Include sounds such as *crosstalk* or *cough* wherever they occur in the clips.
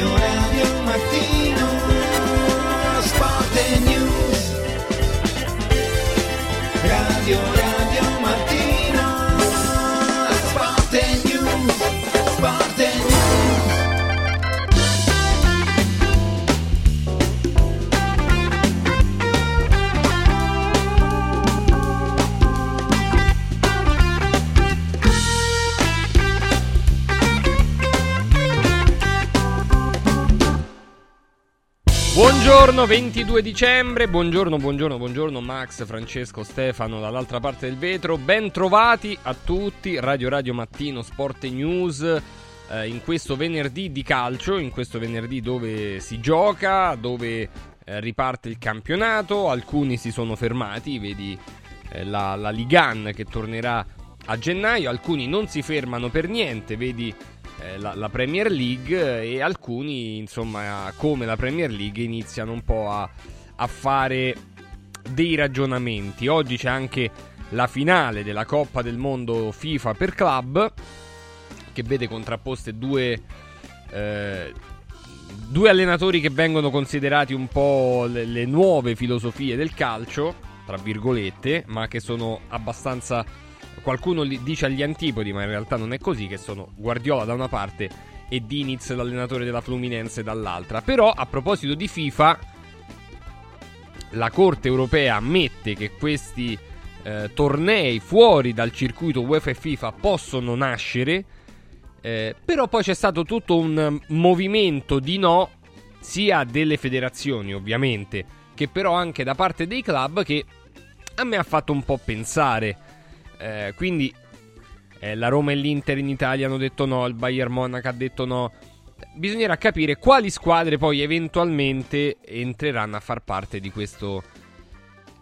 Radio Radio e News. Radio Buongiorno, 22 dicembre, buongiorno, buongiorno, buongiorno Max, Francesco, Stefano dall'altra parte del vetro, ben trovati a tutti, Radio Radio Mattino, Sport News, eh, in questo venerdì di calcio, in questo venerdì dove si gioca, dove eh, riparte il campionato, alcuni si sono fermati, vedi eh, la, la Ligan che tornerà a gennaio, alcuni non si fermano per niente, vedi la, la Premier League e alcuni, insomma, come la Premier League, iniziano un po' a, a fare dei ragionamenti. Oggi c'è anche la finale della Coppa del Mondo FIFA per club, che vede contrapposte due, eh, due allenatori che vengono considerati un po' le, le nuove filosofie del calcio, tra virgolette, ma che sono abbastanza qualcuno dice agli antipodi, ma in realtà non è così, che sono Guardiola da una parte e Diniz, l'allenatore della Fluminense, dall'altra. Però, a proposito di FIFA, la Corte europea ammette che questi eh, tornei fuori dal circuito UEFA e FIFA possono nascere, eh, però poi c'è stato tutto un movimento di no, sia delle federazioni ovviamente, che però anche da parte dei club che a me ha fatto un po' pensare. Eh, quindi eh, la Roma e l'Inter in Italia hanno detto no, il Bayern Monaco ha detto no. Bisognerà capire quali squadre poi eventualmente entreranno a far parte di questo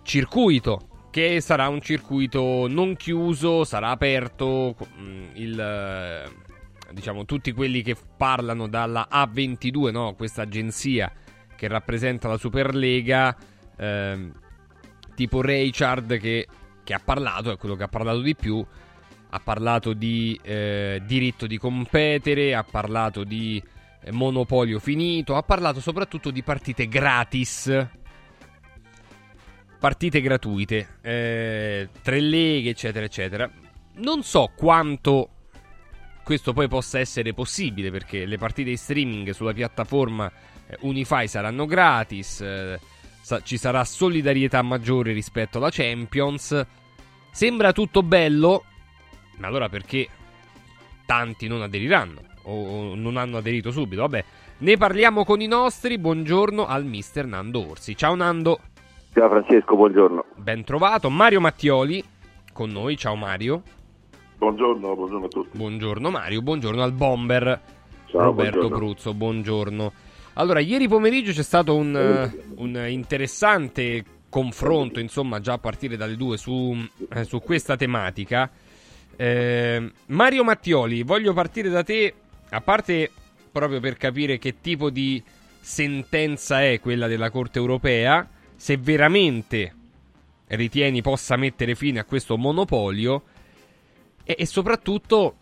circuito. Che sarà un circuito non chiuso, sarà aperto. mm, Il, eh, diciamo, tutti quelli che parlano dalla A22, no? questa agenzia che rappresenta la Superlega. ehm, tipo Richard che che ha parlato, è quello che ha parlato di più, ha parlato di eh, diritto di competere, ha parlato di eh, monopolio finito, ha parlato soprattutto di partite gratis, partite gratuite, eh, tre leghe, eccetera, eccetera. Non so quanto questo poi possa essere possibile perché le partite in streaming sulla piattaforma eh, Unify saranno gratis. eh, ci sarà solidarietà maggiore rispetto alla Champions. Sembra tutto bello, ma allora perché tanti non aderiranno o non hanno aderito subito? Vabbè, ne parliamo con i nostri. Buongiorno al mister Nando Orsi. Ciao Nando, Ciao Francesco, buongiorno. ben trovato. Mario Mattioli con noi. Ciao Mario. Buongiorno, buongiorno a tutti. Buongiorno Mario, buongiorno al bomber Ciao, Roberto buongiorno. Bruzzo, buongiorno. Allora, ieri pomeriggio c'è stato un, un interessante confronto, insomma, già a partire dalle due su, eh, su questa tematica. Eh, Mario Mattioli, voglio partire da te, a parte proprio per capire che tipo di sentenza è quella della Corte europea, se veramente ritieni possa mettere fine a questo monopolio e, e soprattutto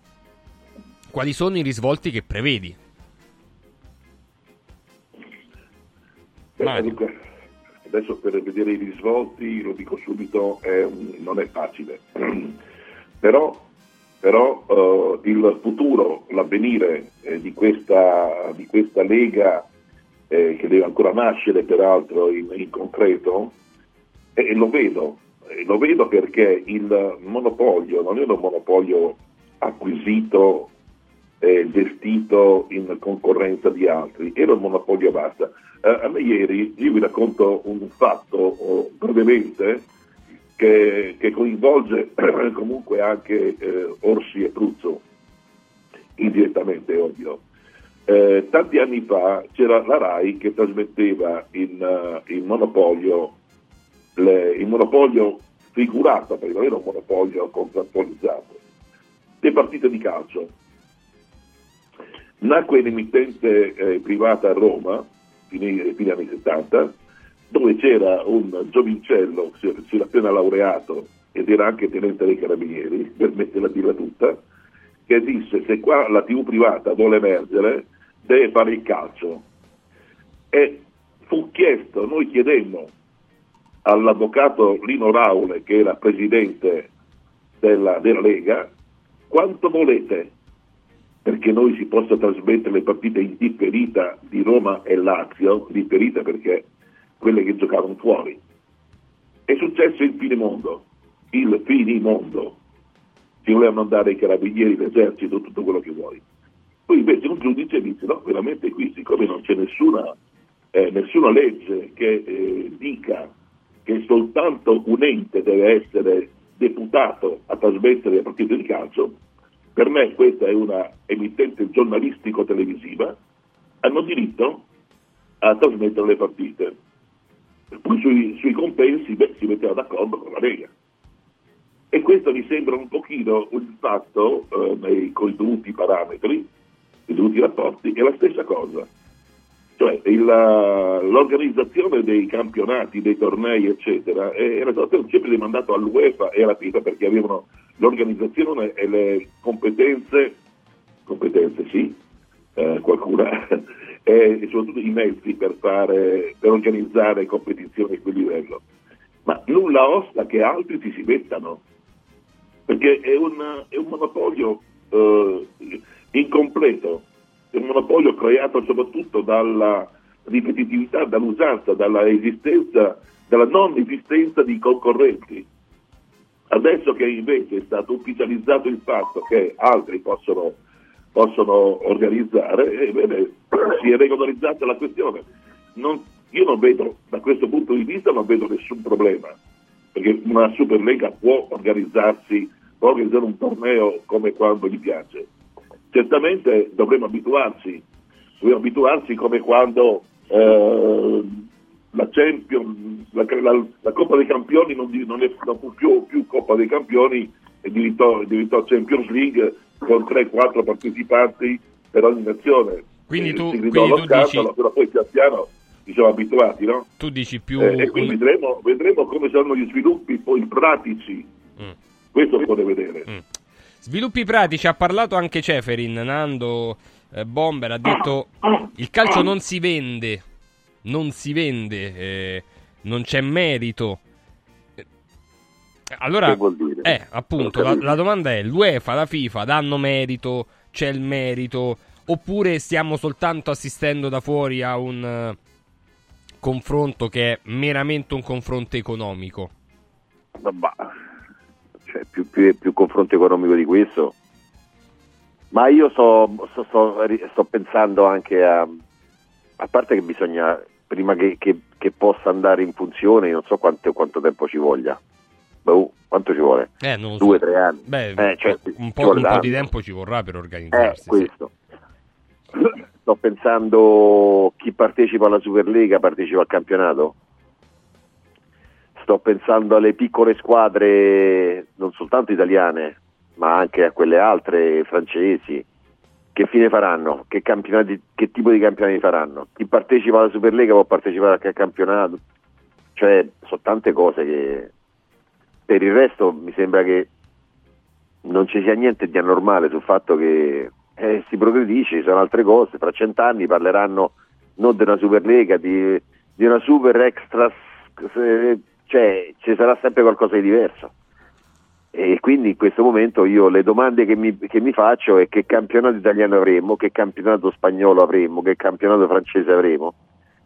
quali sono i risvolti che prevedi. Mario. Adesso per vedere i risvolti, lo dico subito, è non è facile. *clears throat* però però, eh, il futuro, l'avvenire eh, di, questa, di questa Lega, eh, che deve ancora nascere peraltro in, in concreto, lo vedo, lo vedo perché il monopolio non è un monopolio acquisito eh, gestito in concorrenza di altri, era un monopolio basta. Eh, a me ieri, io vi racconto un fatto oh, brevemente che, che coinvolge *clears throat* comunque anche eh, Orsi e Pruzzo, indirettamente ovvio. Eh, tanti anni fa c'era la RAI che trasmetteva in, eh, in monopolio, le- in monopolio figurato, perché non era un monopolio contrattualizzato, le partite di calcio. Nacque un'emittente eh, privata a Roma, fine, fine anni 70, dove c'era un giovincello, si si era appena laureato ed era anche tenente dei carabinieri, per metterla a dirla tutta, che disse se qua la TV privata vuole emergere deve fare il calcio. E fu chiesto, noi chiedemmo all'avvocato Lino Raule, che era presidente della, della Lega, quanto volete perché noi si possa trasmettere le partite in differita di Roma e Lazio, differita perché quelle che giocavano fuori. È successo il finimondo, il finimondo. Si volevano andare i carabinieri, l'esercito, tutto quello che vuoi. Poi invece un giudice dice no, veramente qui, siccome non c'è nessuna, eh, nessuna legge che eh, dica che soltanto un ente deve essere deputato a trasmettere le partite di calcio, per me questa è una emittente giornalistico-televisiva, hanno diritto a trasmettere le partite. Poi sui, sui compensi beh, si metteva d'accordo con la Lega. E questo mi sembra un pochino un fatto eh, nei, con i dovuti parametri, i dovuti rapporti, è la stessa cosa. Cioè il, l'organizzazione dei campionati, dei tornei, eccetera, era stato sempre demandato all'UEFA e alla FIFA perché avevano l'organizzazione e le competenze, competenze sì, eh, qualcuna, *laughs* e soprattutto i mezzi per, fare, per organizzare competizioni a quel livello. Ma nulla osta che altri si si mettano, perché è un, è un monopolio eh, incompleto è un monopolio creato soprattutto dalla ripetitività, dall'usanza, dalla esistenza, dalla non esistenza di concorrenti. Adesso che invece è stato ufficializzato il fatto che altri possono, possono organizzare, ebbene, *clears throat* si è regolarizzata la questione. Non, io non vedo, da questo punto di vista, non vedo nessun problema, perché una Superlega può organizzarsi, può organizzare un torneo come quando gli piace certamente dovremmo abituarci, dovremmo abituarsi come quando eh, la, Champion, la, la, la, Coppa dei Campioni non, non, è, non fu più, più, Coppa dei Campioni e diventò, diventò Champions League con 3-4 partecipanti per ogni nazione. Quindi tu, si quindi tu scandalo, dici... però poi pian piano ci siamo abituati, no? Tu dici più... Eh, e quindi vedremo, vedremo, come saranno gli sviluppi poi pratici. Mm. Questo si può vedere. Mm. Sviluppi pratici, ha parlato anche Ceferin, Nando eh, Bomber, ha detto il calcio non si vende, non si vende, eh, non c'è merito. Allora, che vuol dire? Eh, appunto, la, la, domanda è, l'UEFA, la FIFA danno merito, c'è il merito, oppure stiamo soltanto assistendo da fuori a un uh, confronto che è meramente un confronto economico? Vabbè cioè, più, più, più, confronto economico di questo. Ma io sto, sto, sto, sto pensando anche a, a parte che bisogna, prima che, che, che, possa andare in funzione, non so quanto, quanto tempo ci voglia. Boh, quanto ci vuole? Eh, Due, so. tre anni. Beh, eh, cioè, un, po', un po', di tempo ci vorrà per organizzarsi. Eh. Sì. *coughs* Sto pensando chi partecipa alla Superlega partecipa al campionato sto pensando alle piccole squadre, non soltanto italiane, ma anche a quelle altre francesi. Che fine faranno? Che, che tipo di campionati faranno? Chi partecipa alla Superlega può partecipare anche al campionato? Cioè, sono tante cose che per il resto mi sembra che non ci sia niente di anormale sul fatto che eh, si progredisce, ci sono altre cose, fra cent'anni parleranno non di una Superlega, di, di una Super Extra cioè ci sarà sempre qualcosa di diverso. E quindi in questo momento io le domande che mi, che mi faccio è che campionato italiano avremo, che campionato spagnolo avremo, che campionato francese avremo,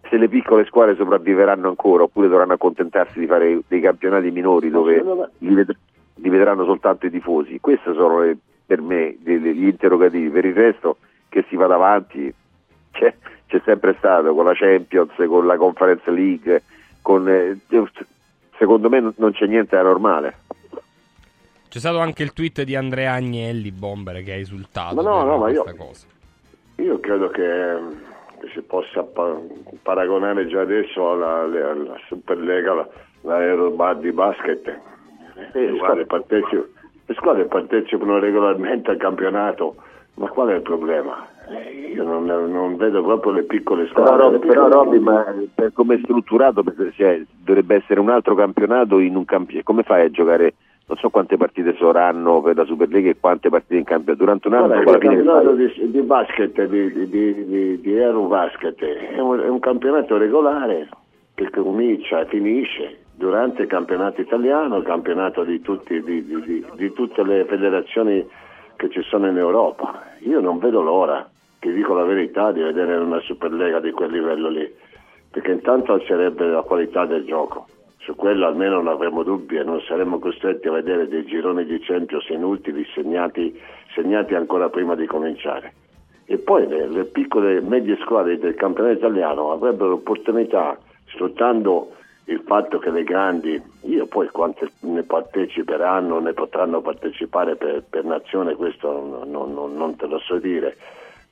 se le piccole squadre sopravviveranno ancora oppure dovranno accontentarsi di fare dei campionati minori dove li, ved- li vedranno soltanto i tifosi. Questi sono le, per me gli interrogativi, per il resto che si vada avanti *laughs* c'è, c'è sempre stato con la Champions, con la Conference League, con, eh, secondo me non c'è niente da normale. C'è stato anche il tweet di Andrea Agnelli, Bomber, che ha esultato ma no, no, ma io, cosa. Io credo che, che si possa pa- paragonare già adesso alla, alla, alla Superlega, la, la di basket. Le squadre, partecipano, le squadre partecipano regolarmente al campionato, ma qual è il problema? Eh, io non, non, vedo proprio le piccole squadre. Però, Robby, però Robby, ma per come è strutturato cioè, dovrebbe essere un altro campionato in un campionato. Come fai a giocare non so quante partite saranno per la Superlega e quante partite in campionato durante un anno. Dopo il campionato di, di basket, di, di, di, di Eurobasket, è un, è un campionato regolare che comincia e finisce durante il campionato italiano, il campionato di, tutti- di tutte le federazioni che ci sono in Europa. Io non vedo l'ora, ti dico la verità, di vedere una Superlega di quel livello lì, perché intanto alzerebbe la qualità del gioco. Su quello almeno non avremo dubbi e non saremmo costretti a vedere dei gironi di Champions inutili segnati, segnati ancora prima di cominciare. E poi le, le piccole e medie squadre del campionato italiano avrebbero l'opportunità, sfruttando il fatto che le grandi, io poi quante ne parteciperanno, ne potranno partecipare per, per nazione, questo non- non- non te lo so dire,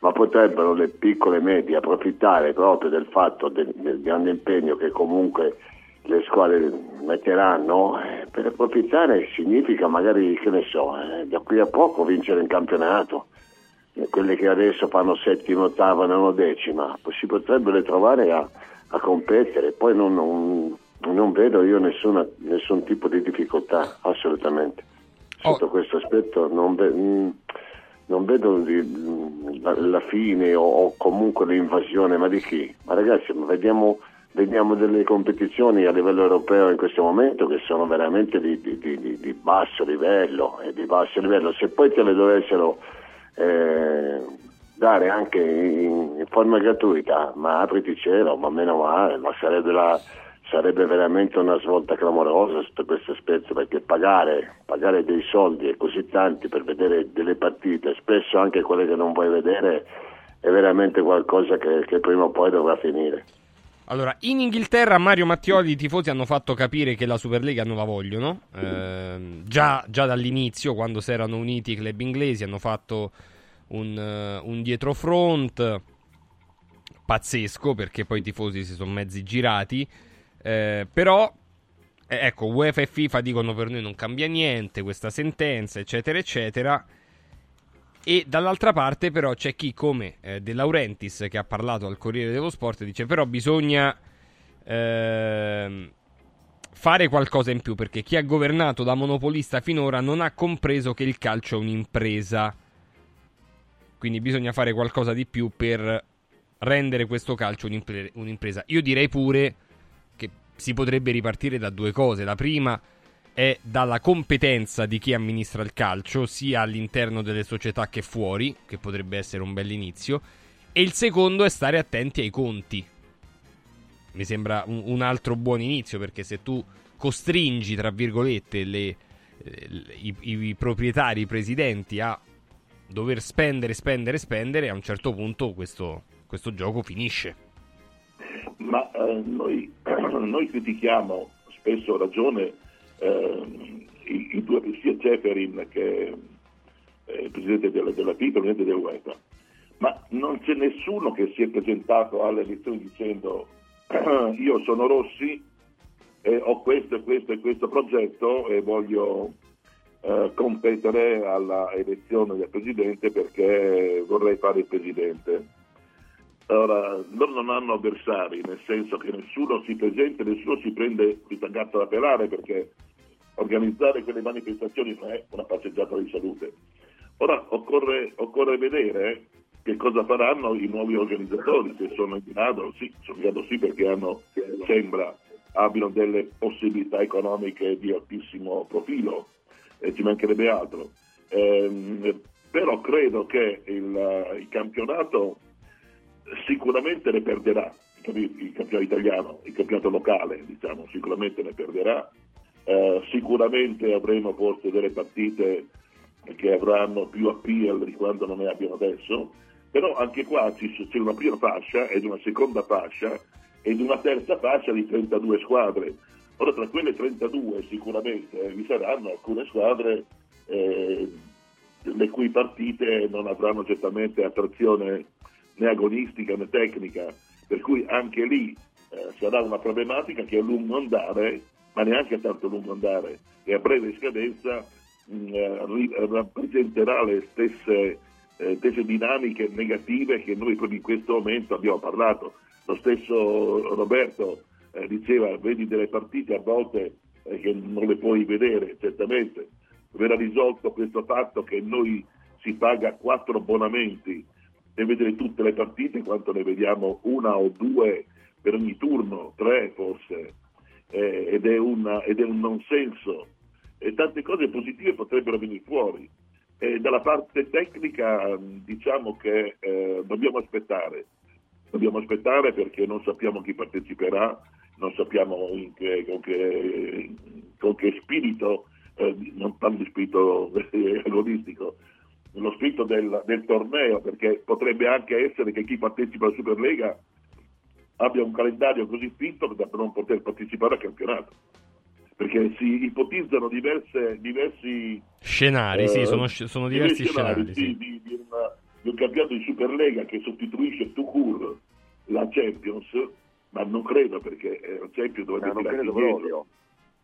ma potrebbero le piccole e medie approfittare proprio del fatto del, del grande impegno che comunque le squadre metteranno, eh, per approfittare significa magari, che ne so, eh, da qui a poco vincere in campionato eh, quelle che adesso fanno settima, ottava, nono, decima, si potrebbero trovare a, a competere. Poi non, non- non vedo io nessuna- nessun tipo di difficoltà, assolutamente. Sotto Oh. questo aspetto non, ve- mm, non vedo di- mm, la, la fine o, o comunque l'invasione, ma di chi? Ma ragazzi, ma vediamo, vediamo delle competizioni a livello europeo in questo momento che sono veramente di, di- di- di- basso livello, e di basso livello. Se poi te le dovessero eh, dare anche in, in forma gratuita, ma apriti cielo, ma meno male, ma sarebbe, la- sarebbe veramente una svolta clamorosa sotto questo aspetto, perché pagare, pagare dei soldi e così tanti per vedere delle partite, spesso anche quelle che non vuoi vedere, è veramente qualcosa che, che prima o poi dovrà finire. Allora, in Inghilterra Mario Mattioli i tifosi hanno fatto capire che la Superlega non la vogliono. Ehm, già, già dall'inizio, quando si erano uniti i club inglesi, hanno fatto un, eh, un dietrofront pazzesco perché poi i tifosi si sono mezzi girati. Eh, però, eh, ecco, UEFA e FIFA dicono per noi non cambia niente questa sentenza, eccetera, eccetera. E dall'altra parte, però, c'è chi come eh, De Laurentiis che ha parlato al Corriere dello Sport dice: Però bisogna ehm, fare qualcosa in più perché chi ha governato da monopolista finora non ha compreso che il calcio è un'impresa. Quindi bisogna fare qualcosa di più per rendere questo calcio un'impre- un'impresa. Io direi pure che si potrebbe ripartire da due cose. La prima è dalla competenza di chi amministra il calcio, sia all'interno delle società che fuori, che potrebbe essere un bell'inizio. E il secondo è stare attenti ai conti. Mi sembra un, un altro buon inizio perché se tu costringi, tra virgolette, le- eh, i, i proprietari, i presidenti a dover spendere, spendere, spendere, a un certo punto questo, questo gioco finisce. Ma eh, noi, *clears throat* noi critichiamo, spesso ragione, eh, i, i due, sia Ceferin che eh, il presidente della, della FIFA il presidente dell'UEFA, ma non c'è nessuno che si è presentato alle elezioni dicendo *clears throat* io sono Rossi e ho questo e questo e questo progetto e voglio eh, competere alla elezione del presidente perché vorrei fare il presidente. Ora, loro non hanno avversari, nel senso che nessuno si presenta, nessuno si prende questa gatta da pelare perché organizzare quelle manifestazioni non è una passeggiata di salute. Ora occorre, occorre vedere che cosa faranno i nuovi organizzatori, se sono in grado, sì, sono in grado sì perché hanno, sembra, abbiano delle possibilità economiche di altissimo profilo, e ci mancherebbe altro. Ehm, però credo che il, il campionato sicuramente ne perderà, il campionato italiano, il campionato locale, diciamo, sicuramente ne perderà. Eh, sicuramente avremo forse delle partite che avranno più appeal di quando non ne abbiano adesso, però anche qua c'è una prima fascia ed una seconda fascia ed una terza fascia di 32 squadre. Ora tra quelle 32 sicuramente vi saranno alcune squadre eh, le cui partite non avranno certamente attrazione né agonistica né tecnica, per cui anche lì eh, sarà una problematica che a lungo andare, ma neanche a tanto lungo andare, e a breve scadenza mh, eh, ri- rappresenterà le stesse, eh, stesse dinamiche negative che noi proprio in questo momento abbiamo parlato. Lo stesso Roberto eh, diceva, vedi delle partite a volte eh, che non le puoi vedere, certamente. Verrà risolto questo fatto che noi si paga quattro abbonamenti per vedere tutte le partite, quanto ne vediamo una o due per ogni turno, tre forse, eh, ed, è una, ed, è un non senso. E tante cose positive potrebbero venire fuori. E dalla parte tecnica diciamo che eh, dobbiamo aspettare, dobbiamo aspettare perché non sappiamo chi parteciperà, non sappiamo che, con, che, con, che, spirito, eh, non parlo di spirito agonistico, lo spirito del, del, torneo, perché potrebbe anche essere che chi partecipa alla Superlega abbia un calendario così fitto da non poter partecipare al campionato perché si ipotizzano diverse, diversi scenari, eh, sì, sono, sono diversi, scenari, scenari sì, Di, di, una, di, un campionato di Superlega che sostituisce Tucur la Champions, ma non credo perché eh, la Champions dovrebbe no, tirare proprio.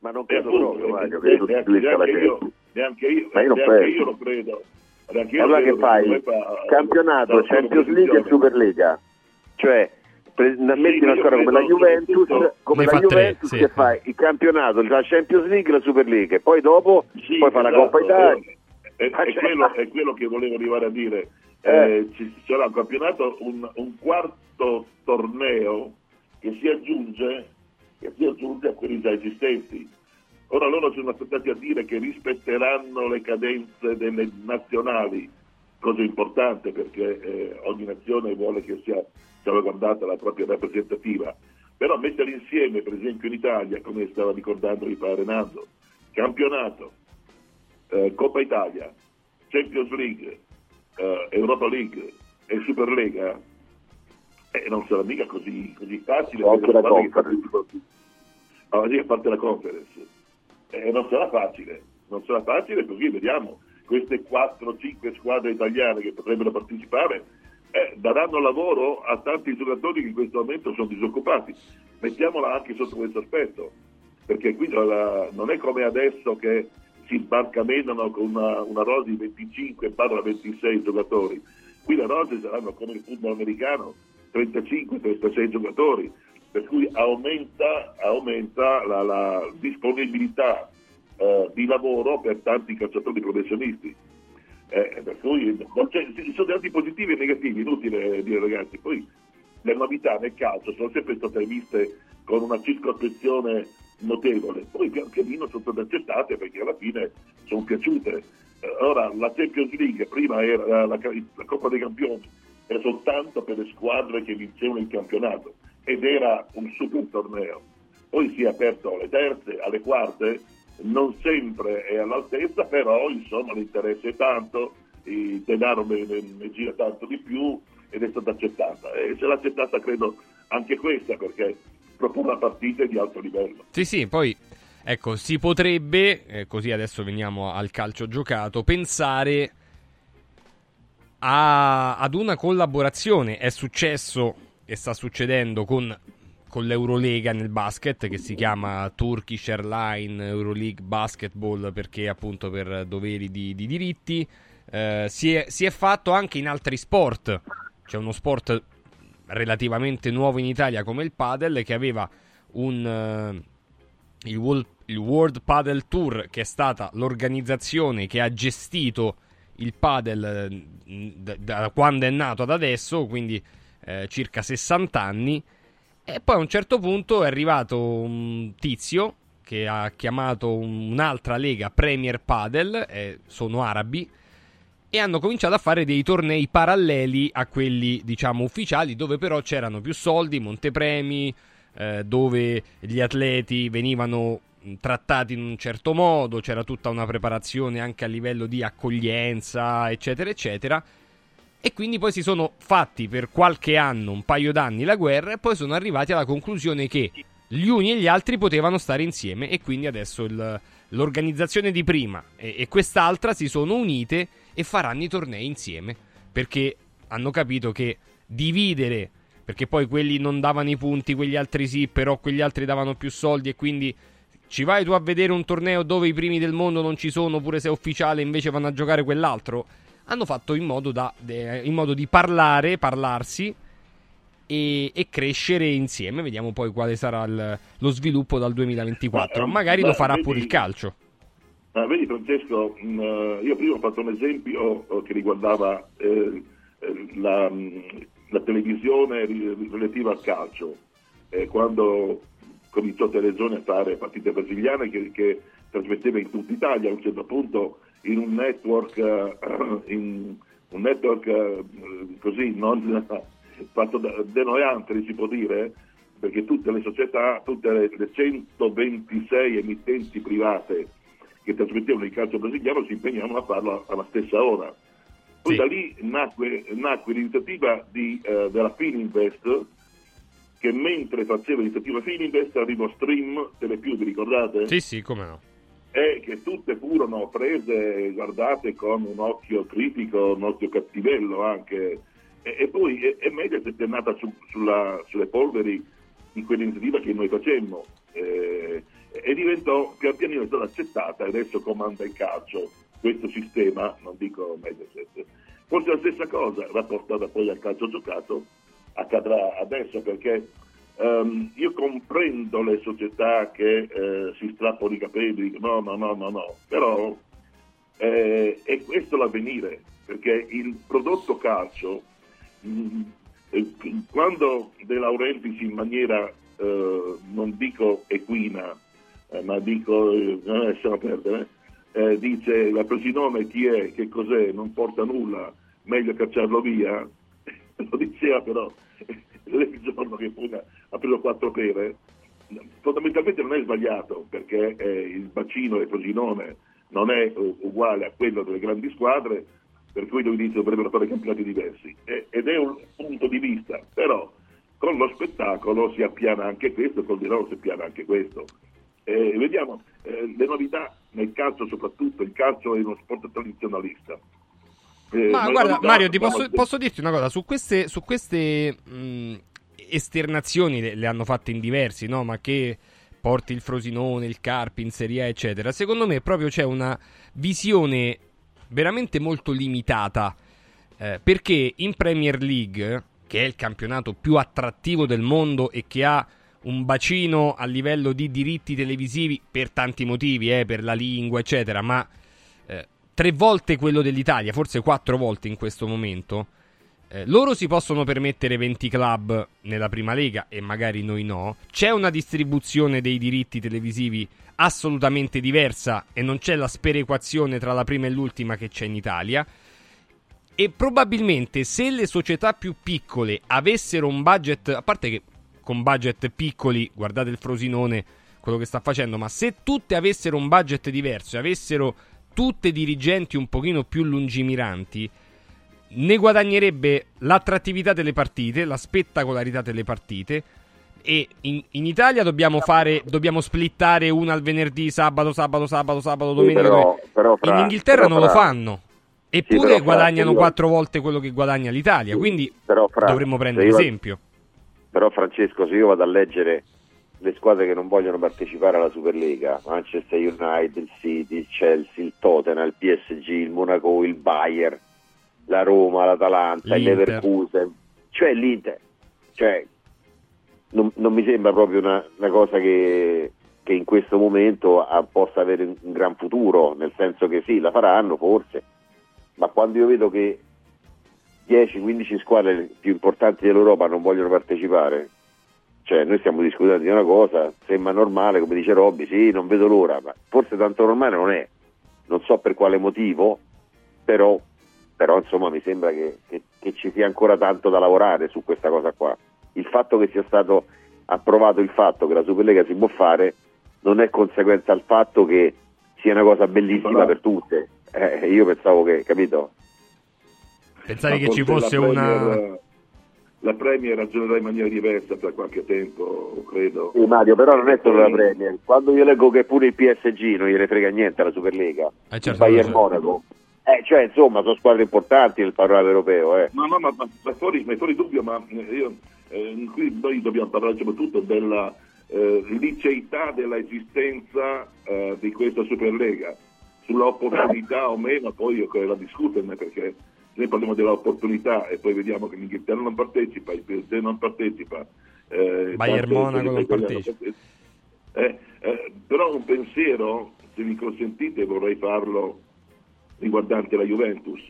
Ma non credo appunto, proprio, Mario, che sostituisca la Champions. Neanche io, ma io, non neanche io lo credo. Neanche allora che fai? Campionato, Champions League e Superlega. Cioè metti una squadra come la Juventus, come la Juventus tre, che sì. fa il campionato, la Champions League e la Super League, poi dopo sì, poi fa esatto, la Coppa Italia. È, è, *laughs* è, quello, è, *laughs* quello, che volevo arrivare a dire. Eh. Eh, ci sarà un campionato, un, un, quarto torneo che si, aggiunge, che si aggiunge a quelli già esistenti. Ora loro sono aspettati a dire che rispetteranno le cadenze delle nazionali, cosa importante perché eh, ogni nazione vuole che sia salvaguardata la propria rappresentativa, però mettere insieme, per esempio in Italia, come stava ricordando il padre Nando, campionato, eh, Coppa Italia, Champions League, eh, Europa League e Superlega, eh, non sarà mica così, così facile. Anche la conference. A parte la conference. Eh, non sarà facile, non sarà facile così vediamo queste 4-5 squadre italiane che potrebbero partecipare eh, daranno lavoro a tanti giocatori che in questo momento sono disoccupati. Mettiamola anche sotto questo aspetto, perché qui la, non è come adesso che si barcamenano con una, una rosa di 25 parla 26 giocatori. Qui le rose saranno come il football americano, 35-36 giocatori, per cui aumenta, aumenta la, la, disponibilità eh, di lavoro per tanti calciatori professionisti. Eh, per cui ci sono dei lati positivi e negativi, inutile dire ragazzi. Poi le novità nel calcio sono sempre state viste con una circospezione notevole, poi pian pianino sono state accettate perché alla fine sono piaciute. Eh, ora la Champions League prima era la, la Coppa dei Campioni, era soltanto per le squadre che vincevano il campionato ed era un super torneo. Poi si è aperto alle terze, alle quarte non sempre è all'altezza, però insomma l'interesse è tanto, il denaro ne, ne, gira tanto di più ed è stata accettata. E se l'ha accettata credo anche questa perché propone partite di alto livello. Sì, sì, poi ecco, si potrebbe, eh, così adesso veniamo al calcio giocato, pensare a, ad una collaborazione. È successo e sta succedendo con con l'Eurolega nel basket che si chiama Turkish Airline Euroleague Basketball perché appunto per doveri di, di diritti. Eh, si, è, si, è, fatto anche in altri sport. C'è uno sport relativamente nuovo in Italia come il padel che aveva un, uh, il, World, il World Padel Tour che è stata l'organizzazione che ha gestito il padel da, da quando è nato ad adesso, quindi eh, circa 60 anni e poi a un certo punto è arrivato un tizio che ha chiamato un'altra lega Premier Padel, eh, sono arabi, e hanno cominciato a fare dei tornei paralleli a quelli, diciamo, ufficiali, dove però c'erano più soldi, montepremi, eh, dove gli atleti venivano trattati in un certo modo, c'era tutta una preparazione anche a livello di accoglienza, eccetera, eccetera e quindi poi si sono fatti per qualche anno, un paio d'anni la guerra e poi sono arrivati alla conclusione che gli uni e gli altri potevano stare insieme e quindi adesso il, l'organizzazione di prima e, e quest'altra si sono unite e faranno i tornei insieme perché hanno capito che dividere perché poi quelli non davano i punti, quegli altri sì, però quegli altri davano più soldi e quindi ci vai tu a vedere un torneo dove i primi del mondo non ci sono, pure se è ufficiale, invece vanno a giocare quell'altro hanno fatto in modo, da, in modo di parlare, parlarsi e, e crescere insieme. Vediamo poi quale sarà il- lo sviluppo dal 2024. Ma, Magari ma lo farà vedi- pure il calcio. Ma vedi Francesco, mh, eh, io prima ho fatto un esempio eh, che riguardava eh, eh, la, mh, la televisione relativa al calcio, Eh, quando cominciò Telezone a fare partite brasiliane che, che trasmetteva in tutta Italia, a un certo punto in un network, eh, in un network eh, così non *laughs* fatto da, da noi altri si può dire, perché tutte le società, tutte le, le 126 emittenti private che trasmettevano il calcio brasiliano si impegnavano a farlo alla stessa ora. Poi Sì. da lì nacque, nacque l'iniziativa di, eh, della Fininvest che mentre faceva l'iniziativa Fininvest arrivò Stream Telepiù, vi ricordate? Sì, sì, come no. E che tutte furono prese guardate con un occhio critico, un occhio cattivello anche. E, e poi e, e Mediaset è nata su- sulla- sulle polveri di quell'iniziativa che noi facemmo eh, e diventò pian pianino stata accettata e adesso comanda il calcio questo sistema, non dico Mediaset. Forse la stessa cosa rapportata poi al calcio giocato accadrà adesso perché ehm, io comprendo le società che eh, si strappano i capelli, no, no, no, no, no, però eh, è questo l'avvenire, perché il prodotto calcio, mh, eh, quando De Laurentiis in maniera, eh, non dico equina, eh, ma dico, non lasciamo perdere, dice la Presinome chi è, che cos'è, non porta nulla, meglio cacciarlo via, *laughs* lo diceva però *laughs* il giorno che poi ha preso quattro pere, fondamentalmente non è sbagliato perché eh, il bacino del Frosinone non è u- uguale a quello delle grandi squadre, per cui lui dice dovrebbero fare campionati diversi. E- ed è un punto di vista, però con lo spettacolo si appiana anche questo, col denaro si appiana anche questo. Eh, vediamo eh, le novità nel calcio, soprattutto il calcio è uno sport tradizionalista. Eh, Ma guarda, novità Mario, ti posso, posso dirti una cosa? Su queste, su queste mh, esternazioni le, le hanno fatte in diversi, no? Ma che porti il Frosinone, il Carpi in Serie A, eccetera. Secondo me proprio c'è una visione veramente molto limitata. eh, perché in Premier League, che è il campionato più attrattivo del mondo e che ha un bacino a livello di diritti televisivi per tanti motivi, eh, per la lingua, eccetera, ma eh, tre volte quello dell'Italia, forse quattro volte in questo momento. Eh, loro si possono permettere 20 club nella prima lega e magari noi no. C'è una distribuzione dei diritti televisivi assolutamente diversa e non c'è la sperequazione tra la prima e l'ultima che c'è in Italia. E probabilmente se le società più piccole avessero un budget, a parte che con budget piccoli, guardate il Frosinone, quello che sta facendo, ma se tutte avessero un budget diverso e avessero tutte dirigenti un pochino più lungimiranti, ne guadagnerebbe l'attrattività delle partite, la spettacolarità delle partite. E in, in Italia dobbiamo fare, dobbiamo splittare una al venerdì, sabato, sabato, sabato, sabato, Sì, domenica. però- però, in Fra, Inghilterra però, non lo Fra, fanno. Eppure però, Fra, guadagnano io- quattro volte quello che guadagna l'Italia. Sì, Quindi però, Fra, dovremmo prendere io- esempio. Però Francesco, se io vado a leggere le squadre che non vogliono partecipare alla Superlega, Manchester United, il City, il Chelsea, il Tottenham, il PSG, il Monaco, il Bayern, la Roma, l'Atalanta, il L'Inter. Leverkusen, cioè l'Inter, cioè non, non mi sembra proprio una, una cosa che, che in questo momento ha- possa avere un, un gran futuro, nel senso che sì, la faranno forse, ma quando io vedo che 10-15 squadre più importanti dell'Europa non vogliono partecipare. Cioè, noi stiamo discutendo di una cosa, sembra normale, come dice Robby, sì, non vedo l'ora, ma forse tanto normale non è. Non so per quale motivo, però, però insomma mi sembra che, che- che ci sia ancora tanto da lavorare su questa cosa qua. Il fatto che sia stato approvato il fatto che la Superlega si può fare non è conseguenza al fatto che sia una cosa bellissima Però- per tutte. Eh, io pensavo che, capito? Pensavi che ci fosse la una. Premier- La Premier ragionerà in maniera diversa tra qualche tempo, credo. Sì, Mario, però non è solo la Premier. Quando io leggo che pure il PSG non gliene frega niente alla Superlega, Eh, certo, il Bayern certo. Monaco, eh, cioè insomma sono squadre importanti nel panorama europeo. Eh. No, no, ma, ma, ma fuori, ma fuori dubbio, ma eh, io, eh, qui noi dobbiamo parlare soprattutto della eh, liceità dell'esistenza eh, di questa Superlega. Sulla opportunità o meno, poi io credo da discuterne perché noi parliamo dell'opportunità e poi vediamo che l'Inghilterra non partecipa, il PSG non partecipa. Eh, Bayern Monaco non italiane partecipa. Eh, eh, però un pensiero, se mi consentite, vorrei farlo riguardante la Juventus.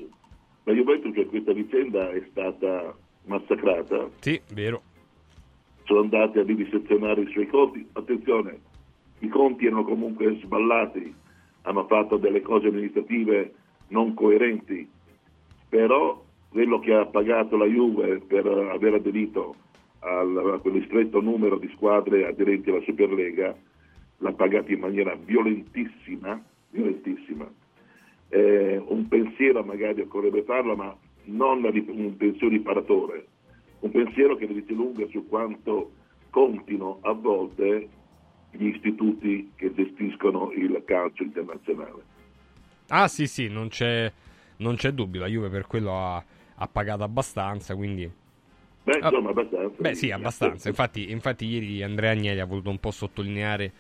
La Juventus in questa vicenda è stata massacrata, Sì, vero. sono andati a rivisezionare i suoi conti. Attenzione, i conti erano comunque sballati, hanno fatto delle cose amministrative non coerenti, però quello che ha pagato la Juve per aver aderito a quel ristretto numero di squadre aderenti alla Superlega l'ha pagato in maniera violentissima, violentissima. Eh, un pensiero magari occorrerebbe farlo, ma non un pensiero riparatore, un pensiero che ne dice lunga su quanto contino a volte gli istituti che gestiscono il calcio internazionale. Ah sì sì, non c'è, non c'è dubbio, la Juve per quello ha, ha pagato abbastanza, quindi... Beh, Ah, insomma, abbastanza. Beh sì, abbastanza. Infatti, infatti ieri Andrea Agnelli ha voluto un po' sottolineare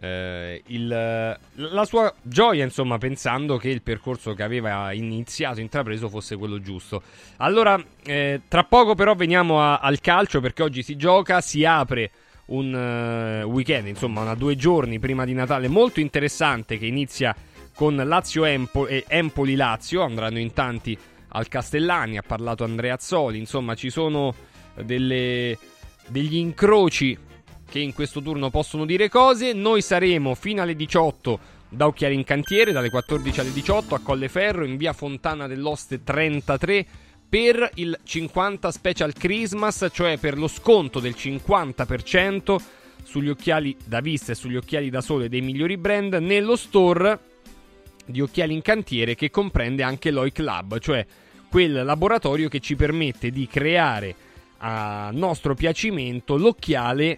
eh, il- la sua gioia, insomma, pensando che il percorso che aveva iniziato, intrapreso, fosse quello giusto. Allora, eh, tra poco però veniamo a- al calcio perché oggi si gioca, si apre un eh, weekend, insomma, una due giorni prima di Natale molto interessante che inizia con Lazio Empo- e Empoli-Lazio, andranno in tanti al Castellani, ha parlato Andrea Azzoli, insomma ci sono delle- degli incroci che in questo turno possono dire cose, noi saremo fino alle 18 da Occhiali in Cantiere, dalle 14 alle 18 a Colleferro in via Fontana dell'Oste 33 per il 50 Special Christmas, cioè per lo sconto del 50% sugli occhiali da vista e sugli occhiali da sole dei migliori brand nello store di occhiali in cantiere che comprende anche l'OI Club, cioè quel laboratorio che ci permette di creare a nostro piacimento l'occhiale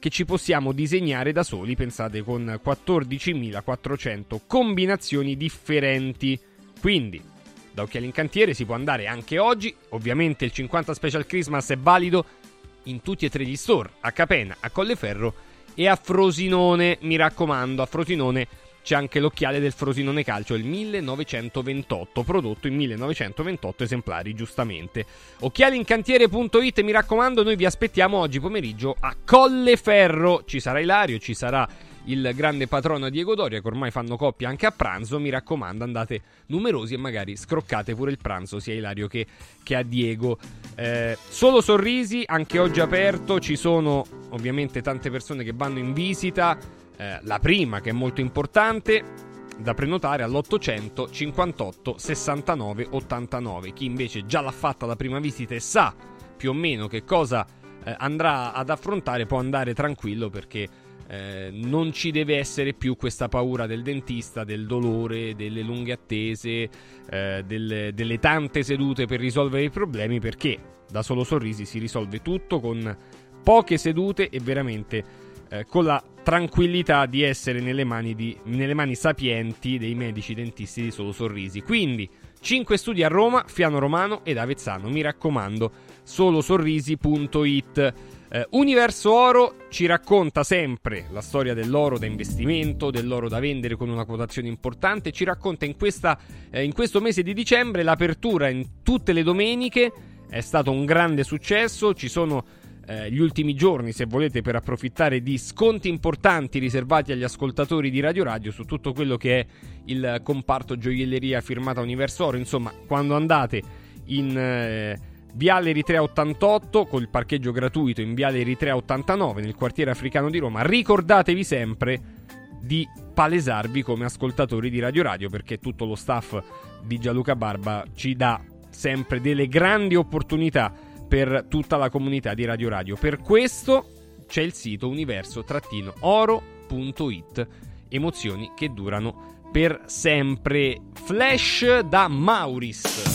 che ci possiamo disegnare da soli, pensate con 14.400 combinazioni differenti. Quindi, da Occhiali in Cantiere si può andare anche oggi, ovviamente il 50 Special Christmas è valido in tutti e tre gli store, a Capena, a Colleferro e a Frosinone, mi raccomando, a Frosinone c'è anche l'occhiale del Frosinone Calcio, il 1928, prodotto in 1928 esemplari, giustamente. Occhialincantiere.it, mi raccomando, noi vi aspettiamo oggi pomeriggio a Colleferro. Ci sarà Ilario, ci sarà il grande patrono Diego Doria, che ormai fanno coppia anche a pranzo. Mi raccomando, andate numerosi e magari scroccate pure il pranzo, sia a Ilario che, che a Diego. Eh, solo sorrisi, anche oggi aperto. Ci sono ovviamente tante persone che vanno in visita. Eh, la prima, che è molto importante, da prenotare all'800 58 69 89. Chi invece già l'ha fatta la prima visita e sa più o meno che cosa eh, andrà ad affrontare può andare tranquillo perché eh, non ci deve essere più questa paura del dentista, del dolore, delle lunghe attese, eh, delle, delle tante sedute per risolvere i problemi perché da solo sorrisi si risolve tutto con poche sedute e veramente eh, con la tranquillità di essere nelle mani, di- nelle mani sapienti dei medici dentisti di solo sorrisi. Quindi 5 studi a Roma, Fiano Romano ed Avezzano. Mi raccomando, solosorrisi.it. Eh, Universo Oro ci racconta sempre la storia dell'oro da investimento, dell'oro da vendere con una quotazione importante. Ci racconta in, questa, eh, in questo mese di dicembre l'apertura in tutte le domeniche. È stato un grande successo. Ci sono eh, gli ultimi giorni, se volete, per approfittare di sconti importanti riservati agli ascoltatori di Radio Radio su tutto quello che è il comparto gioielleria firmata Universo Oro. Insomma, quando andate in eh, Viale Eritrea 88 col parcheggio gratuito in Viale Eritrea 89 nel quartiere africano di Roma, ricordatevi sempre di palesarvi come ascoltatori di Radio Radio perché tutto lo staff di Gianluca Barba ci dà sempre delle grandi opportunità per tutta la comunità di Radio Radio. Per questo c'è il sito universo-oro.it. Emozioni che durano per sempre. Flash da Mauris.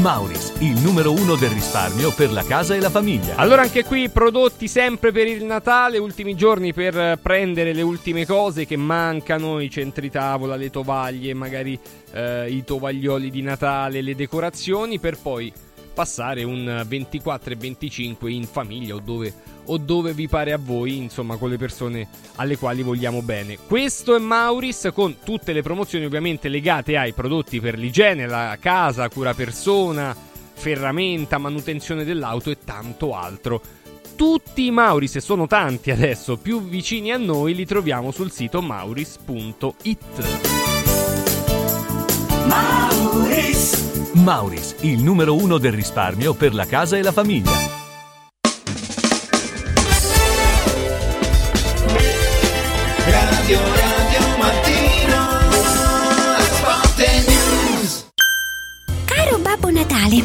Mauris, il numero uno del risparmio per la casa e la famiglia. Allora anche qui prodotti sempre per il Natale, ultimi giorni per prendere le ultime cose che mancano, i centri tavola, le tovaglie, magari eh, i tovaglioli di Natale, le decorazioni, per poi passare un 24 e 25 in famiglia o dove, o dove vi pare a voi, insomma, con le persone alle quali vogliamo bene. Questo è Mauris con tutte le promozioni ovviamente legate ai prodotti per l'igiene, la casa, cura persona, ferramenta, manutenzione dell'auto e tanto altro. Tutti i Mauris, e sono tanti adesso, più vicini a noi, li troviamo sul sito mauris.it. Mauris, il numero uno del risparmio per la casa e la famiglia. Radio Radio Mattino Sport and News. Caro Babbo Natale,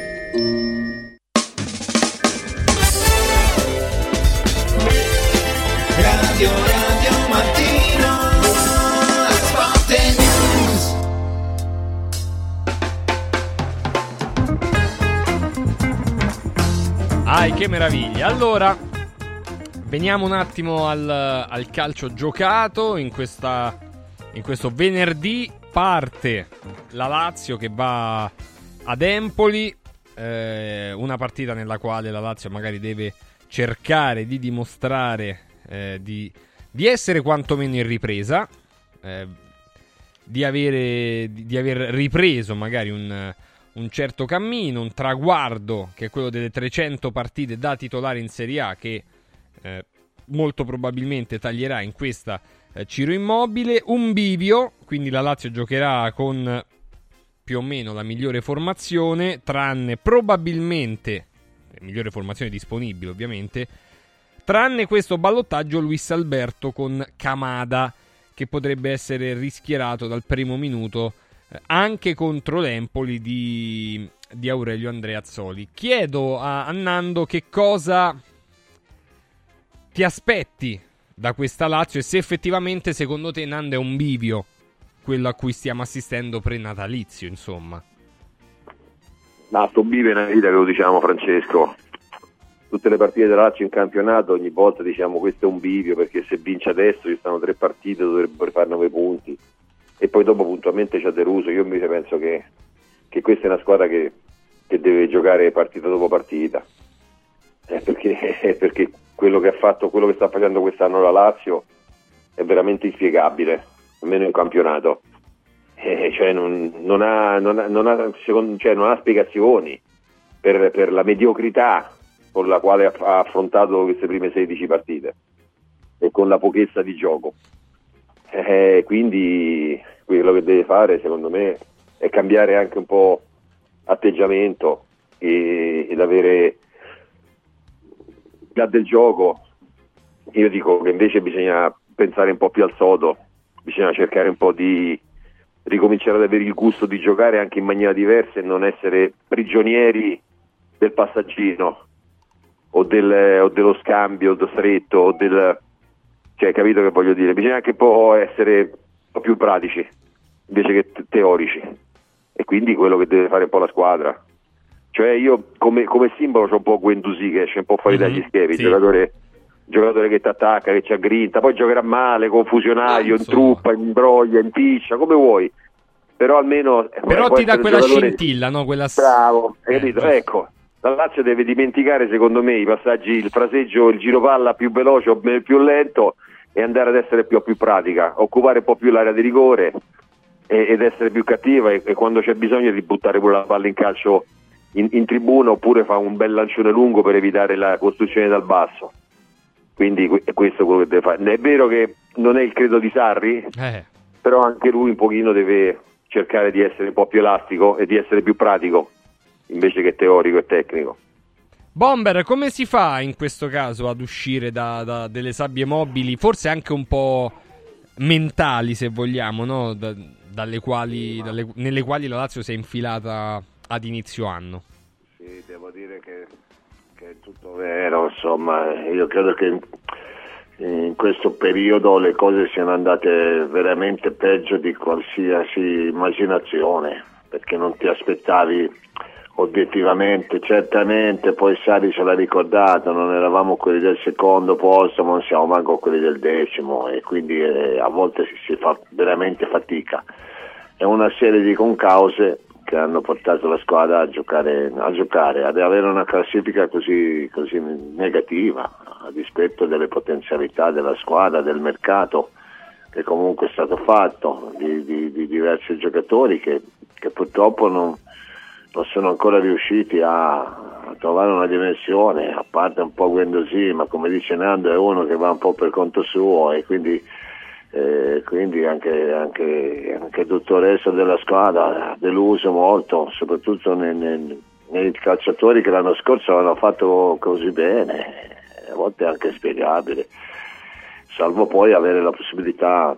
che meraviglia. Allora, veniamo un attimo al, al calcio giocato. In, questa, in questo venerdì parte la Lazio che va ad Empoli. eh, una partita nella quale la Lazio magari deve cercare di dimostrare eh, di, di essere quantomeno in ripresa, eh, di, avere, di, di aver ripreso magari un, un certo cammino, un traguardo che è quello delle 300 partite da titolare in Serie A che eh, molto probabilmente taglierà in questa eh, Ciro Immobile, un bivio, quindi la Lazio giocherà con più o meno la migliore formazione, tranne probabilmente, migliore formazione disponibile ovviamente, tranne questo ballottaggio Luis Alberto con Camada, che potrebbe essere rischierato dal primo minuto eh, anche contro l'Empoli di, di Aurelio Andreazzoli. Chiedo a, a Nando che cosa ti aspetti da questa Lazio e se effettivamente secondo te Nando è un bivio quello a cui stiamo assistendo pre-natalizio, insomma. No, sto bivio è una vita che lo diciamo Francesco. Tutte le partite della Lazio in campionato ogni volta diciamo questo è un bivio perché se vince adesso ci stanno tre partite dovrebbero fare nove punti e poi dopo puntualmente ci ha deluso. Io invece penso che, che questa è una squadra che, che deve giocare partita dopo partita. Eh, perché, *laughs* eh, perché quello che ha fatto, quello che sta facendo quest'anno la Lazio è veramente inspiegabile, almeno in campionato. Eh, cioè non, non, ha, non, ha, non, ha, secondo, cioè non ha spiegazioni per, per, la mediocrità con la quale ha, ha affrontato queste prime 16 partite e con la pochezza di gioco. Eh, quindi quello che deve fare secondo me è cambiare anche un po' atteggiamento e, ed avere già del gioco. Io dico che invece bisogna pensare un po' più al sodo bisogna cercare un po' di ricominciare ad avere il gusto di giocare anche in maniera diversa e non essere prigionieri del passaggino o, del, o dello scambio stretto o del cioè capito che voglio dire bisogna anche un po' essere un po' più pratici invece che te- teorici e quindi quello che deve fare un po' la squadra cioè io come, come simbolo c'ho un po' Guendouzi che esce un po' fuori Mhm, dagli schemi sì. giocatore, giocatore che ti attacca che ci aggrinta poi giocherà male confusionario, in truppa, in broglia, in piccia come vuoi però almeno Però può ti dà quella giocatore- scintilla, no? Quella Bravo, Eh, capito? giusto. Ecco, la Lazio deve dimenticare secondo me i passaggi, il fraseggio, il giro palla più veloce o più lento e andare ad essere più, più pratica, occupare un po' più l'area di rigore e- ed essere più cattiva e, e quando c'è bisogno di buttare pure la palla in calcio in, in tribuna oppure fa un bel lancione lungo per evitare la costruzione dal basso. Quindi que- questo è quello che deve fare. È vero che non è il credo di Sarri, Eh. però anche lui un pochino deve cercare di essere un po' più elastico e di essere più pratico invece che teorico e tecnico. Bomber, come si fa in questo caso ad uscire da, da delle sabbie mobili, forse anche un po' mentali se vogliamo, no? Da- quali, dalle- nelle quali la Lazio si è infilata ad inizio anno? Sì, devo dire che, che è tutto vero, insomma, io credo che in questo periodo le cose siano andate veramente peggio di qualsiasi immaginazione, perché non ti aspettavi obiettivamente, certamente, poi Sari ce l'ha ricordato, non eravamo quelli del secondo posto, ma non siamo manco quelli del decimo e quindi eh, a volte si, si fa veramente fatica. È una serie di concause che hanno portato la squadra a giocare, a giocare ad avere una classifica così, così negativa, a dispetto delle potenzialità della squadra, del mercato che comunque è stato fatto, di, di- di diversi giocatori che, che purtroppo non, non sono ancora riusciti a, trovare una dimensione, a parte un po' Guendouzi, ma come dice Nando è uno che va un po' per conto suo e quindi, eh, quindi anche, anche, anche tutto il resto della squadra ha deluso molto, soprattutto nei, nei- nei calciatori che l'anno scorso hanno fatto così bene, a volte è anche spiegabile, salvo poi avere la possibilità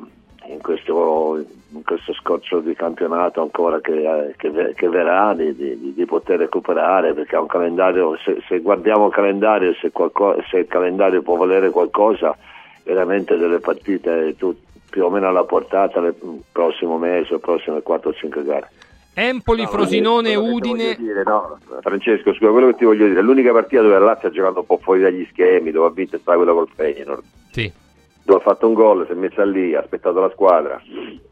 in questo, in questo scorcio di campionato ancora che, eh, che che verrà di, di- di poter recuperare perché ha un calendario, se, se guardiamo il calendario, se, qualco- se il calendario può valere qualcosa, veramente delle partite tu- più o meno alla portata il prossimo mese o prossime 4 o 5 gare. Empoli, Frosinone, che ti Udine. dire, no, Francesco, scusa, quello che ti voglio dire, l'unica partita dove la Lazio ha giocato un po' fuori dagli schemi, dove ha vinto è stata quella col Feyenoord. Sì. Dove ha fatto un gol, si è messa lì, ha aspettato la squadra.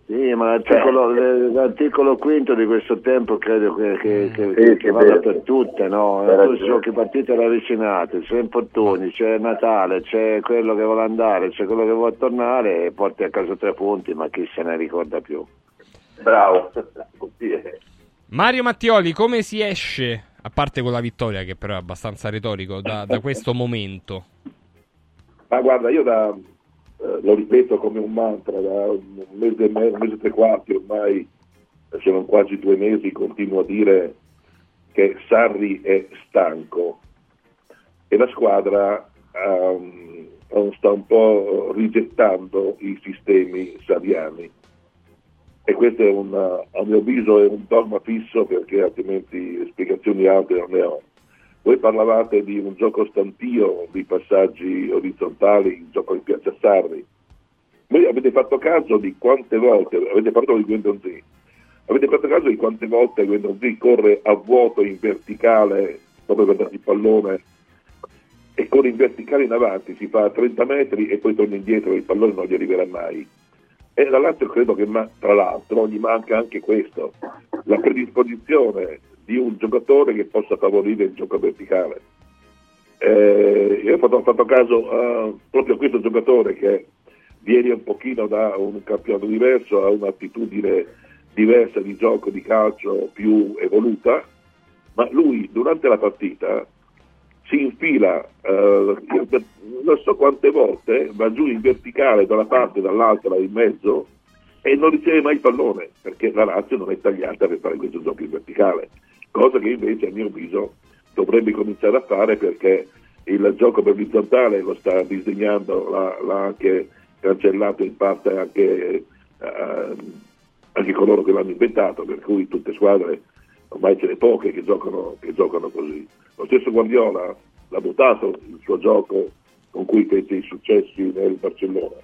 Sì, ma l'articolo, l- l'articolo quinto di questo tempo credo che, che, che, Sì, che che vada per tutte, no? Ragione. giochi partite ravvicinate, c'è infortuni, c'è Natale, c'è quello che vuole andare, c'è quello che vuole tornare e porti a casa tre punti, ma chi se ne ricorda più? Bravo. Mario Mattioli, come si esce, a parte con la vittoria, che però è abbastanza retorico, da, da questo momento? Ma guarda, io da, eh, lo ripeto come un mantra, da un mese e mezzo, un mese e tre quarti ormai, eh, sono quasi due mesi, continuo a dire che Sarri è stanco e la squadra ehm, sta un po' rigettando i sistemi sarriani. E questo un, a mio avviso è un dogma fisso perché altrimenti spiegazioni altre non ne ho. Voi parlavate di un gioco stantio, di passaggi orizzontali, il gioco di Piazza Sarri. Voi avete fatto caso di quante volte, avete parlato di Guendonzi, avete fatto caso di quante volte Guendonzi corre a vuoto in verticale dopo aver dato il pallone e corre in verticale in avanti, si fa 30 metri e poi torna indietro e il pallone non gli arriverà mai. E la Lazio credo che ma- tra l'altro gli manca anche questo, la predisposizione di un giocatore che possa favorire il gioco verticale. Eh, io ho fatto, caso a proprio a questo giocatore che viene un pochino da un campionato diverso, ha un'attitudine diversa di gioco, di calcio più evoluta, ma lui durante la partita si infila, eh, non so quante volte, va giù in verticale da una parte dall'altra in mezzo e non riceve mai il pallone, perché la Lazio non è tagliata per fare questo gioco in verticale, cosa che invece a mio avviso dovrebbe cominciare a fare perché il gioco per orizzontale lo sta disegnando, l'ha, l'ha anche cancellato in parte anche, eh, anche coloro che l'hanno inventato, per cui tutte squadre, ormai ce ne poche che giocano, che giocano così. Lo stesso Guardiola l'ha votato il suo gioco con cui fece i successi nel Barcellona.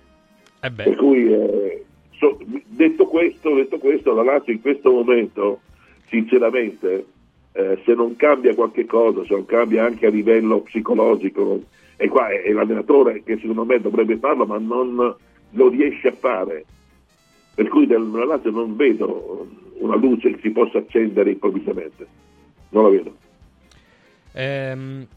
Eh. Per cui, eh, so- detto, questo, detto questo, la Lazio in questo momento, sinceramente, eh, se non cambia qualche cosa, se non cambia anche a livello psicologico, e qua è, è l'allenatore che secondo me dovrebbe farlo, ma non lo riesce a fare. Per cui nella Lazio non vedo una luce che si possa accendere improvvisamente. Non la vedo. Ehm,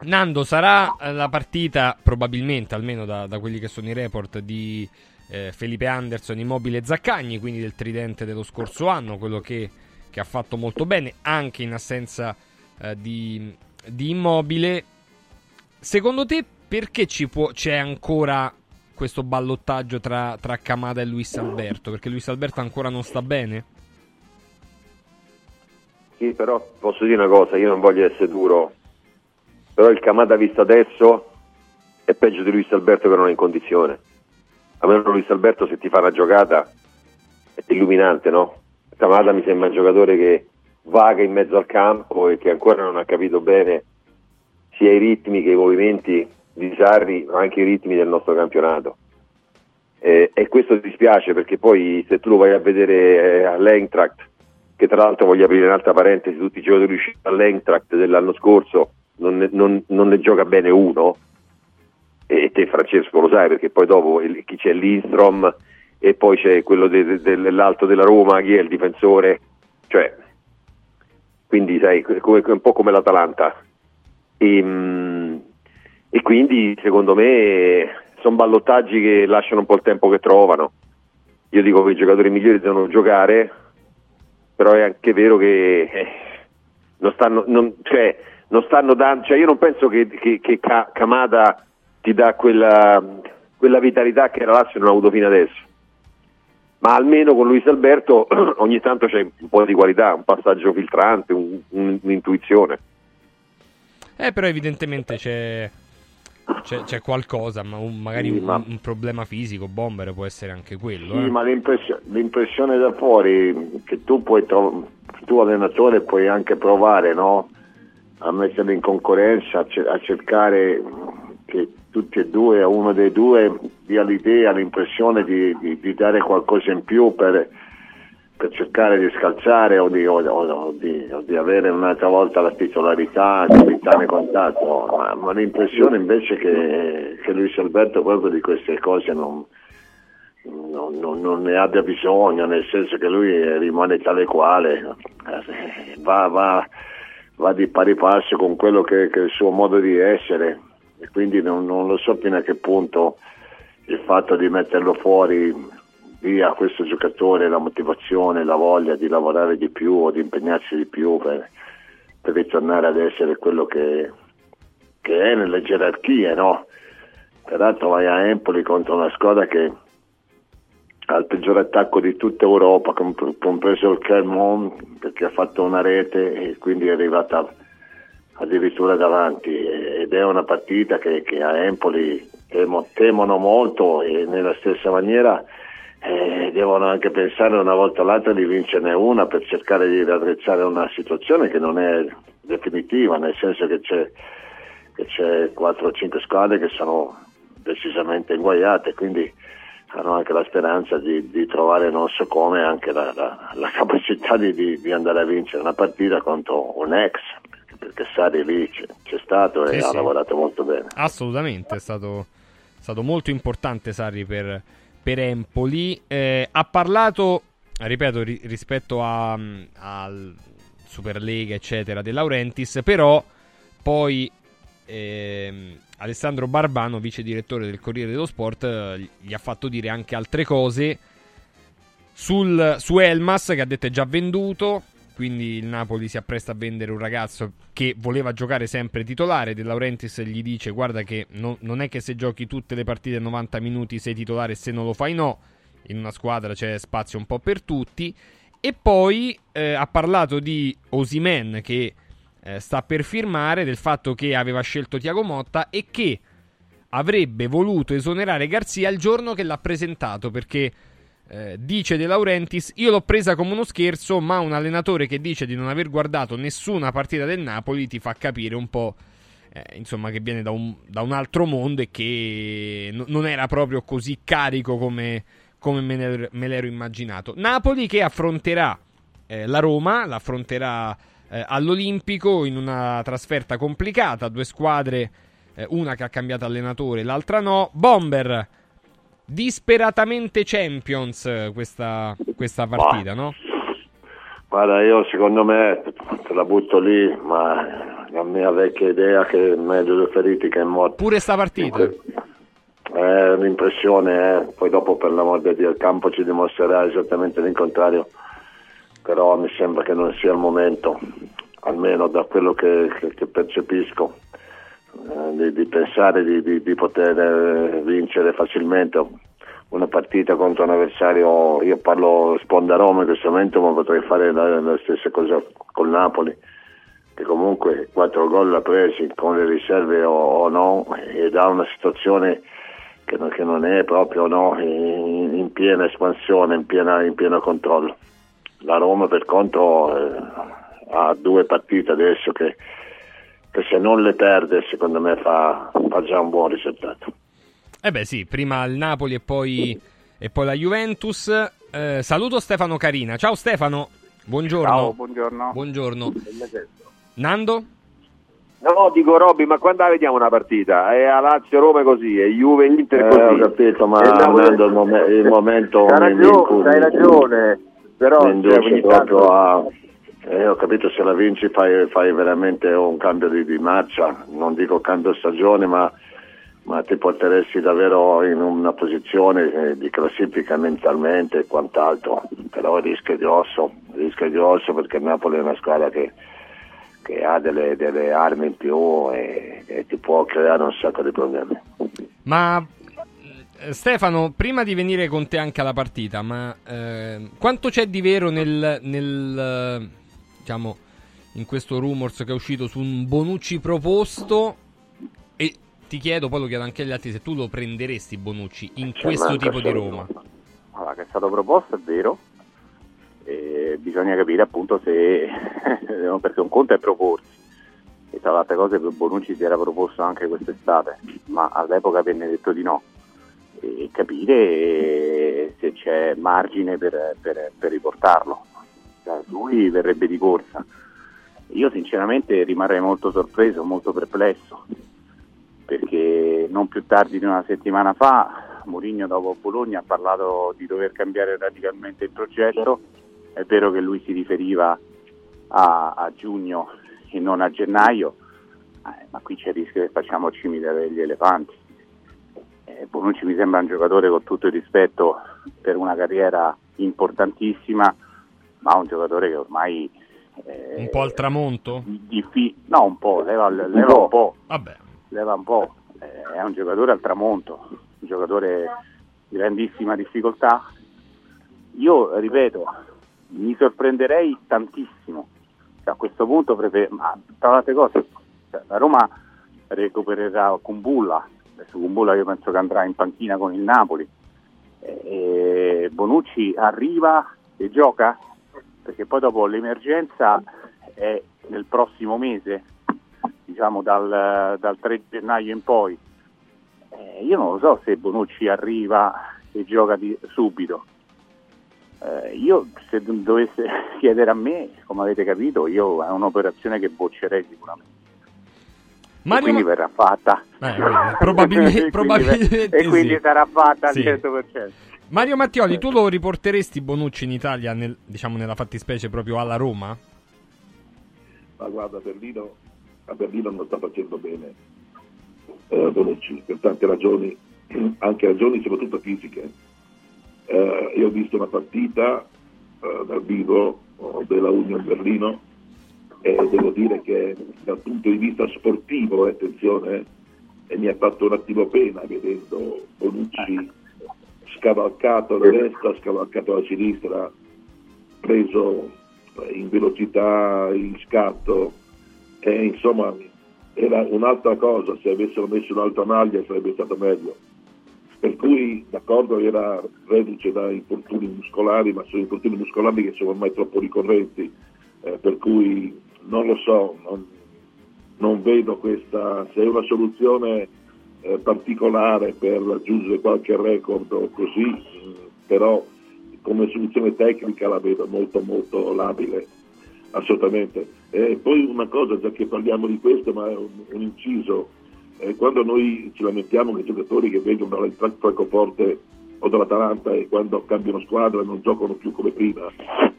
Nando, sarà la partita, probabilmente, almeno da, da quelli che sono i report, di eh, Felipe Anderson, Immobile e Zaccagni, quindi del tridente dello scorso anno, quello che, che ha fatto molto bene, anche in assenza eh, di, di Immobile. Secondo te perché può, c'è ancora questo ballottaggio tra, tra Camada e Luis Alberto? Perché Luis Alberto ancora non sta bene? Sì, però posso dire una cosa, io non voglio essere duro, però il Camada visto adesso è peggio di Luis Alberto che non è in condizione. A me Luis Alberto se ti fa una giocata è illuminante, no? Camada mi sembra un giocatore che vaga in mezzo al campo e che ancora non ha capito bene sia i ritmi che i movimenti di Sarri, ma anche i ritmi del nostro campionato. Eh, e questo dispiace perché poi se tu lo vai a vedere eh, all'Eintracht, che tra l'altro voglio aprire un'altra parentesi, tutti i giocatori usciti all'Eintracht dell'anno scorso non ne, non- non ne gioca bene uno, e te Francesco lo sai perché poi dopo il- chi c'è Lindstrom e poi c'è quello de- de- dell'alto della Roma, chi è il difensore, cioè, quindi sai, come- un po' come l'Atalanta. E, mm, e quindi secondo me sono ballottaggi che lasciano un po' il tempo che trovano. Io dico che i giocatori migliori devono giocare, però è anche vero che eh, non stanno, non, cioè, non stanno dando, cioè io non penso che, che, che Kamada ti dà quella, quella vitalità che la Lazio non ha avuto fino adesso. Ma almeno con Luis Alberto *clears throat* ogni tanto c'è un po' di qualità, un passaggio filtrante, un- un- un'intuizione. Eh, però evidentemente c'è, c'è, c'è qualcosa, ma un- magari Sì, un, ma- un problema fisico, bomber può essere anche quello. Sì, eh. ma l'impressio- l'impressione da fuori che tu puoi tro- tu allenatore puoi anche provare no? a metterli in concorrenza, a, cer- a cercare che tutti e due, a uno dei due dia l'idea, l'impressione di, di- di dare qualcosa in più per, per cercare di scalzare o di, o- o- di- o di avere un'altra volta la titolarità, di evitare contatto, ma, ma l'impressione invece che, che Luis Alberto proprio di queste cose non, non- non- non ne abbia bisogno, nel senso che lui rimane tale quale, eh, va, va- va di pari passo con quello che, che è il suo modo di essere e quindi non, non lo so fino a che punto il fatto di metterlo fuori via questo giocatore la motivazione, la voglia di lavorare di più o di impegnarsi di più per, per ritornare ad essere quello che, che è nelle gerarchie, no? Peraltro vai a Empoli contro una squadra che ha il peggior attacco di tutta Europa, comp- compreso il Clermont, perché ha fatto una rete e quindi è arrivata addirittura davanti. Ed è una partita che, che a Empoli temo- temono molto e nella stessa maniera eh, devono anche pensare una volta o l'altra di vincerne una per cercare di raddrizzare una situazione che non è definitiva, nel senso che c'è, che c'è 4 o 5 squadre che sono decisamente inguaiate, quindi hanno anche la speranza di, di trovare non so come anche la, la- la capacità di, di- di andare a vincere una partita contro un ex, perché Sari lì c'è, c'è stato e Sì, ha sì. lavorato molto bene. Assolutamente, è stato, è stato molto importante Sarri per, per Empoli. Eh, ha parlato, ripeto, ri- rispetto a, al Superlega, eccetera, De Laurentiis, però poi ehm, Alessandro Barbano, vice direttore del Corriere dello Sport, eh, gli ha fatto dire anche altre cose sul, su Elmas, che ha detto è già venduto. Quindi il Napoli si appresta a vendere un ragazzo che voleva giocare sempre titolare. De Laurentiis gli dice: Guarda, che no- non è che se giochi tutte le partite a 90 minuti sei titolare se non lo fai, no. In una squadra c'è spazio un po' per tutti. E poi eh, ha parlato di Osimen che eh, sta per firmare, del fatto che aveva scelto Tiago Motta e che avrebbe voluto esonerare Garzia il giorno che l'ha presentato perché eh, dice De Laurentiis io l'ho presa come uno scherzo ma un allenatore che dice di non aver guardato nessuna partita del Napoli ti fa capire un po' eh, insomma che viene da un, da un altro mondo e che no- non era proprio così carico come, come me, l'ero, me l'ero immaginato Napoli che affronterà eh, la Roma l'affronterà eh, all'Olimpico in una trasferta complicata due squadre eh, una che ha cambiato allenatore, l'altra no. Bomber, disperatamente Champions eh, questa, questa partita, no? Guarda, io secondo me te la butto lì, ma la mia vecchia idea che è meglio due feriti che morti. Pure sta partita. È un'impressione, eh. poi dopo per l'amor di Dio il campo ci dimostrerà esattamente l'incontrario, però mi sembra che non sia il momento, almeno da quello che, che- che percepisco, eh, di, di pensare di, di- di poter eh, vincere facilmente una partita contro un avversario, io parlo sponda Roma in questo momento, ma potrei fare la, la stessa cosa col Napoli, che comunque quattro gol l'ha presi con le riserve o, o no, ed ha una situazione che non, che non è proprio no, in, in piena espansione, in, piena- in pieno controllo. La Roma per contro eh, ha due partite adesso che, che se non le perde secondo me fa, fa già un buon risultato. Eh beh sì, prima il Napoli e poi, e poi la Juventus. Eh, saluto Stefano Carina. Ciao Stefano, buongiorno. Ciao, buongiorno. Buongiorno. Nando? No, dico Robby, ma quando la vediamo una partita? È a Lazio-Roma così, è Juve-Inter Eh, così. ho capito, ma il Napoli- Nando, il, mom- il momento Hai ragione, hai ragione, però mi induce cioè, proprio a... eh, ho capito, se la vinci fai, fai veramente un cambio di, di marcia, non dico cambio stagione, ma, ma ti porteresti davvero in una posizione eh, di classifica mentalmente e quant'altro, però il rischio è grosso, il rischio è grosso perché Napoli è una squadra che, che ha delle, delle armi in più e, e ti può creare un sacco di problemi. Ma eh, Stefano, prima di venire con te anche alla partita, ma eh, quanto c'è di vero nel, nel, diciamo, in questo rumors che è uscito su un Bonucci proposto? E ti chiedo, poi lo chiedo anche agli altri, se tu lo prenderesti Bonucci in Cioè, questo tipo di Roma? Allora, che è stato proposto è vero, e bisogna capire appunto se, *laughs* perché un conto è proporsi, e tra le altre cose Bonucci si era proposto anche quest'estate, ma all'epoca venne detto di no, e capire se, se c'è margine per, per- per riportarlo. Cioè, lui verrebbe di corsa. Io sinceramente rimarrei molto sorpreso, molto perplesso, perché non più tardi di una settimana fa Mourinho dopo Bologna ha parlato di dover cambiare radicalmente il progetto, è vero che lui si riferiva a, a giugno e non a gennaio, eh, ma qui c'è il rischio che facciamo il degli elefanti. Eh, Bonucci mi sembra un giocatore con tutto il rispetto per una carriera importantissima, ma un giocatore che ormai eh, Un po' al tramonto? diffi- no un po', leva, leva un po', Vabbè. leva un po', Eh, è un giocatore al tramonto, un giocatore di grandissima difficoltà. Io ripeto, mi sorprenderei tantissimo. Cioè, a questo punto, prefer- ma tra le altre cose, cioè, la Roma recupererà Kumbulla, adesso Kumbulla io penso che andrà in panchina con il Napoli. E Bonucci arriva e gioca perché poi dopo l'emergenza è nel prossimo mese, diciamo dal, dal 3 gennaio in poi. Eh, io non lo so se Bonucci arriva e gioca di- subito. Eh, io se dovesse *laughs* chiedere a me, come avete capito, io è un'operazione che boccerei sicuramente. Mario quindi verrà fatta. Eh, probabilmente- *laughs* E quindi- probabilmente e quindi sì. sarà fatta al Sì. 100%. Mario Mattioli, tu lo riporteresti Bonucci in Italia, nel- diciamo nella fattispecie proprio alla Roma? Ma guarda, Berlino, a Berlino non sta facendo bene eh, Bonucci, per tante ragioni, *clears throat* anche ragioni soprattutto fisiche. Eh, io ho visto una partita eh, dal vivo oh, della Union Berlino e devo dire che dal punto di vista sportivo, eh, attenzione, eh, mi ha fatto un attimo pena vedendo Bonucci scavalcato alla destra, scavalcato alla sinistra, preso eh, in velocità, in scatto, e insomma era un'altra cosa, se avessero messo un'altra maglia sarebbe stato meglio. Per cui d'accordo era reduce da infortuni muscolari, ma sono infortuni muscolari che sono ormai troppo ricorrenti, eh, per cui non lo so, non, non vedo questa, se è una soluzione eh, particolare per raggiungere qualche record o così, mh, però come soluzione tecnica la vedo molto molto labile, assolutamente. E poi una cosa, già che parliamo di questo, ma è un, un inciso, eh, quando noi ci lamentiamo che i giocatori che vengono dal Fra- Francoforte o dall'Atalanta e quando cambiano squadra non giocano più come prima,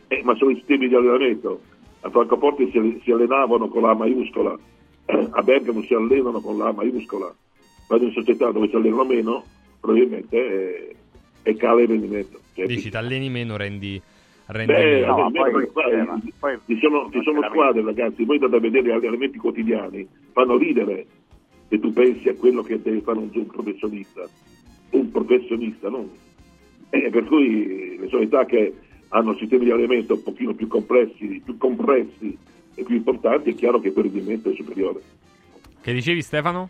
eh, ma sono i sistemi di allenamento. A Francoforte si, si allenavano con la maiuscola, a Bergamo si allenano con la maiuscola, vado in società dove si allenano meno, probabilmente eh, e cala il rendimento. Cioè, Dici, ti alleni meno, rendi, rendi Beh, meno. almeno, guarda, ci sono, ci sono squadre, ragazzi, voi andate a vedere gli allenamenti quotidiani, fanno ridere se tu pensi a quello che deve fare un, un professionista, un professionista, non. Eh, per cui le società che hanno sistemi di allenamento un pochino più complessi, più compressi e più importanti, è chiaro che quel rendimento è superiore. Che dicevi Stefano?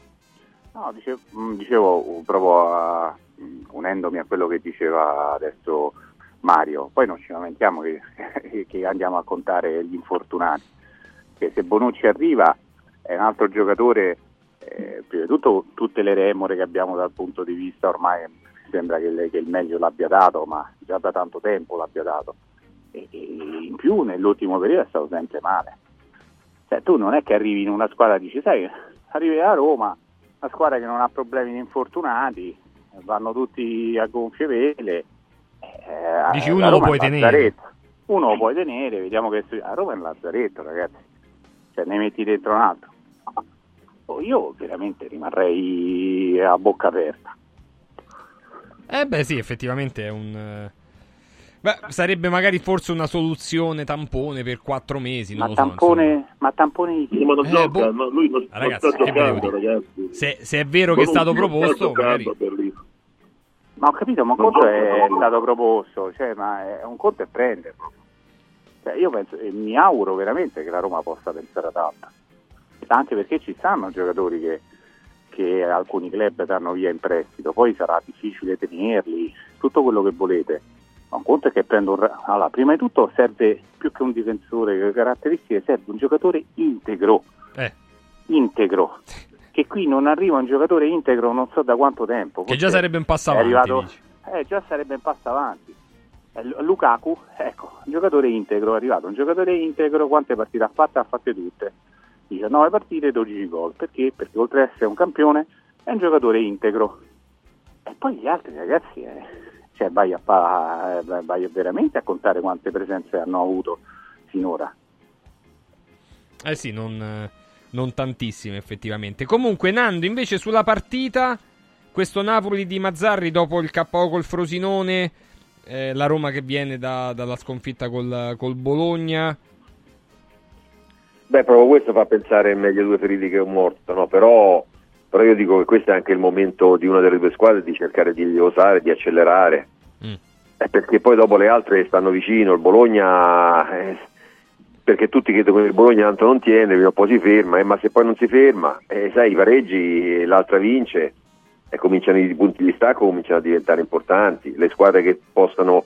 No, dicevo, mh, dicevo, uh, proprio a- mh, unendomi a quello che diceva adesso Mario, poi non ci lamentiamo che, *laughs* che andiamo a contare gli infortunati, che se Bonucci arriva è un altro giocatore, eh, prima di tutto tutte le remore che abbiamo dal punto di vista ormai mi sembra che, le- che il meglio l'abbia dato, ma già da tanto tempo l'abbia dato, e, e in più nell'ultimo periodo è stato sempre male. Cioè, tu non è che arrivi in una squadra e dici, sai, arrivi a Roma, una squadra che non ha problemi di infortunati, vanno tutti a gonfie vele. eh, Dici, uno lo puoi tenere. lazzaretto. Uno lo puoi tenere, vediamo che a Roma è un lazzaretto, ragazzi. Cioè, ne metti dentro un altro. Oh, io veramente rimarrei a bocca aperta. Eh beh sì, effettivamente è un... eh, Beh, sarebbe magari forse una soluzione tampone per quattro mesi, non Ma lo so. tampone, ma tampone di chi? Ma non Eh, gioca, boh. no, lui non, non Ragazzi, sta devo giocando, dire? ragazzi. Se, se è vero che è stato proposto, magari... Ma ho capito, ma un conto è stato proposto, cioè, ma è, un conto è prenderlo. Cioè, io penso, e mi auguro veramente che la Roma possa pensare ad altro. Anche perché ci stanno giocatori che, che alcuni club danno via in prestito, poi sarà difficile tenerli, tutto quello che volete. Ma un conto è che prendo un... ra- Allora, prima di tutto serve più che un difensore che caratteristiche, serve un giocatore integro. Eh. Integro. Che qui non arriva un giocatore integro non so da quanto tempo. Che già sarebbe un passo avanti, arrivato, eh, già sarebbe in passo avanti. Eh, Lu- Lukaku, ecco, un giocatore integro, è arrivato un giocatore integro, quante partite ha fatte? Ha fatte tutte. 19 partite, 12 gol. Perché? Perché oltre ad essere un campione è un giocatore integro. E poi gli altri ragazzi, eh, cioè vai, a fa- eh, vai veramente a contare quante presenze hanno avuto finora. Eh sì, non, non tantissime effettivamente. Comunque, Nando, invece sulla partita, questo Napoli di Mazzarri dopo il KO col Frosinone, eh, la Roma che viene da- dalla sconfitta col, col Bologna. Beh, proprio questo fa pensare meglio due feriti che un morto, no? Però, però io dico che questo è anche il momento di una delle due squadre di cercare di osare, di accelerare. Mm. Eh, perché poi dopo le altre stanno vicino, il Bologna, eh, perché tutti credono che il Bologna tanto non tiene, prima o poi si ferma, eh, ma se poi non si ferma, eh, sai, i pareggi, l'altra vince, e cominciano i punti di stacco cominciano a diventare importanti, le squadre che possano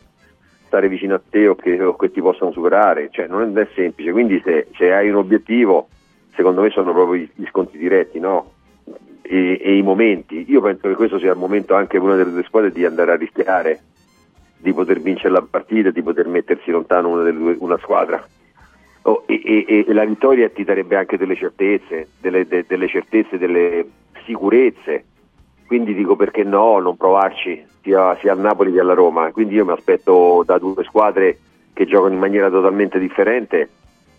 stare vicino a te o che, o che ti possano superare, cioè non è semplice, quindi se, se hai un obiettivo, secondo me sono proprio gli sconti diretti, no? E, e i momenti, io penso che questo sia il momento anche per una delle due squadre di andare a rischiare, di poter vincere la partita, di poter mettersi lontano una, due, una squadra. Oh, e, e- e la vittoria ti darebbe anche delle certezze, delle, de- delle certezze, delle sicurezze. Quindi dico perché no, non provarci sia, sia a Napoli che alla Roma. Quindi io mi aspetto da due squadre che giocano in maniera totalmente differente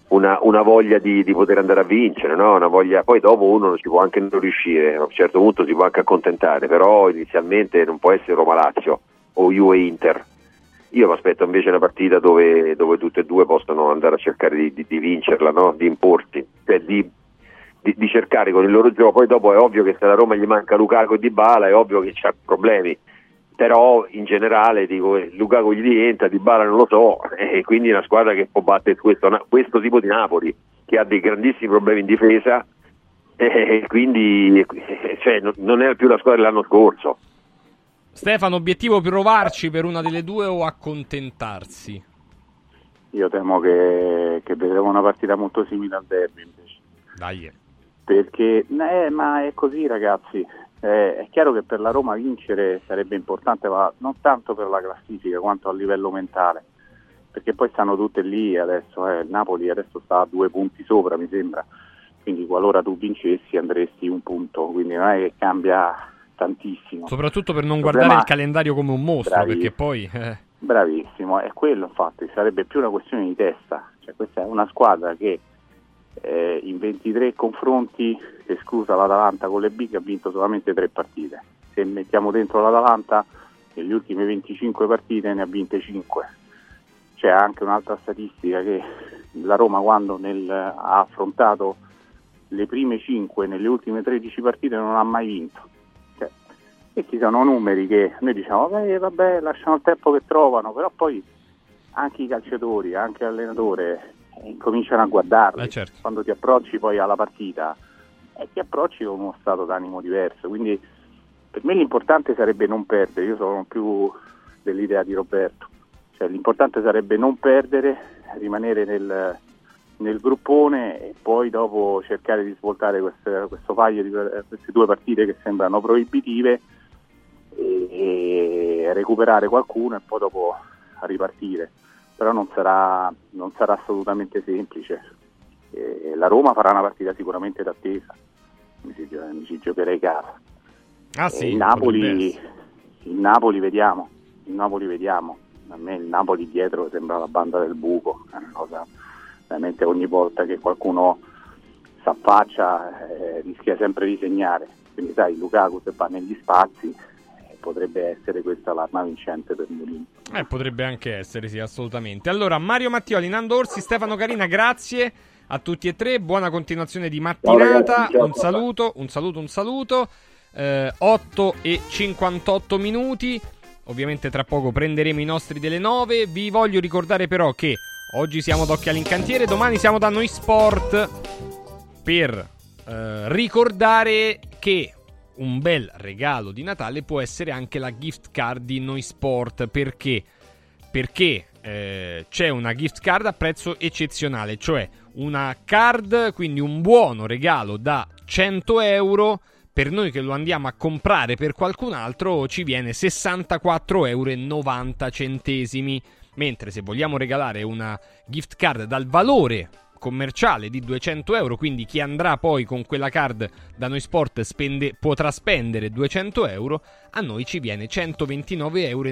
una, una voglia di, di poter andare a vincere, no? voglia... poi dopo uno ci può anche non riuscire, a un certo punto si può anche accontentare, però inizialmente non può essere Roma-Lazio o Juve-Inter. Io mi aspetto invece una partita dove, dove tutte e due possano andare a cercare di, di- di vincerla, no? di importi, cioè di, di- di cercare con il loro gioco. Poi dopo è ovvio che se alla Roma gli manca Lukaku e Dybala è ovvio che c'ha problemi, però in generale dico eh, Lukaku gli rientra, Dybala non lo so, *laughs* e quindi è una squadra che può battere questo, questo tipo di Napoli che ha dei grandissimi problemi in difesa *laughs* e quindi eh, cioè, non- non è più la squadra dell'anno scorso. Stefano, obiettivo provarci per una delle due o accontentarsi? Io temo che, che vedremo una partita molto simile al derby invece. Dai. Perché, eh, ma è così ragazzi, Eh, è chiaro che per la Roma vincere sarebbe importante, ma non tanto per la classifica quanto a livello mentale, perché poi stanno tutte lì adesso, eh, il Napoli adesso sta a due punti sopra mi sembra, quindi qualora tu vincessi andresti un punto, quindi non è che cambia tantissimo. Soprattutto per non guardare problema- il calendario come un mostro, Bravi. perché poi... eh, Bravissimo, è quello infatti, sarebbe più una questione di testa, cioè questa è una squadra che eh, in 23 confronti, esclusa l'Atalanta con le big, ha vinto solamente 3 partite. Se mettiamo dentro l'Atalanta, nelle ultime 25 partite ne ha vinte 5. C'è anche un'altra statistica che la Roma quando nel- ha affrontato le prime 5 nelle ultime 13 partite non ha mai vinto. Cioè, e ci sono numeri che noi diciamo vabbè, vabbè lasciano il tempo che trovano, però poi anche i calciatori, anche l'allenatore eh, incominciano a guardarli. Eh, certo. Quando ti approcci poi alla partita e ti approcci con uno stato d'animo diverso. Quindi per me l'importante sarebbe non perdere, io sono più dell'idea di Roberto. Cioè, l'importante sarebbe non perdere, rimanere nel, nel gruppone e poi dopo cercare di svoltare queste- di queste due partite che sembrano proibitive e, e recuperare qualcuno e poi dopo ripartire. Però non sarà, non sarà assolutamente semplice. E la Roma farà una partita sicuramente d'attesa, mi ci, mi ci giocherei casa. Ah E sì, il Napoli, il Napoli vediamo, il Napoli vediamo. A me il Napoli dietro sembra la banda del buco, è una cosa veramente ogni volta che qualcuno s'affaccia eh, rischia sempre di segnare. Quindi sai, Lukaku se va negli spazi eh, potrebbe essere questa l'arma vincente per Mourinho. Eh, potrebbe anche essere, sì, assolutamente. Allora, Mario Mattioli, Nando Orsi, Stefano Carina, grazie a tutti e tre. Buona continuazione di mattinata. un saluto, un saluto, un saluto. Eh, 8 e 58 minuti. Ovviamente tra poco prenderemo i nostri delle 9. Vi voglio ricordare però che oggi siamo ad Occhiali in Cantiere, domani siamo da Noi Sport per eh, ricordare che un bel regalo di Natale può essere anche la gift card di Noi Sport. Perché? Perché eh, c'è una gift card a prezzo eccezionale, cioè una card, quindi un buono regalo da 100 euro per noi che lo andiamo a comprare per qualcun altro ci viene 64,90 euro. Mentre se vogliamo regalare una gift card dal valore commerciale di 200 euro, quindi chi andrà poi con quella card da noi sport spende, potrà spendere 200 euro, a noi ci viene 129,90 euro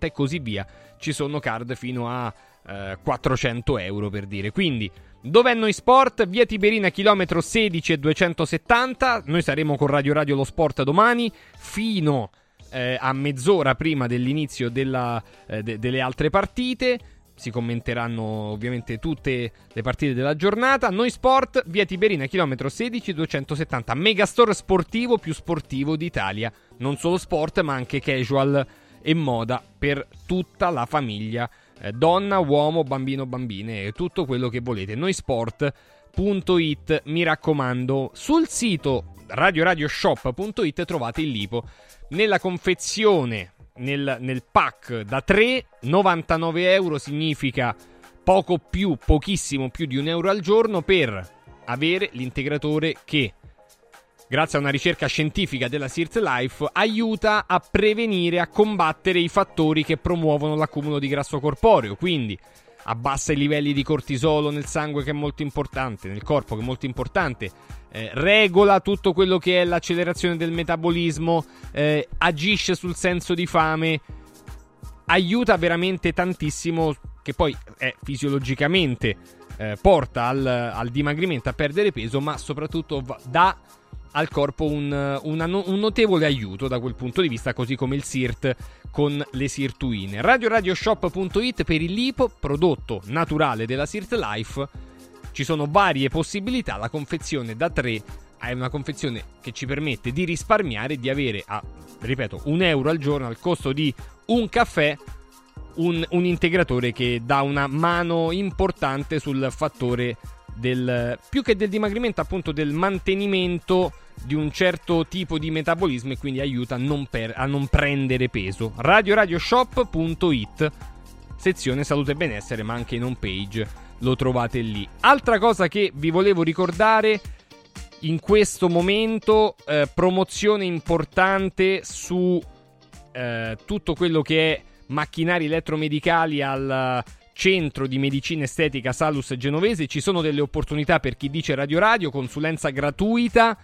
e così via. Ci sono card fino a eh, 400 euro per dire. Quindi, dov'è noi sport? Via Tiberina, chilometro 16 e 270. Noi saremo con Radio Radio Lo Sport domani fino eh, a mezz'ora prima dell'inizio della, eh, de- delle altre partite si commenteranno ovviamente tutte le partite della giornata. Noi Sport, via Tiberina, chilometro 16 270, megastore sportivo più sportivo d'Italia. Non solo sport, ma anche casual e moda per tutta la famiglia. Eh, donna, uomo, bambino, bambine, tutto quello che volete. Noi Sport.it, mi raccomando, sul sito radioradioshop.it trovate il lipo. Nella confezione nel, nel pack da 3, 99 euro significa poco più, pochissimo più di un euro al giorno per avere l'integratore che, grazie a una ricerca scientifica della Sears Life, aiuta a prevenire, a combattere i fattori che promuovono l'accumulo di grasso corporeo. Quindi abbassa i livelli di cortisolo nel sangue che è molto importante, nel corpo che è molto importante, eh, regola tutto quello che è l'accelerazione del metabolismo, eh, agisce sul senso di fame, aiuta veramente tantissimo, che poi è fisiologicamente eh, porta al, al, dimagrimento, a perdere peso, ma soprattutto va, dà al corpo un, una, un, notevole aiuto da quel punto di vista, così come il SIRT con le sirtuine. RadioRadioShop.it per il lipo, prodotto naturale della SIRT Life ci sono varie possibilità, la confezione da 3 è una confezione che ci permette di risparmiare di avere a, ripeto, un euro al giorno al costo di un caffè un, un, integratore che dà una mano importante sul fattore del più che del dimagrimento, appunto del mantenimento di un certo tipo di metabolismo e quindi aiuta a non, per, a non prendere peso. RadioRadioShop.it sezione salute e benessere, ma anche in home page lo trovate lì. Altra cosa che vi volevo ricordare in questo momento, eh, promozione importante su eh, tutto quello che è macchinari elettromedicali al centro di medicina estetica Salus Genovese. Ci sono delle opportunità per chi dice Radio Radio, consulenza gratuita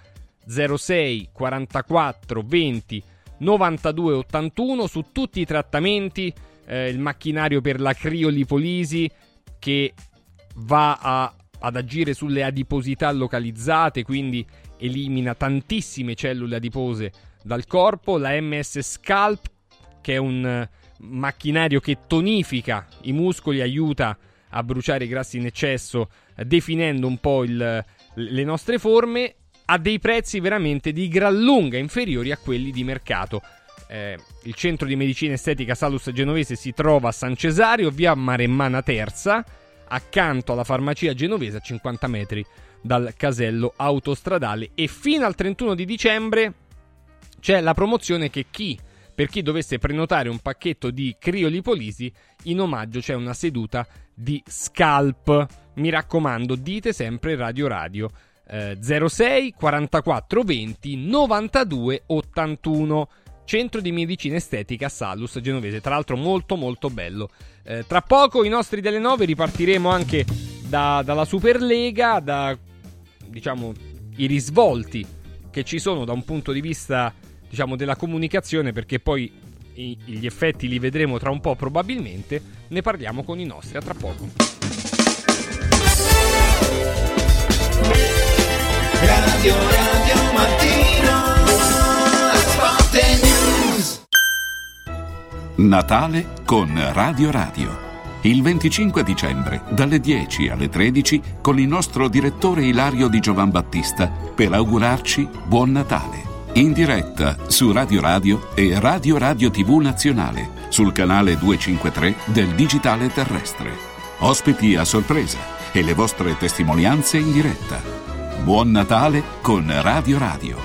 06 44 20 92 81 su tutti i trattamenti, eh, il macchinario per la criolipolisi che va a, ad agire sulle adiposità localizzate, quindi elimina tantissime cellule adipose dal corpo, la MS Scalp, che è un macchinario che tonifica i muscoli, aiuta a bruciare i grassi in eccesso, definendo un po' il, le nostre forme, a dei prezzi veramente di gran lunga inferiori a quelli di mercato. Eh, il centro di medicina estetica Salus Genovese si trova a San Cesario, via Maremmana Terza accanto alla farmacia genovese a 50 metri dal casello autostradale e fino al 31 di dicembre c'è la promozione che chi per chi dovesse prenotare un pacchetto di criolipolisi in omaggio c'è una seduta di scalp. Mi raccomando dite sempre radio radio eh, 06 44 20 92 81 Centro di Medicina Estetica Salus Genovese, tra l'altro molto molto bello. Eh, tra poco i nostri delle 9 ripartiremo anche da, dalla Superlega, da diciamo i risvolti che ci sono da un punto di vista diciamo della comunicazione perché poi i, gli effetti li vedremo tra un po' probabilmente, ne parliamo con i nostri a tra poco. Radio Radio Mattino Natale con Radio Radio. Il 25 dicembre, dalle 10 alle 13, con il nostro direttore Ilario di Giovan Battista, per augurarci Buon Natale. In diretta su Radio Radio e Radio Radio TV Nazionale, sul canale 253 del Digitale Terrestre. Ospiti a sorpresa e le vostre testimonianze in diretta. Buon Natale con Radio Radio.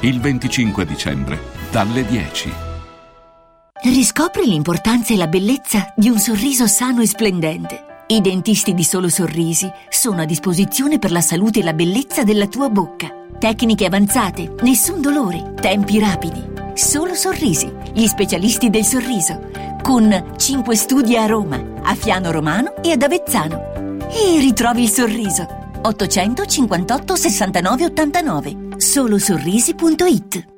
Il 25 dicembre, dalle 10. Riscopri l'importanza e la bellezza di un sorriso sano e splendente. I dentisti di Solo Sorrisi sono a disposizione per la salute e la bellezza della tua bocca. Tecniche avanzate, nessun dolore, tempi rapidi. Solo Sorrisi, gli specialisti del sorriso. Con 5 studi a Roma, a Fiano Romano e ad Avezzano. E ritrovi il sorriso. 858 69 89 solosorrisi.it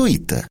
gratuita.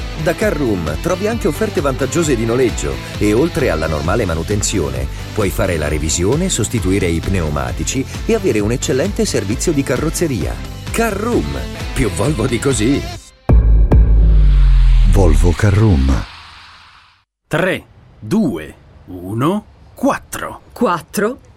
Da Carroom trovi anche offerte vantaggiose di noleggio e oltre alla normale manutenzione puoi fare la revisione, sostituire i pneumatici e avere un eccellente servizio di carrozzeria. Carroom, più Volvo di così. Volvo Carroom. 3, 2, 1, 4. 4?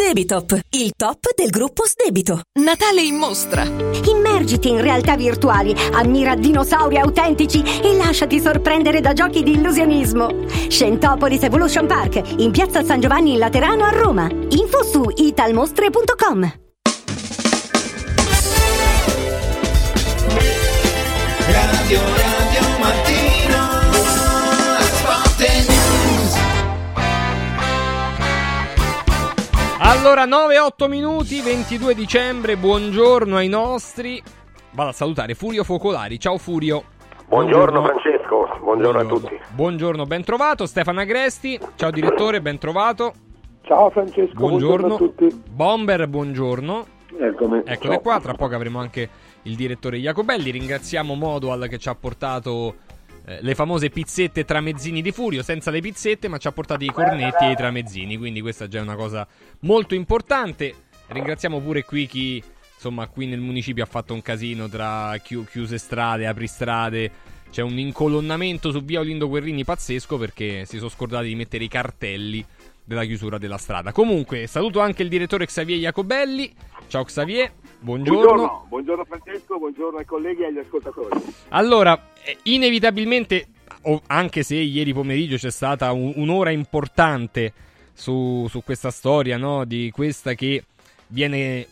Sdebitop, il top del gruppo Sdebito. Natale in mostra. Immergiti in realtà virtuali, ammira dinosauri autentici e lasciati sorprendere da giochi di illusionismo. Scentopolis Evolution Park, in piazza San Giovanni in Laterano a Roma. Info su italmostre.com. Radio Radio Allora, 9-8 minuti, 22 dicembre, buongiorno ai nostri. Vado a salutare Furio Focolari. Ciao Furio. Buongiorno, Francesco, buongiorno, a tutti. Buongiorno, ben trovato. Stefano Agresti. Ciao direttore, ben trovato. Ciao Francesco, Buongiorno. buongiorno, a tutti. Bomber, buongiorno. Eccomi. Eccole Ciao. qua, tra poco avremo anche il direttore Jacobelli. Ringraziamo Modual che ci ha portato eh, le famose pizzette tramezzini di Furio, senza le pizzette, ma ci ha portato i cornetti e i tramezzini. Quindi questa già è una cosa molto importante. Ringraziamo pure qui chi, insomma, qui nel municipio ha fatto un casino tra chi- chiuse strade, apri strade. C'è un incolonnamento su via Olindo Guerrini pazzesco perché si sono scordati di mettere i cartelli della chiusura della strada. Comunque, saluto anche il direttore Xavier Jacobelli. Ciao Xavier, buongiorno. Buongiorno, buongiorno Francesco, buongiorno ai colleghi e agli ascoltatori. Allora, inevitabilmente, o- anche se ieri pomeriggio c'è stata un- un'ora importante su, su questa storia, no? Di questa che viene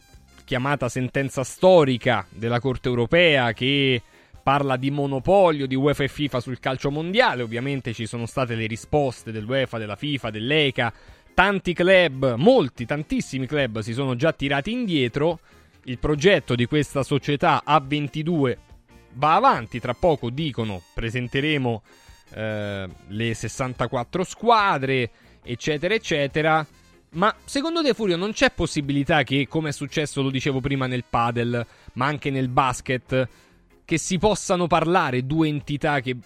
chiamata sentenza storica della Corte europea che parla di monopolio di UEFA e FIFA sul calcio mondiale. Ovviamente ci sono state le risposte dell'UEFA, della FIFA, dell'ECA. Tanti club, molti, tantissimi club si sono già tirati indietro. Il progetto di questa società A22 va avanti. Tra poco dicono presenteremo eh, le 64 squadre, eccetera, eccetera. Ma secondo te, Furio, non c'è possibilità che, come è successo, lo dicevo prima nel padel, ma anche nel basket, che si possano parlare due entità che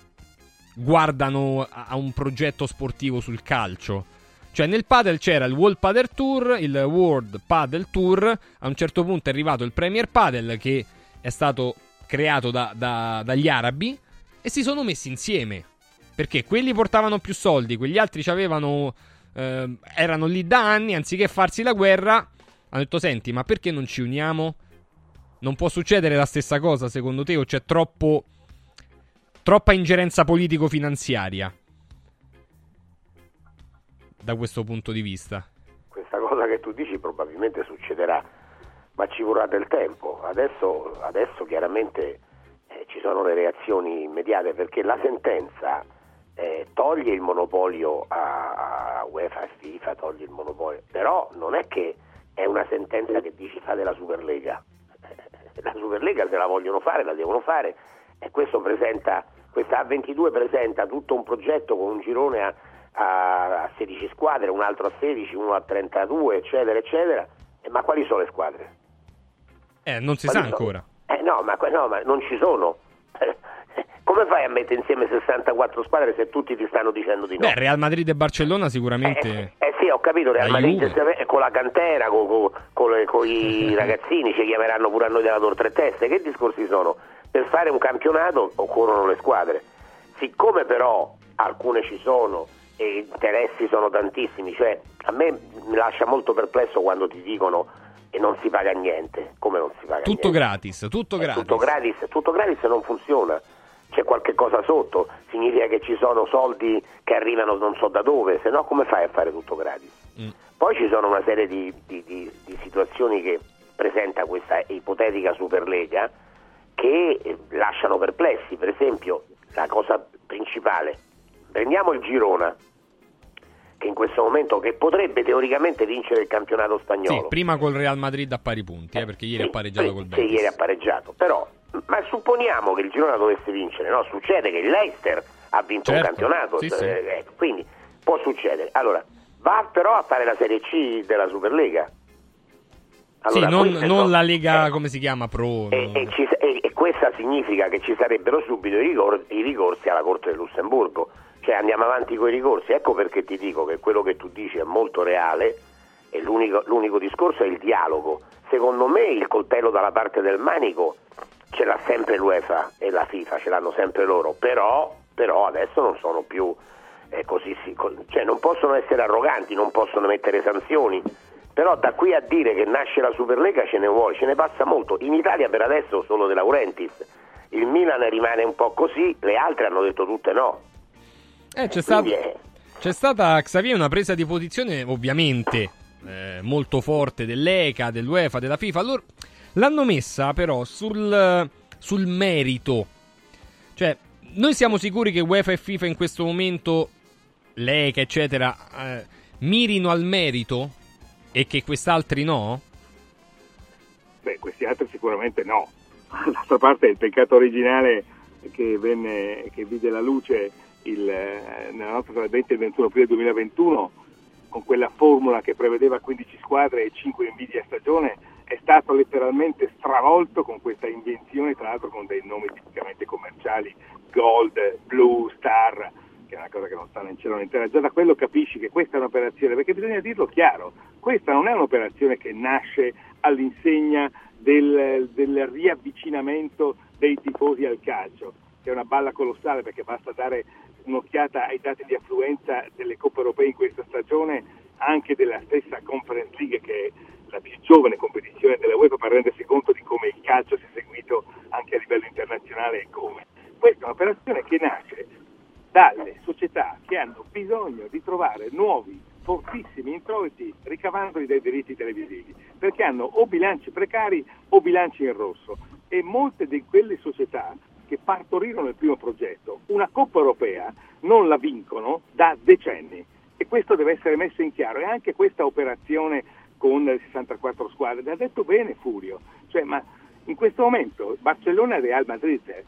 guardano a un progetto sportivo sul calcio? Cioè, nel padel c'era il World Padel Tour, il World Padel Tour. A un certo punto è arrivato il Premier Padel, che è stato creato da- da- dagli arabi, e si sono messi insieme. Perché quelli portavano più soldi, quegli altri avevano. ehm, erano lì da anni, anziché farsi la guerra, hanno detto: Senti, ma perché non ci uniamo? Non può succedere la stessa cosa, secondo te? O c'è troppo. troppa ingerenza politico-finanziaria? Da questo punto di vista. Questa cosa che tu dici probabilmente succederà, ma ci vorrà del tempo. Adesso, adesso chiaramente eh, ci sono le reazioni immediate perché la sentenza eh, toglie il monopolio a, a UEFA e FIFA, toglie il monopolio, però non è che è una sentenza che dici fate la Superlega. Eh, La Superlega se la vogliono fare, la devono fare e questo presenta, questa A22 presenta tutto un progetto con un girone a, a, a 16 squadre, un altro a 16, uno a 32, eccetera, eccetera. Eh, ma quali sono le squadre? Eh, non si Quali sa ancora. Eh no, ma, no, ma non ci sono. *laughs* Come fai a mettere insieme 64 squadre se tutti ti stanno dicendo di no? Beh, Real Madrid e Barcellona sicuramente. Eh sì, ho capito, Real La Madrid Juve. se- con la cantera, con, con- con con i *laughs* ragazzini, ci chiameranno pure a noi della Tor Tre Teste. Che discorsi sono? Per fare un campionato occorrono le squadre. Siccome però alcune ci sono e interessi sono tantissimi, cioè a me mi lascia molto perplesso quando ti dicono e non si paga niente. Come non si paga Tutto niente? gratis, tutto gratis. Tutto gratis, tutto gratis non funziona. C'è qualche cosa sotto, significa che ci sono soldi che arrivano non so da dove, se no come fai a fare tutto gratis? Mm. Poi ci sono una serie di, di- di- di situazioni che presenta questa ipotetica Superlega che eh, lasciano perplessi, per esempio la cosa principale, prendiamo il Girona, in questo momento che potrebbe teoricamente vincere il campionato Sì, spagnolo. prima col Real Madrid a pari punti, eh, perché ieri ha pareggiato col Sì, Betis. ieri ha pareggiato, però ma supponiamo che il Girona dovesse vincere, no? Succede che il Leicester ha vinto un Certo, campionato, sì, sì. eh, ecco, quindi può succedere. Allora, va però a fare la Serie C della Superlega. Allora, sì, non, non la Lega, come si chiama, Pro. e, no. e ci- e- e questa significa che ci sarebbero subito i, rigor- i ricorsi alla Corte del Lussemburgo, cioè andiamo avanti con i ricorsi. Ecco perché ti dico che quello che tu dici è molto reale e l'unico, l'unico discorso è il dialogo. Secondo me il coltello dalla parte del manico ce l'ha sempre l'UEFA e la FIFA, ce l'hanno sempre loro, però, però adesso non sono più eh, così, cioè non possono essere arroganti, non possono mettere sanzioni. Però da qui a dire che nasce la Superlega ce ne vuole, ce ne passa molto. In Italia per adesso solo De Laurentiis. Il Milan rimane un po' così, le altre hanno detto tutte no. Eh, c'è, stata, è- c'è stata, Xavier, una presa di posizione, ovviamente, eh, molto forte dell'ECA, dell'UEFA, della FIFA. Allora, l'hanno messa però sul, sul merito. Cioè, noi siamo sicuri che UEFA e FIFA in questo momento, l'ECA, eccetera, eh, mirino al merito e che quest'altri no? Beh, questi altri sicuramente no. *laughs* D'altra parte il peccato originale che, venne, che vide la luce il, eh, nella notte tra il 20 e il 21 aprile 2021 con quella formula che prevedeva 15 squadre e 5 inviti a stagione è stato letteralmente stravolto con questa invenzione, tra l'altro con dei nomi tipicamente commerciali, Gold, Blue, Star, che è una cosa che non sta in cielo né in terra. Già da quello capisci che questa è un'operazione, perché bisogna dirlo chiaro, questa non è un'operazione che nasce all'insegna del, del riavvicinamento dei tifosi al calcio, che è una balla colossale perché basta dare un'occhiata ai dati di affluenza delle coppe europee in questa stagione, anche della stessa Conference League che è la più giovane competizione della UEFA per rendersi conto di come il calcio si è seguito anche a livello internazionale e come. Questa è un'operazione che nasce dalle società che hanno bisogno di trovare nuovi fortissimi introiti ricavandoli dai diritti televisivi, perché hanno o bilanci precari o bilanci in rosso e molte di quelle società che partorirono il primo progetto, una Coppa europea, non la vincono da decenni e questo deve essere messo in chiaro. E anche questa operazione con le 64 squadre, l'ha detto bene Furio, cioè, ma in questo momento Barcellona e Real Madrid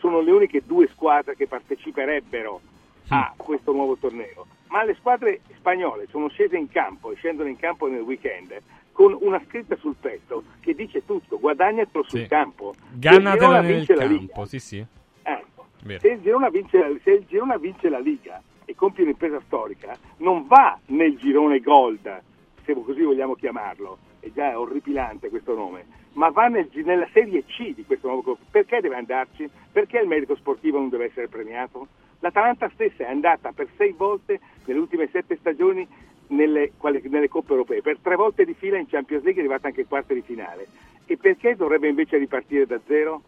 sono le uniche due squadre che parteciperebbero a questo nuovo torneo. ma le squadre spagnole sono scese in campo e scendono in campo nel weekend con una scritta sul petto che dice tutto, guadagnatelo sul campo. Girona nel vince la campo, Liga, sì sì. ecco, se il, Girona vince la, se il Girona vince la Liga e compie un'impresa storica, non va nel girone Gold, se così vogliamo chiamarlo, è già orripilante questo nome, ma va nel nella serie C di questo nuovo gruppo. Perché deve andarci? Perché il merito sportivo non deve essere premiato? L'Atalanta stessa è andata per sei volte nelle ultime sette stagioni nelle, nelle coppe europee, per tre volte di fila in Champions League è arrivata anche ai quarti di finale. E perché dovrebbe invece ripartire da zero?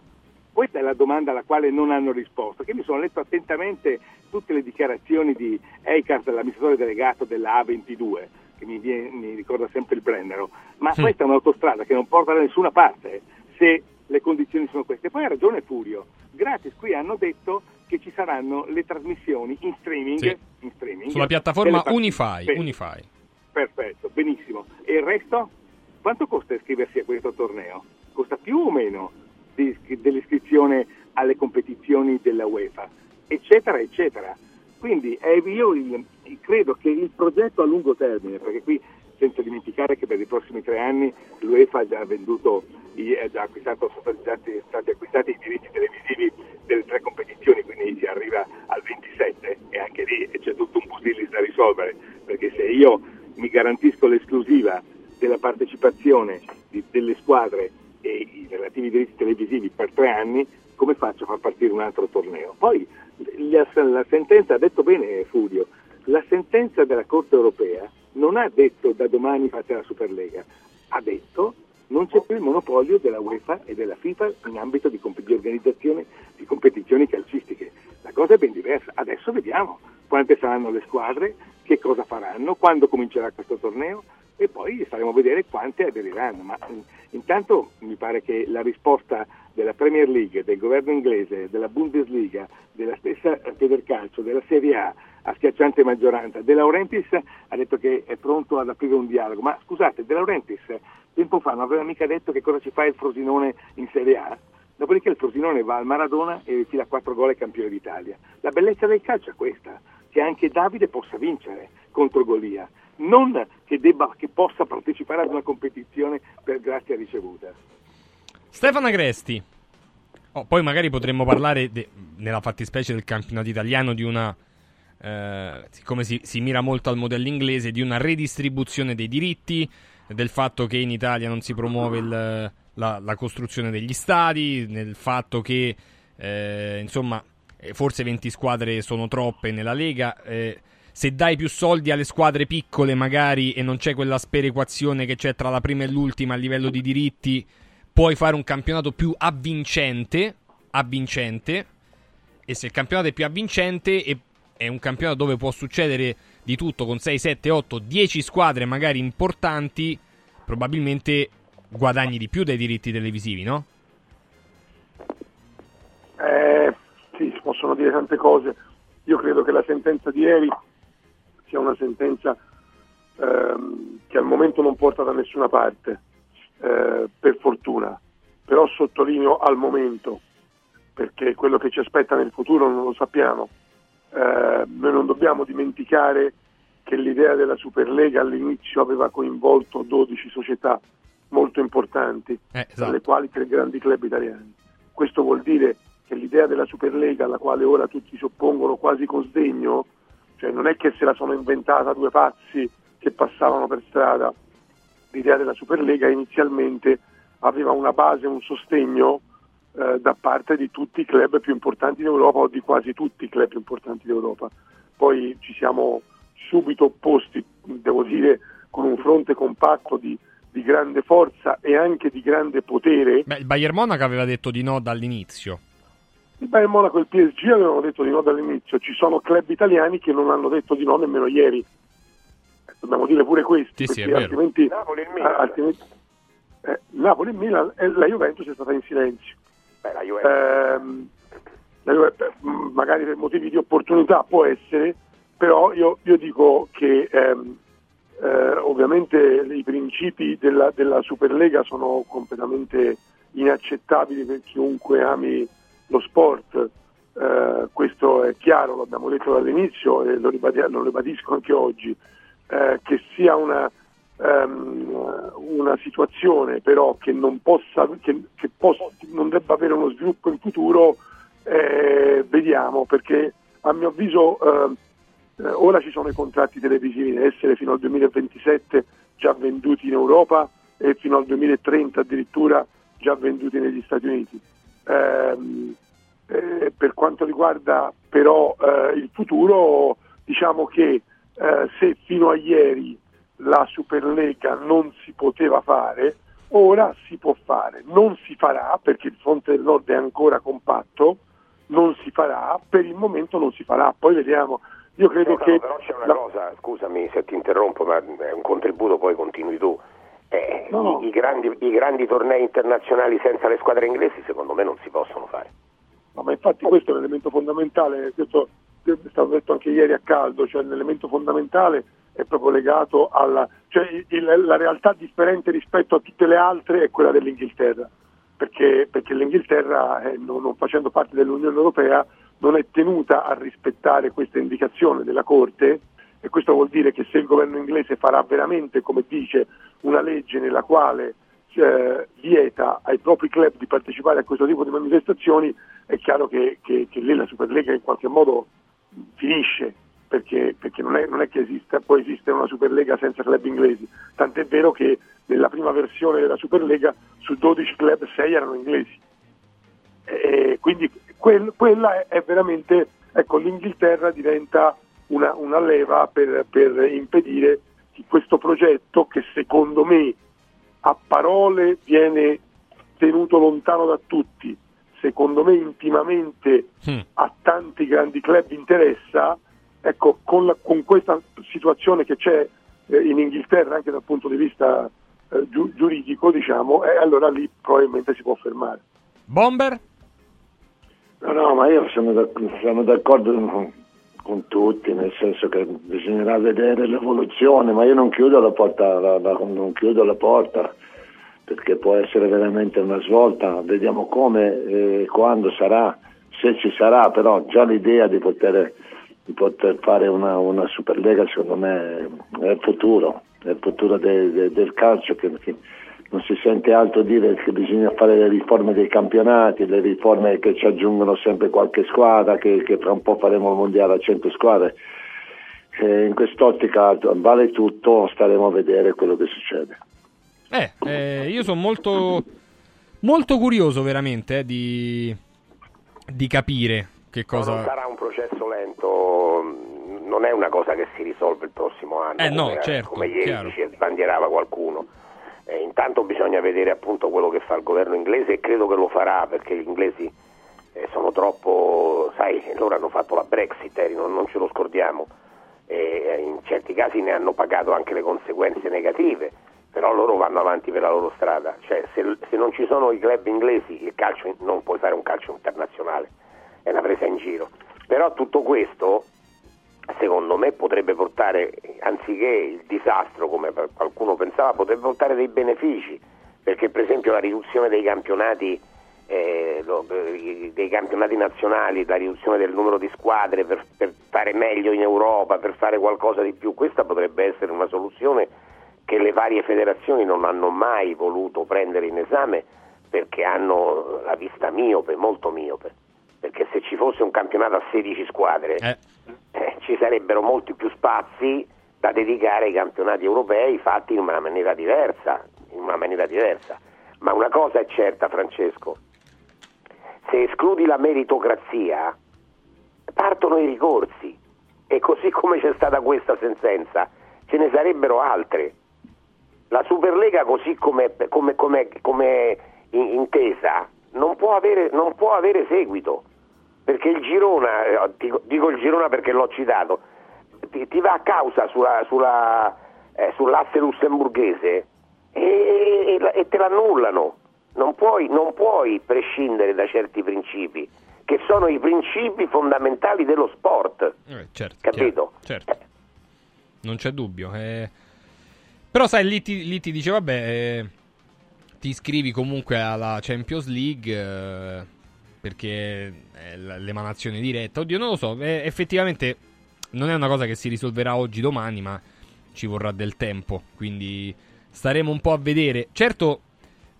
Questa è la domanda alla quale non hanno risposto, che mi sono letto attentamente tutte le dichiarazioni di Eikart, l'amministratore delegato della A22, che mi, viene- mi ricorda sempre il Brennero, ma Sì. questa è un'autostrada che non porta da nessuna parte se le condizioni sono queste. Poi ha ragione Furio, gratis qui hanno detto che ci saranno le trasmissioni in streaming, Sì. in streaming Sulla piattaforma. Unify, Bene. Unify. Perfetto, benissimo. E il resto? Quanto costa iscriversi a questo torneo? Costa più o meno dell'iscrizione alle competizioni della UEFA? Eccetera, eccetera. Quindi eh, io il- credo che il progetto a lungo termine, perché qui senza dimenticare che per i prossimi tre anni l'UEFA ha già venduto, i- ha già acquistato, sono stati, stati acquistati i diritti televisivi delle tre competizioni, quindi si arriva al 27 e anche lì c'è tutto un pusillis da risolvere, perché se io mi garantisco l'esclusiva della partecipazione di- delle squadre e i relativi diritti televisivi per tre anni, come faccio a far partire un altro torneo? Poi la, la sentenza, ha detto bene Furio, la sentenza della Corte europea non ha detto da domani fate la Superlega, ha detto non c'è più il monopolio della UEFA e della FIFA in ambito di, comp- di organizzazione di competizioni calcistiche. La cosa è ben diversa. Adesso vediamo quante saranno le squadre, che cosa faranno, quando comincerà questo torneo e poi staremo a vedere quante aderiranno. Ma mm, intanto mi pare che la risposta della Premier League, del governo inglese, della Bundesliga, della stessa Federcalcio, della Serie A, a schiacciante maggioranza, De Laurentiis ha detto che è pronto ad aprire un dialogo. Ma scusate, De Laurentiis tempo fa non aveva mica detto che cosa ci fa il Frosinone in Serie A? Dopodiché il Frosinone va al Maradona e fila 4 gol e campione d'Italia. La bellezza del calcio è questa, che anche Davide possa vincere contro Golia, non che, debba, che possa partecipare ad una competizione per grazia ricevuta. Stefano Agresti. Oh, poi magari potremmo parlare, de- nella fattispecie del campionato italiano, di una. eh, siccome si, si mira molto al modello inglese, di una redistribuzione dei diritti, del fatto che in Italia non si promuove il- la, la costruzione degli stadi, nel fatto che, eh, insomma, forse 20 squadre sono troppe nella Lega. eh, se dai più soldi alle squadre piccole, magari, e non c'è quella sperequazione che c'è tra la prima e l'ultima a livello di diritti, puoi fare un campionato più avvincente, avvincente e se il campionato è più avvincente e è un campionato dove può succedere di tutto con 6, 7, 8, 10 squadre magari importanti, probabilmente guadagni di più dai diritti televisivi, no? Eh, sì, si possono dire tante cose. Io credo che la sentenza di ieri sia una sentenza ehm, che al momento non porta da nessuna parte, eh, per fortuna. Però sottolineo al momento, perché quello che ci aspetta nel futuro non lo sappiamo. Eh, noi non dobbiamo dimenticare che l'idea della Superlega all'inizio aveva coinvolto 12 società molto importanti, Eh, tra esatto. le quali tre grandi club italiani. Questo vuol dire che l'idea della Superlega, alla quale ora tutti si oppongono quasi con sdegno, cioè non è che se la sono inventata due pazzi che passavano per strada, l'idea della Superlega inizialmente aveva una base, un sostegno eh, da parte di tutti i club più importanti d'Europa o di quasi tutti i club più importanti d'Europa. Poi ci siamo subito opposti, devo dire, con un fronte compatto di, di grande forza e anche di grande potere. Beh, il Bayern Monaco aveva detto di no dall'inizio. Il Bayern Monaco e il PSG avevano detto di no dall'inizio, ci sono club italiani che non hanno detto di no nemmeno ieri. Eh, Dobbiamo dire pure questo, Sì, sì, altrimenti, Napoli e il Milan. eh, altrimenti- eh, Napoli e Milan e la Juventus è stata in silenzio. Beh, la Juventus. La Juve- mh, magari per motivi di opportunità può essere, però io, io dico che ehm, eh, ovviamente i principi della, della Superlega sono completamente inaccettabili per chiunque ami lo sport. eh, questo è chiaro, l'abbiamo detto dall'inizio e lo, ribadi- lo ribadisco anche oggi, eh, che sia una, ehm, una situazione però che non, possa, che, che possa, non debba avere uno sviluppo in futuro, eh, vediamo, perché a mio avviso eh, eh, ora ci sono i contratti televisivi da essere fino al 2027 già venduti in Europa e fino al 2030 addirittura già venduti negli Stati Uniti. Ehm, eh, per quanto riguarda però eh, il futuro, diciamo che eh, se fino a ieri la Superlega non si poteva fare, ora si può fare. Non si farà perché il fronte del nord è ancora compatto, non si farà, per il momento non si farà, poi vediamo. Io credo No, no, che però c'è una la- cosa, scusami se ti interrompo, ma è un contributo, poi continui tu. Eh, No, no. I, i grandi, I grandi tornei internazionali senza le squadre inglesi secondo me non si possono fare. No, ma infatti questo è l'elemento fondamentale, questo è stato detto anche ieri a caldo, cioè l'elemento fondamentale è proprio legato alla... cioè il- la realtà differente rispetto a tutte le altre è quella dell'Inghilterra, perché, perché l'Inghilterra, eh, non, non facendo parte dell'Unione Europea, non è tenuta a rispettare questa indicazione della Corte e questo vuol dire che se il governo inglese farà veramente, come dice, una legge nella quale eh, vieta ai propri club di partecipare a questo tipo di manifestazioni, è chiaro che, che- che lì la Superlega in qualche modo finisce, perché, perché non, è, non è che esista, può esistere una Superlega senza club inglesi, tant'è vero che nella prima versione della Superlega su 12 club 6 erano inglesi. E quindi quel- quella è, veramente, ecco, l'Inghilterra diventa una, una leva per, per impedire questo progetto che secondo me a parole viene tenuto lontano da tutti, secondo me intimamente a tanti grandi club interessa, ecco, con, la- con questa situazione che c'è eh, in Inghilterra anche dal punto di vista eh, giu- giuridico, diciamo, e allora lì probabilmente si può fermare. Bomber? No, no, ma io sono, d'ac- sono d'accordo con, tutti, nel senso che bisognerà vedere l'evoluzione, ma io non chiudo la porta, la- la- non chiudo la porta perché può essere veramente una svolta, vediamo come e quando sarà, se ci sarà, però già l'idea di poter, di poter fare una, una Superlega secondo me è il futuro, è il futuro de- de- del calcio che, che non si sente altro dire che bisogna fare le riforme dei campionati, le riforme che ci aggiungono sempre qualche squadra, che, che tra un po' faremo il mondiale a 100 squadre. Eh, in quest'ottica vale tutto, staremo a vedere quello che succede. Eh, eh, io sono molto, molto curioso veramente eh, di, di capire che Non cosa... sarà un processo lento, non è una cosa che si risolve il prossimo anno, Eh, no, come, certo, come ieri sbandierava qualcuno. Eh, intanto bisogna vedere appunto quello che fa il governo inglese e credo che lo farà perché gli inglesi eh, sono troppo, sai, loro hanno fatto la Brexit, eh, non, non ce lo scordiamo, e in certi casi ne hanno pagato anche le conseguenze negative, però loro vanno avanti per la loro strada, cioè se, se non ci sono i club inglesi il calcio non puoi fare un calcio internazionale, è una presa in giro. Però tutto questo secondo me potrebbe portare, anziché il disastro come qualcuno pensava, potrebbe portare dei benefici, perché per esempio la riduzione dei campionati, eh, eh, dei campionati nazionali, la riduzione del numero di squadre per, per fare meglio in Europa, per fare qualcosa di più, questa potrebbe essere una soluzione che le varie federazioni non hanno mai voluto prendere in esame perché hanno la vista miope, molto miope. Perché se ci fosse un campionato a 16 squadre eh, ci sarebbero molti più spazi da dedicare ai campionati europei fatti in una maniera diversa, una maniera diversa. Ma una cosa è certa, Francesco, se escludi la meritocrazia, partono i ricorsi e così come c'è stata questa sentenza, ce ne sarebbero altre. La Superlega così come, come- come- come in- intesa non può, avere, non può avere seguito, perché il Girona, eh, dico, dico il Girona perché l'ho citato, ti, ti va a causa sulla- sulla, eh, sull'asse lussemburghese e, e- e te l'annullano. Non puoi, non puoi prescindere da certi principi, che sono i principi fondamentali dello sport. Eh, certo, Capito? chiaro, certo. Non c'è dubbio. eh. Però sai, lì ti, lì ti dice, vabbè, eh, ti iscrivi comunque alla Champions League, eh, perché è l'emanazione diretta. Oddio, non lo so, effettivamente non è una cosa che si risolverà oggi, domani, ma ci vorrà del tempo, quindi staremo un po' a vedere. Certo,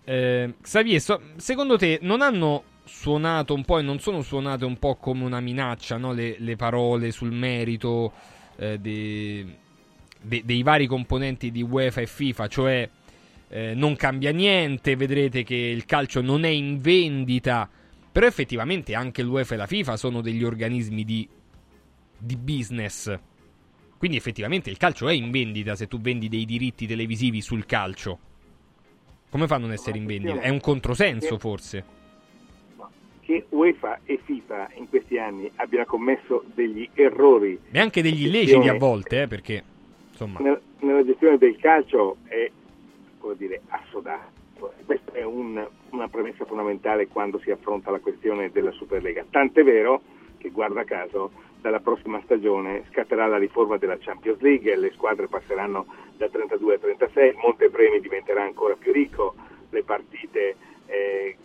eh, Xavier, so- secondo te non hanno suonato un po' e non sono suonate un po' come una minaccia no? le, le parole sul merito eh, dei, de- dei vari componenti di UEFA e FIFA, cioè eh, non cambia niente, vedrete che il calcio non è in vendita, però effettivamente anche l'UEFA e la FIFA sono degli organismi di, di business. Quindi effettivamente il calcio è in vendita se tu vendi dei diritti televisivi sul calcio. Come fa a non essere in vendita? È un controsenso forse. Che UEFA e FIFA in questi anni abbiano commesso degli errori E anche degli illeciti a volte, eh, perché insomma... nel- nella gestione del calcio è come dire, assodato. Questa è un- una premessa fondamentale quando si affronta la questione della Superlega. Tant'è vero che, guarda caso, dalla prossima stagione scatterà la riforma della Champions League, le squadre passeranno da 32 a 36, il montepremi diventerà ancora più ricco, le partite eh,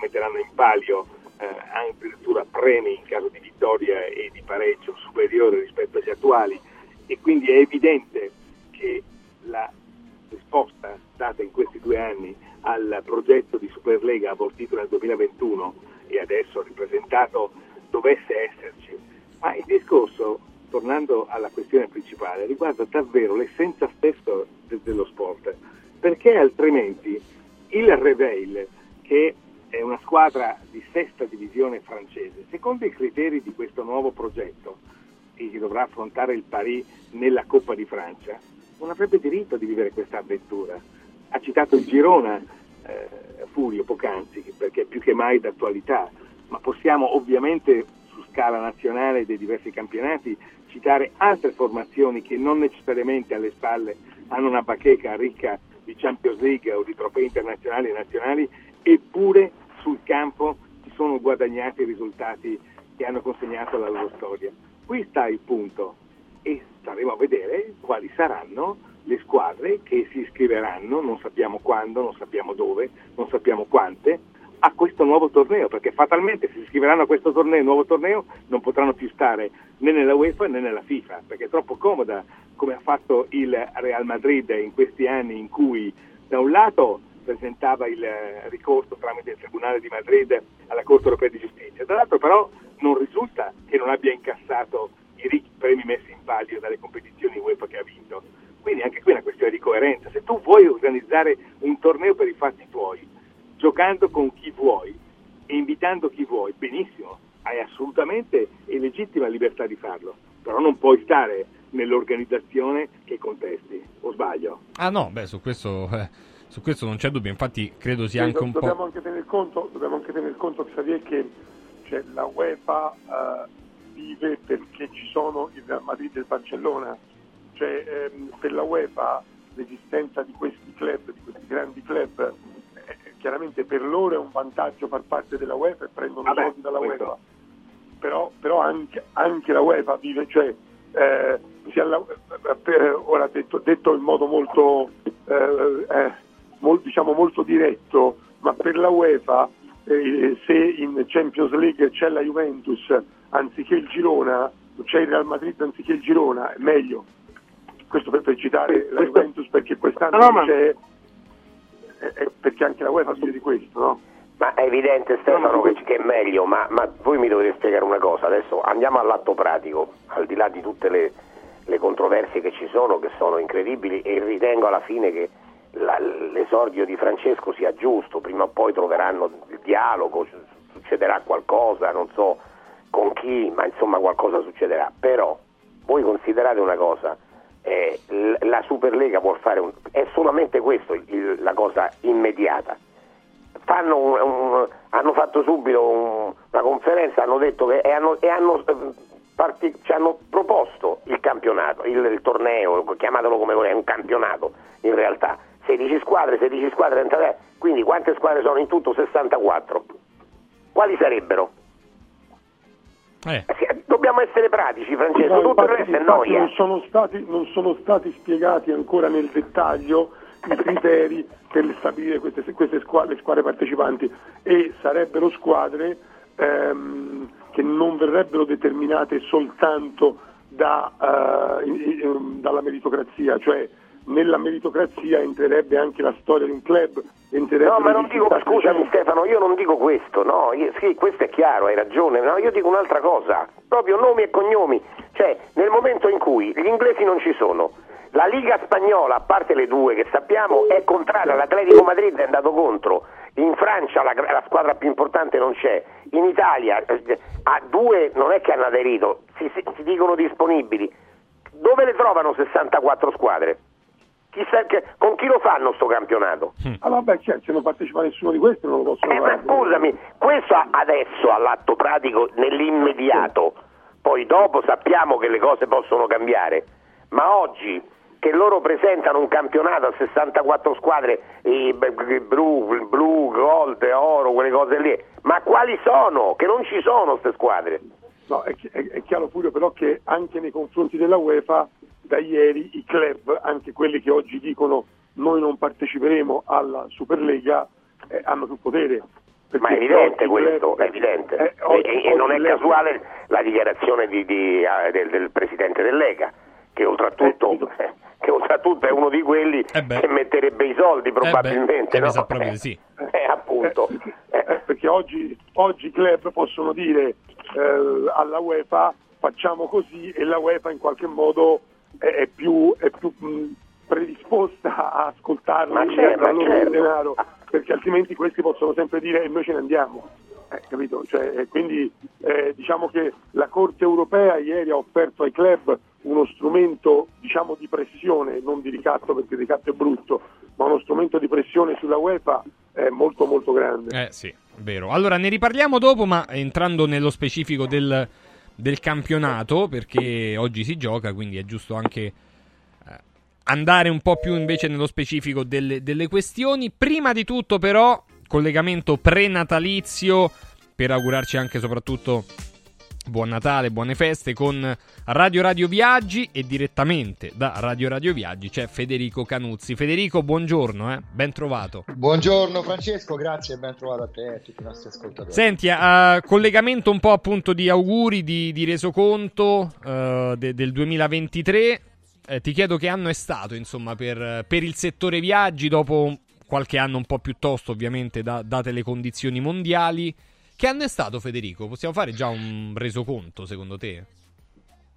metteranno in palio eh, anche addirittura premi in caso di vittoria e di pareggio superiori rispetto agli attuali e quindi è evidente che la risposta data in questi due anni al progetto di Superlega abortito nel 2021 e adesso ripresentato dovesse esserci. Ma il discorso, tornando alla questione principale, riguarda davvero l'essenza stessa de- dello sport, perché altrimenti il Reveil, che è una squadra di sesta divisione francese, secondo i criteri di questo nuovo progetto, che dovrà affrontare il Paris nella Coppa di Francia, non avrebbe diritto di vivere questa avventura. Ha citato il Girona eh, Furio poc'anzi, perché è più che mai d'attualità, ma possiamo ovviamente su scala nazionale dei diversi campionati citare altre formazioni che non necessariamente alle spalle hanno una bacheca ricca di Champions League o di trofei internazionali e nazionali, eppure sul campo si sono guadagnati i risultati che hanno consegnato la loro storia. Qui sta il punto e staremo a vedere quali saranno le squadre che si iscriveranno, non sappiamo quando, non sappiamo dove, non sappiamo quante, a questo nuovo torneo, perché fatalmente se si iscriveranno a questo torneo, nuovo torneo, non potranno più stare né nella UEFA né nella FIFA, perché è troppo comoda come ha fatto il Real Madrid in questi anni in cui da un lato presentava il ricorso tramite il Tribunale di Madrid alla Corte Europea di Giustizia, dall'altro però non risulta che non abbia incassato i ricchi premi messi in palio dalle competizioni UEFA che ha vinto. Quindi anche qui è una questione di coerenza. Se tu vuoi organizzare un torneo per i fatti tuoi, giocando con chi vuoi e invitando chi vuoi, benissimo, hai assolutamente e legittima libertà di farlo, però non puoi stare nell'organizzazione che contesti, o sbaglio? Ah no, beh, su questo, eh, su questo non c'è dubbio, infatti credo sia Sì, anche un dobbiamo po'... Anche tener conto, dobbiamo anche tener conto, Xavier, che cioè, la UEFA eh, vive perché ci sono il Real Madrid e il Barcellona. Cioè, ehm, per la UEFA l'esistenza di questi club, di questi grandi club, eh, chiaramente per loro è un vantaggio far parte della UEFA e prendono Vabbè, soldi dalla questo. UEFA. Però, però anche, anche la UEFA vive, cioè, eh, sia la- eh, per- ora detto, detto in modo molto, eh, eh, mol- diciamo molto diretto, ma per la UEFA eh, se in Champions League c'è la Juventus anziché il Girona, c'è il Real Madrid anziché il Girona, è meglio. Questo per, per citare la Juventus perché quest'anno No, ma- c'è, eh, eh, perché anche la UEFA vive di questo, no? Ma è evidente Stefano che, che è meglio, ma, ma voi mi dovete spiegare una cosa, adesso andiamo all'atto pratico, al di là di tutte le, le controversie che ci sono, che sono incredibili e ritengo alla fine che la- l'esordio di Francesco sia giusto, prima o poi troveranno il dialogo, su- succederà qualcosa, non so con chi, ma insomma qualcosa succederà, però voi considerate una cosa, eh, la Superlega vuol fare un, è solamente questo il- la cosa immediata un- un- hanno fatto subito un- una conferenza, hanno detto che e hanno, e hanno, eh, parti- ci hanno proposto il campionato, il, il torneo, chiamatelo come volete, è un campionato in realtà. 16 squadre, 16 squadre, 33, quindi quante squadre sono in tutto? 64. Quali sarebbero? Eh. Sì, Dobbiamo essere pratici, Francesco, No, tutto il resto è noia. Non sono, stati, non sono stati spiegati ancora nel dettaglio i criteri per stabilire queste, queste squadre, squadre partecipanti e sarebbero squadre ehm, che non verrebbero determinate soltanto da, eh, dalla meritocrazia, cioè nella meritocrazia entrerebbe anche la storia di un club, entrerebbe No, ma non dico, scusami. Stefano, io non dico questo, no, io- sì, questo è chiaro, hai ragione, no, io dico un'altra cosa, proprio nomi e cognomi, cioè nel momento in cui gli inglesi non ci sono, la Liga Spagnola, a parte le due che sappiamo, è contraria, l'Atletico Madrid è andato contro, in Francia la, la squadra più importante non c'è, in Italia eh, a due non è che hanno aderito, si, si- si dicono disponibili, dove le trovano 64 squadre? Chissà che- con chi lo fanno sto campionato? Ah, vabbè, certo, se non partecipa nessuno di questi non lo possono Eh, ma fare. scusami, questo adesso all'atto pratico nell'immediato, poi dopo sappiamo che le cose possono cambiare, ma oggi che loro presentano un campionato a 64 squadre, blu, blu, gold, oro, quelle cose lì, ma quali sono? Che non ci sono queste squadre. No, è, è- è chiaro Furio però che anche nei confronti della UEFA da ieri i club, anche quelli che oggi dicono noi non parteciperemo alla Superlega, eh, hanno più potere. Perché Ma è evidente questo, club- è evidente. eh, E- oggi- e, e non è casuale la dichiarazione di- di, eh, del, del presidente del Lega, che oltretutto, che oltretutto è uno di quelli che metterebbe i soldi probabilmente. eh, mi no? proprio di sì. *laughs* Eh, appunto. Eh, perché oggi, oggi i club possono dire eh, alla UEFA facciamo così e la UEFA in qualche modo è, è più, è più mh, predisposta a ascoltarli Ma e certo, a loro certo. il denaro perché altrimenti questi possono sempre dire e noi ce ne andiamo Eh, capito? Cioè, eh, quindi eh, diciamo che la Corte europea ieri ha offerto ai club uno strumento diciamo di pressione, non di ricatto perché il ricatto è brutto, ma uno strumento di pressione sulla UEFA è molto molto grande. Eh sì, vero. Allora ne riparliamo dopo, ma entrando nello specifico del, del campionato, perché oggi si gioca, quindi è giusto anche eh, andare un po' più invece nello specifico delle, delle questioni. Prima di tutto, però, collegamento prenatalizio per augurarci anche soprattutto buon Natale, buone feste con Radio Radio Viaggi e direttamente da Radio Radio Viaggi c'è Federico Canuzzi. Federico, buongiorno, eh? ben trovato. Buongiorno Francesco, grazie e ben trovato a te e a tutti i nostri ascoltatori. Senti, a collegamento un po' appunto di auguri, di, di resoconto eh, de- del 2023. Eh, ti chiedo che anno è stato, insomma, per, per il settore viaggi dopo qualche anno un po' più tosto, ovviamente, da- date le condizioni mondiali. Che anno è stato, Federico? Possiamo fare già un resoconto, secondo te?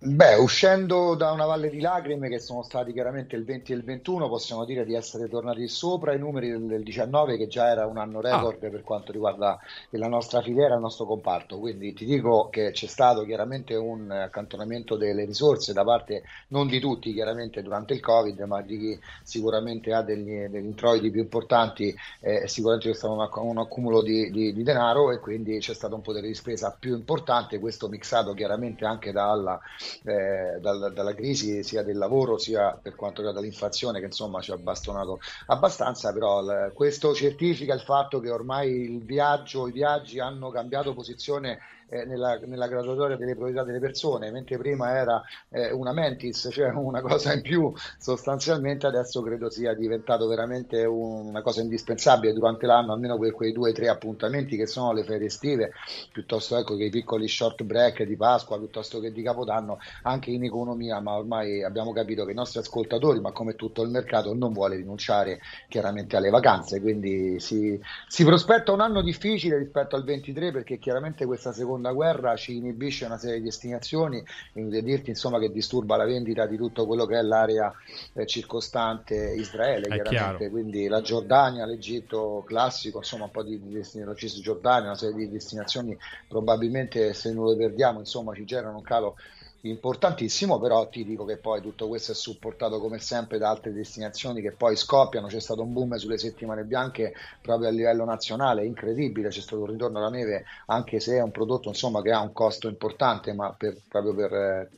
Beh, uscendo da una valle di lacrime che sono stati chiaramente il 20 e il 21, possiamo dire di essere tornati sopra i numeri del, del 19, che già era un anno record per quanto riguarda la nostra filiera, il nostro comparto. Quindi ti dico che c'è stato chiaramente un accantonamento delle risorse da parte non di tutti, chiaramente durante il Covid, ma di chi sicuramente ha degli, degli introiti più importanti. eh, sicuramente c'è stato un, un accumulo di, di- di denaro e quindi c'è stato un potere di spesa più importante. Questo mixato chiaramente anche dalla eh, dal- dalla crisi sia del lavoro sia per quanto riguarda l'inflazione che insomma ci ha bastonato abbastanza, però l- questo certifica il fatto che ormai il viaggio, i viaggi hanno cambiato posizione eh, nella, nella graduatoria delle priorità delle persone, mentre prima era eh, una mentis, cioè una cosa in più sostanzialmente, adesso credo sia diventato veramente un- una cosa indispensabile durante l'anno, almeno per quei due o tre appuntamenti che sono le ferie estive, piuttosto ecco, che i piccoli short break di Pasqua, piuttosto che di Capodanno, anche in economia, ma ormai abbiamo capito che i nostri ascoltatori, ma come tutto il mercato, non vuole rinunciare chiaramente alle vacanze, quindi si, si prospetta un anno difficile rispetto al 23 perché chiaramente questa seconda guerra ci inibisce una serie di destinazioni, inutile dirti insomma che disturba la vendita di tutto quello che è l'area eh, circostante Israele, È chiaramente, chiaro. quindi la Giordania, l'Egitto classico, insomma un po' di, di destinazioni, la Cisgiordania, una serie di destinazioni probabilmente se non le perdiamo insomma ci generano un calo importantissimo, però ti dico che poi tutto questo è supportato come sempre da altre destinazioni che poi scoppiano, c'è stato un boom sulle settimane bianche proprio a livello nazionale, incredibile, c'è stato un ritorno alla neve anche se è un prodotto insomma che ha un costo importante, ma per- proprio per eh,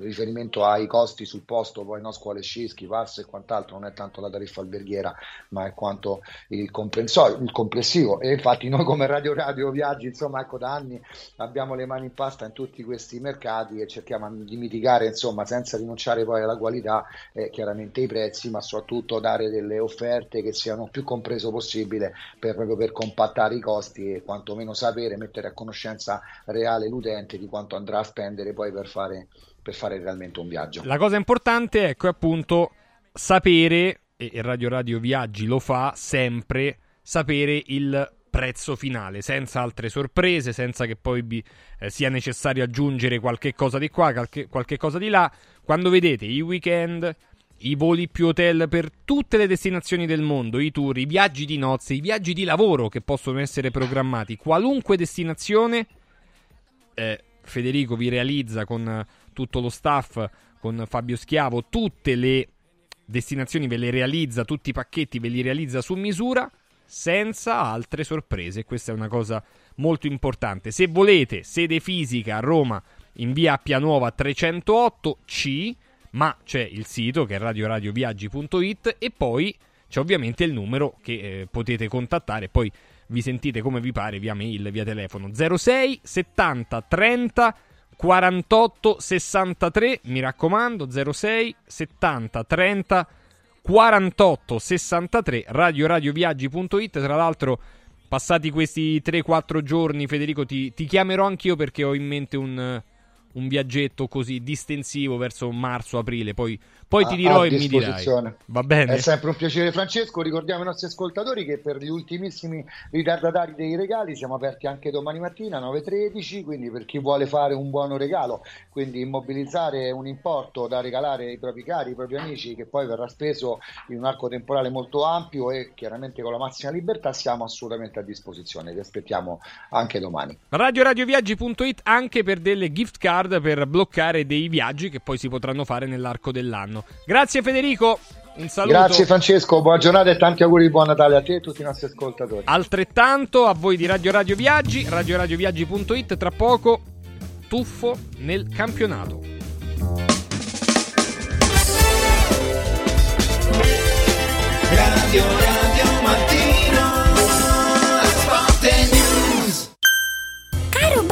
riferimento ai costi sul posto, poi no, scuole sci, ski, e quant'altro, non è tanto la tariffa alberghiera, ma è quanto il, il complessivo. E infatti noi come Radio Radio Viaggi, insomma, ecco, da anni abbiamo le mani in pasta in tutti questi mercati e cerchiamo di mitigare, insomma, senza rinunciare poi alla qualità, eh, chiaramente i prezzi, ma soprattutto dare delle offerte che siano più compreso possibile per, proprio per compattare i costi e quantomeno sapere, mettere a conoscenza reale l'utente di quanto andrà a spendere poi per fare, per fare realmente un viaggio. La cosa importante ecco, è appunto sapere, e Radio Radio Viaggi lo fa sempre, sapere il prezzo finale, senza altre sorprese, senza che poi bi- eh, sia necessario aggiungere qualche cosa di qua, qualche, qualche cosa di là. Quando vedete i weekend, i voli più hotel per tutte le destinazioni del mondo, i tour, i viaggi di nozze, i viaggi di lavoro che possono essere programmati, qualunque destinazione, eh, Federico vi realizza con tutto lo staff, con Fabio Schiavo, tutte le destinazioni ve le realizza, tutti i pacchetti ve li realizza su misura, senza altre sorprese. Questa è una cosa molto importante. Se volete sede fisica a Roma in via Appia Nuova 308 C ma c'è il sito che è radioradioviaggi.it e poi c'è ovviamente il numero che eh, potete contattare, poi vi sentite come vi pare via mail, via telefono 06 70 30 48 63, mi raccomando 06 70 30 48 63 radioradioviaggi.it tra l'altro passati questi 3-4 giorni Federico ti, ti chiamerò anch'io perché ho in mente un un viaggetto così distensivo verso marzo-aprile. Poi, poi ti dirò e mi dirai. Va bene? È sempre un piacere, Francesco. Ricordiamo ai nostri ascoltatori che per gli ultimissimi ritardatari dei regali siamo aperti anche domani mattina 9.13. Quindi, per chi vuole fare un buono regalo, quindi immobilizzare un importo da regalare ai propri cari, ai propri amici, che poi verrà speso in un arco temporale molto ampio e chiaramente con la massima libertà, siamo assolutamente a disposizione. Vi aspettiamo anche domani. RadioRadioViaggi.it anche per delle gift card card per bloccare dei viaggi che poi si potranno fare nell'arco dell'anno. Grazie Federico. Un saluto. Grazie Francesco, buona giornata e tanti auguri di buon Natale a te e a tutti i nostri ascoltatori. Altrettanto a voi di Radio Radio Viaggi, radioradioviaggi.it, tra poco tuffo nel campionato. Radio Radio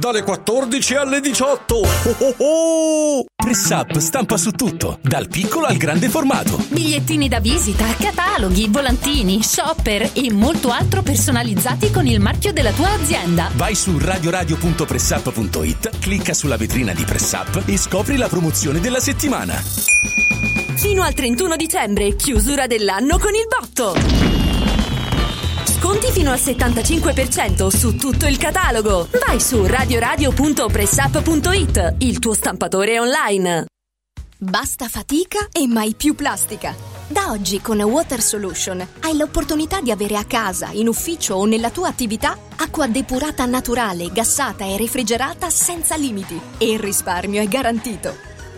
dalle 14 alle 18. Oh oh oh! Press Up stampa su tutto, dal piccolo al grande formato. Bigliettini da visita, cataloghi, volantini, shopper e molto altro personalizzati con il marchio della tua azienda. Vai su radioradio.pressup.it, clicca sulla vetrina di Press Up e scopri la promozione della settimana. Fino al 31 dicembre, chiusura dell'anno con il botto. Sconti fino al 75% su tutto il catalogo. Vai su radioradio.pressup.it, il tuo stampatore online. Basta fatica e mai più plastica. Da oggi con Water Solution hai l'opportunità di avere a casa, in ufficio o nella tua attività acqua depurata naturale, gassata e refrigerata senza limiti e il risparmio è garantito.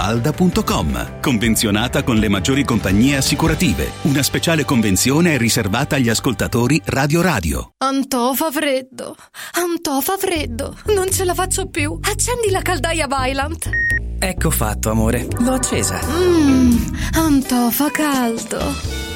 villamafalda.com. Convenzionata con le maggiori compagnie assicurative. Una speciale convenzione è riservata agli ascoltatori Radio Radio. Antò fa freddo. Antò fa freddo. Non ce la faccio più. Accendi la caldaia Vylant. Ecco fatto, amore. L'ho accesa. Mmm, Anto, fa caldo.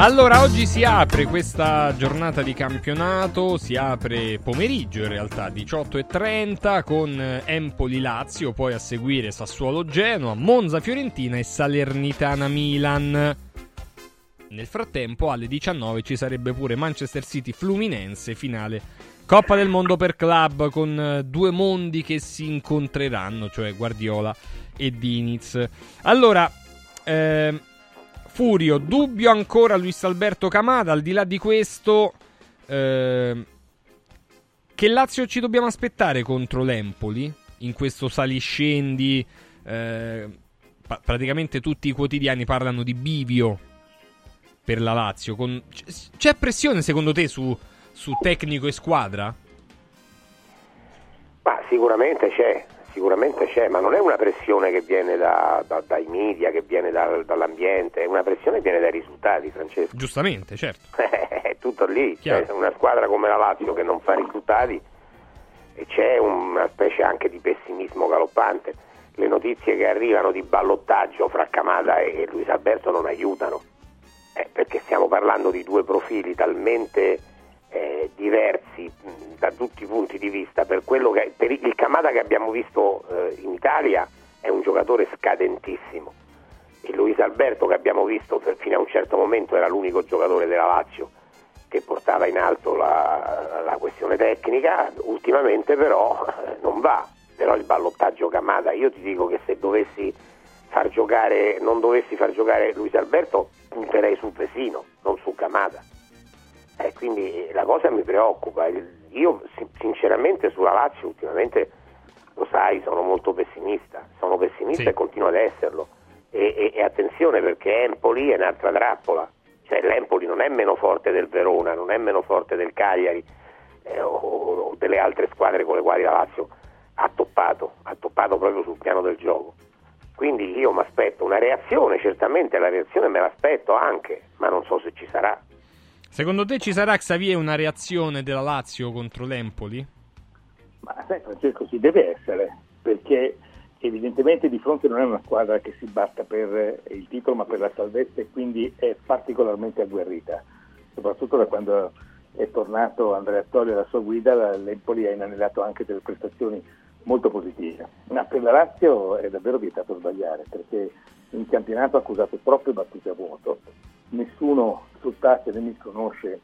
Allora, oggi si apre questa giornata di campionato, si apre pomeriggio in realtà, 18.30 con eh, Empoli-Lazio, poi a seguire Sassuolo-Genoa, Monza-Fiorentina e Salernitana-Milan. Nel frattempo alle 19 ci sarebbe pure Manchester City-Fluminense, finale Coppa del Mondo per club con eh, due mondi che si incontreranno, cioè Guardiola e Diniz. Allora, ehm, Furio, dubbio ancora Luis Alberto Camada, al di là di questo, ehm, che Lazio ci dobbiamo aspettare contro l'Empoli in questo saliscendi? eh, praticamente tutti i quotidiani parlano di bivio per la Lazio. Con- c'è pressione secondo te su, su tecnico e squadra? Ma sicuramente c'è, sicuramente c'è, ma non è una pressione che viene da- da- dai media, che viene dal- dall'ambiente, è una pressione che viene dai risultati, Francesco. Giustamente, certo. *laughs* è tutto lì, Chiaro. c'è una squadra come la Lazio che non fa risultati e c'è una specie anche di pessimismo galoppante. Le notizie che arrivano di ballottaggio fra Camada e Luis Alberto non aiutano, eh, perché stiamo parlando di due profili talmente eh, diversi mh, da tutti i punti di vista. Per, che, per il Camada che abbiamo visto eh, in Italia è un giocatore scadentissimo. Il Luis Alberto che abbiamo visto per- fino a un certo momento era l'unico giocatore della Lazio che portava in alto la, la questione tecnica, ultimamente però *laughs* non va. Però il ballottaggio Camada, io ti dico che se dovessi far giocare, non dovessi far giocare Luis Alberto, punterei sul Pesino, non su Camada. Eh, quindi la cosa mi preoccupa. Io sin- sinceramente sulla Lazio ultimamente lo sai, sono molto pessimista, sono pessimista Sì. e continuo ad esserlo. E, e- e attenzione perché Empoli è un'altra trappola, cioè l'Empoli non è meno forte del Verona, non è meno forte del Cagliari eh, o, o delle altre squadre con le quali la Lazio ha toppato, ha toppato proprio sul piano del gioco. Quindi io mi aspetto una reazione, certamente la reazione me l'aspetto anche, ma non so se ci sarà. Secondo te ci sarà Xavier una reazione della Lazio contro l'Empoli? Ma sai Francesco, ci deve essere, perché evidentemente di fronte non è una squadra che si batta per eh, il titolo ma per la salvezza e quindi è particolarmente agguerrita, soprattutto da quando è tornato Andrea Tolli alla sua guida, l'Empoli ha inanellato anche delle prestazioni molto positive. Ma per la Lazio è davvero vietato sbagliare, perché in campionato ha accusato troppe battute a vuoto, nessuno sul né misconosce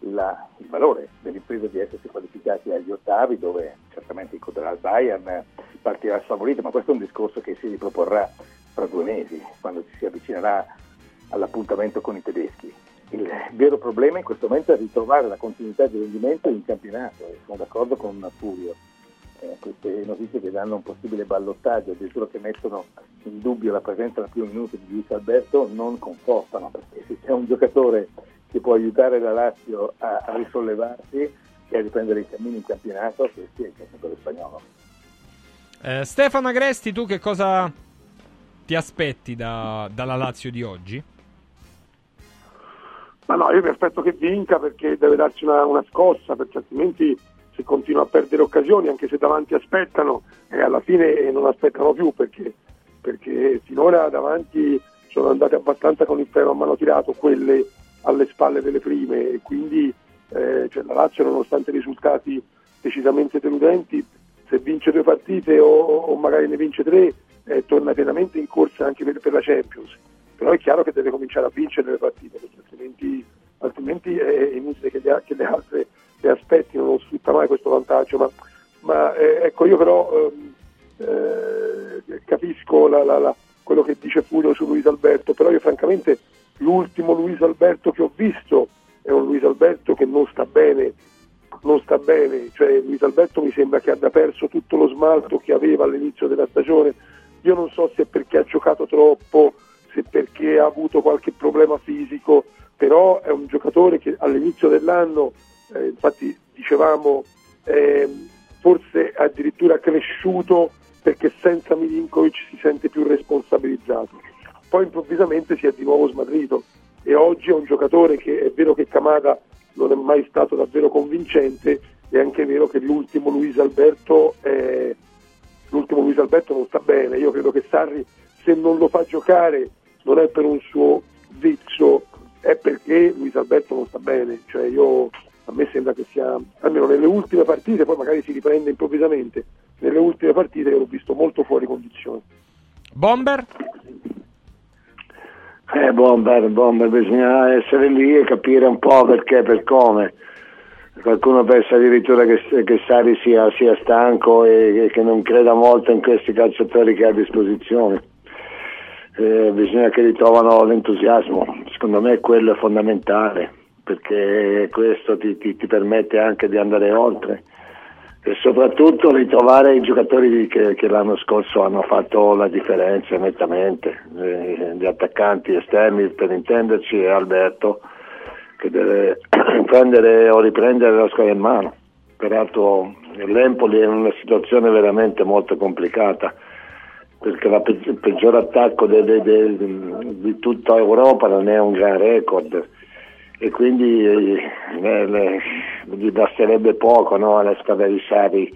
la- il valore dell'impresa di essersi qualificati agli ottavi dove certamente incontrerà il Bayern, partirà sfavorito, ma questo è un discorso che si riproporrà fra due mesi, quando ci si avvicinerà all'appuntamento con i tedeschi. il vero problema in questo momento è ritrovare la continuità di rendimento in campionato e sono d'accordo con Furio. Eh, queste notizie che danno un possibile ballottaggio, addirittura che mettono in dubbio la presenza al primo minuto di Luis Alberto, non confortano, perché se c'è un giocatore che può aiutare la Lazio a, a risollevarsi e a riprendere il cammino in campionato, questo è il calciatore spagnolo. Eh, Stefano Agresti, tu che cosa ti aspetti da- dalla Lazio di oggi? Ma no, io mi aspetto che vinca perché deve darci una, una scossa, perché altrimenti se continua a perdere occasioni, anche se davanti aspettano, e alla fine non aspettano più perché, perché finora davanti sono andate abbastanza con il freno a mano tirato, quelle alle spalle delle prime, e quindi eh, cioè, la Lazio nonostante i risultati decisamente deludenti, se vince due partite o, o magari ne vince tre, eh, torna pienamente in corsa anche per, per la Champions. Però è chiaro che deve cominciare a vincere le partite, perché altrimenti, altrimenti è inutile che le, che le altre le aspettino, non sfrutta mai questo vantaggio. Ma, ma, eh, ecco, io però ehm, eh, capisco la- la- la- quello che dice Furio su Luis Alberto, però io francamente l'ultimo Luis Alberto che ho visto è un Luis Alberto che non sta bene, non sta bene, cioè Luis Alberto mi sembra che abbia perso tutto lo smalto che aveva all'inizio della stagione, io non so se perché ha giocato troppo, se perché ha avuto qualche problema fisico, però è un giocatore che all'inizio dell'anno, eh, infatti dicevamo, ehm, forse addirittura cresciuto perché senza Milinkovic si sente più responsabilizzato. Poi improvvisamente si è di nuovo smadrito e oggi è un giocatore che è vero che Kamada non è mai stato davvero convincente, è anche vero che l'ultimo Luis Alberto, è- l'ultimo Luis Alberto non sta bene. Io credo che Sarri se non lo fa giocare non è per un suo vizio, è perché Luis Alberto non sta bene. Cioè io, a me sembra che sia, almeno nelle ultime partite, poi magari si riprende improvvisamente, nelle ultime partite l'ho visto molto fuori condizione. Bomber? Eh, Bomber, Bomber, bisogna essere lì e capire un po' perché, per come. Qualcuno pensa addirittura che, che Sari sia, sia stanco e, e che non creda molto in questi calciatori che ha a disposizione. Eh, bisogna che ritrovano l'entusiasmo, secondo me quello è fondamentale, perché questo ti, ti- ti permette anche di andare oltre e soprattutto ritrovare i giocatori che, che l'anno scorso hanno fatto la differenza nettamente, Eh, gli attaccanti esterni per intenderci e Alberto che deve *clears throat* prendere o riprendere la squadra in mano. Peraltro l'Empoli è in una situazione veramente molto complicata perché il peggior attacco de- de- de- di tutta Europa non è un gran record e quindi eh, le- gli basterebbe poco no, alla squadra di Sari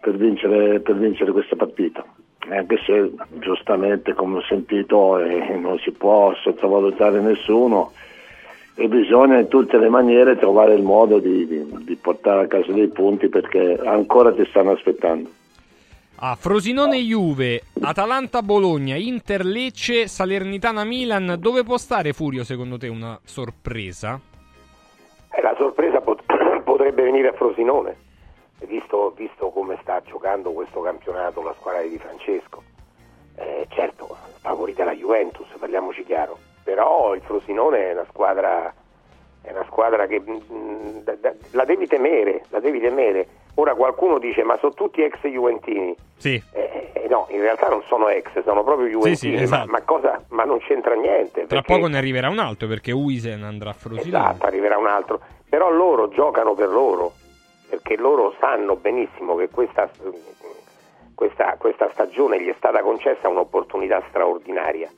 per vincere, per vincere questa partita. Anche se giustamente come ho sentito eh, non si può sottovalutare nessuno e bisogna in tutte le maniere trovare il modo di, di- di portare a casa dei punti perché ancora ti stanno aspettando Ah, Frosinone Juve, Atalanta Bologna, Inter Lecce, Salernitana Milan. Dove può stare Furio secondo te una sorpresa? Eh, la sorpresa pot- *clears throat* potrebbe venire a Frosinone, visto, visto come sta giocando questo campionato la squadra di Francesco. Eh, certo, favorita la Juventus, parliamoci chiaro, però il Frosinone è una squadra, è una squadra che mm, da- da- la devi temere, la devi temere. Ora qualcuno dice ma sono tutti ex Juventini. Sì. Eh, eh, no, in realtà non sono ex, sono proprio Juventini, sì, ma- esatto. ma, cosa, ma non c'entra niente. Tra perché- poco ne arriverà un altro perché Uisen andrà a Frosinone. Esatto, arriverà un altro. Però loro giocano per loro, perché loro sanno benissimo che questa, questa, questa stagione gli è stata concessa un'opportunità straordinaria,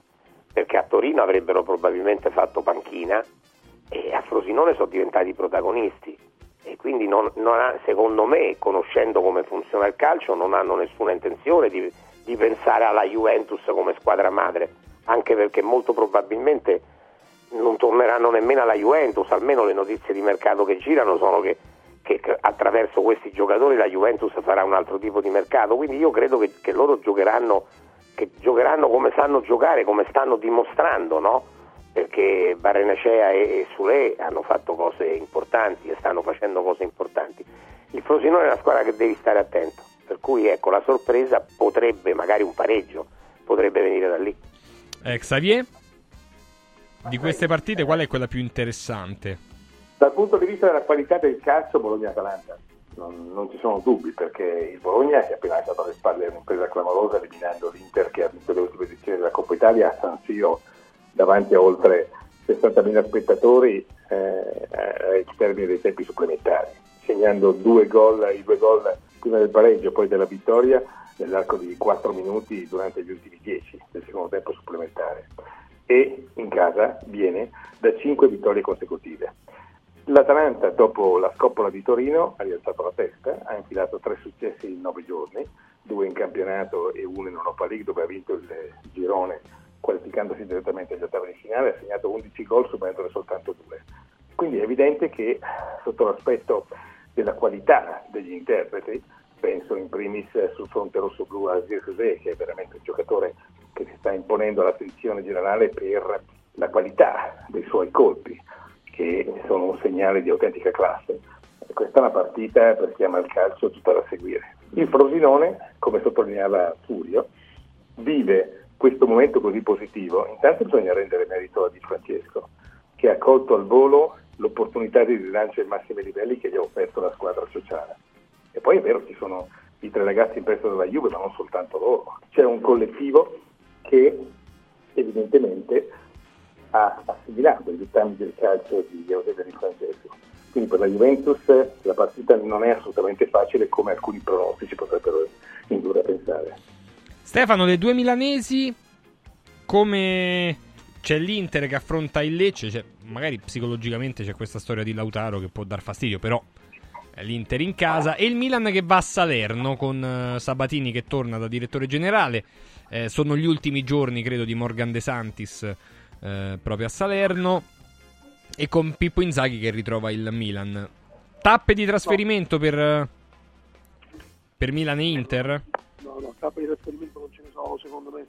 perché a Torino avrebbero probabilmente fatto panchina e a Frosinone sono diventati protagonisti. E quindi non- non ha- secondo me, conoscendo come funziona il calcio, non hanno nessuna intenzione di, di pensare alla Juventus come squadra madre, anche perché molto probabilmente non torneranno nemmeno alla Juventus, almeno le notizie di mercato che girano sono che, che attraverso questi giocatori la Juventus farà un altro tipo di mercato, quindi io credo che, che loro giocheranno, che giocheranno come sanno giocare, come stanno dimostrando, no? Perché Barenacea e, Sule hanno fatto cose importanti e stanno facendo cose importanti. Il Frosinone è una squadra che devi stare attento, per cui ecco la sorpresa potrebbe, magari un pareggio, potrebbe venire da lì. Eh, Xavier? di queste partite qual è quella più interessante? Dal punto di vista della qualità del calcio, Bologna-Atalanta. Non, non ci sono dubbi perché il Bologna si è appena lasciato alle spalle un'impresa clamorosa eliminando l'Inter che ha vinto le ultime edizioni della Coppa Italia a San Siro davanti a oltre 60.000 spettatori eh, ai termini dei tempi supplementari, segnando due gol, i due gol prima del pareggio e poi della vittoria nell'arco di 4 minuti durante gli ultimi 10 del secondo tempo supplementare e in casa viene da 5 vittorie consecutive. L'Atalanta, dopo la scoppola di Torino, ha rialzato la testa, ha infilato tre successi in 9 giorni, due in campionato e uno in Europa League dove ha vinto il girone qualificandosi direttamente agli ottavi di finale, ha segnato 11 gol subendone soltanto due. Quindi è evidente che sotto l'aspetto della qualità degli interpreti, penso in primis sul fronte rosso-blu a Zirkzee, che è veramente un giocatore che si sta imponendo all'attenzione generale per la qualità dei suoi colpi, che sono un segnale di autentica classe. Questa è una partita per chi ama il calcio tutta da seguire. Il Frosinone, come sottolineava Furio, vive questo momento così positivo. Intanto bisogna rendere merito a Di Francesco, che ha colto al volo l'opportunità di rilancio ai massimi livelli che gli ha offerto la squadra sociale. E poi è vero, ci sono i tre ragazzi in prestito dalla Juve, ma non soltanto loro. C'è un collettivo che evidentemente ha assimilato i dettami del calcio di Eusebio Di Francesco. Quindi per la Juventus la partita non è assolutamente facile come alcuni pronostici potrebbero indurre a pensare. Stefano, le due milanesi, come c'è l'Inter che affronta il Lecce, cioè, magari psicologicamente c'è questa storia di Lautaro che può dar fastidio, però è l'Inter in casa, e il Milan che va a Salerno con eh, Sabatini che torna da direttore generale. Eh, sono gli ultimi giorni, credo, di Morgan De Santis eh, proprio a Salerno. E con Pippo Inzaghi che ritrova il Milan. Tappe di trasferimento per, per Milan e Inter? No, no, tappe di trasferimento secondo me.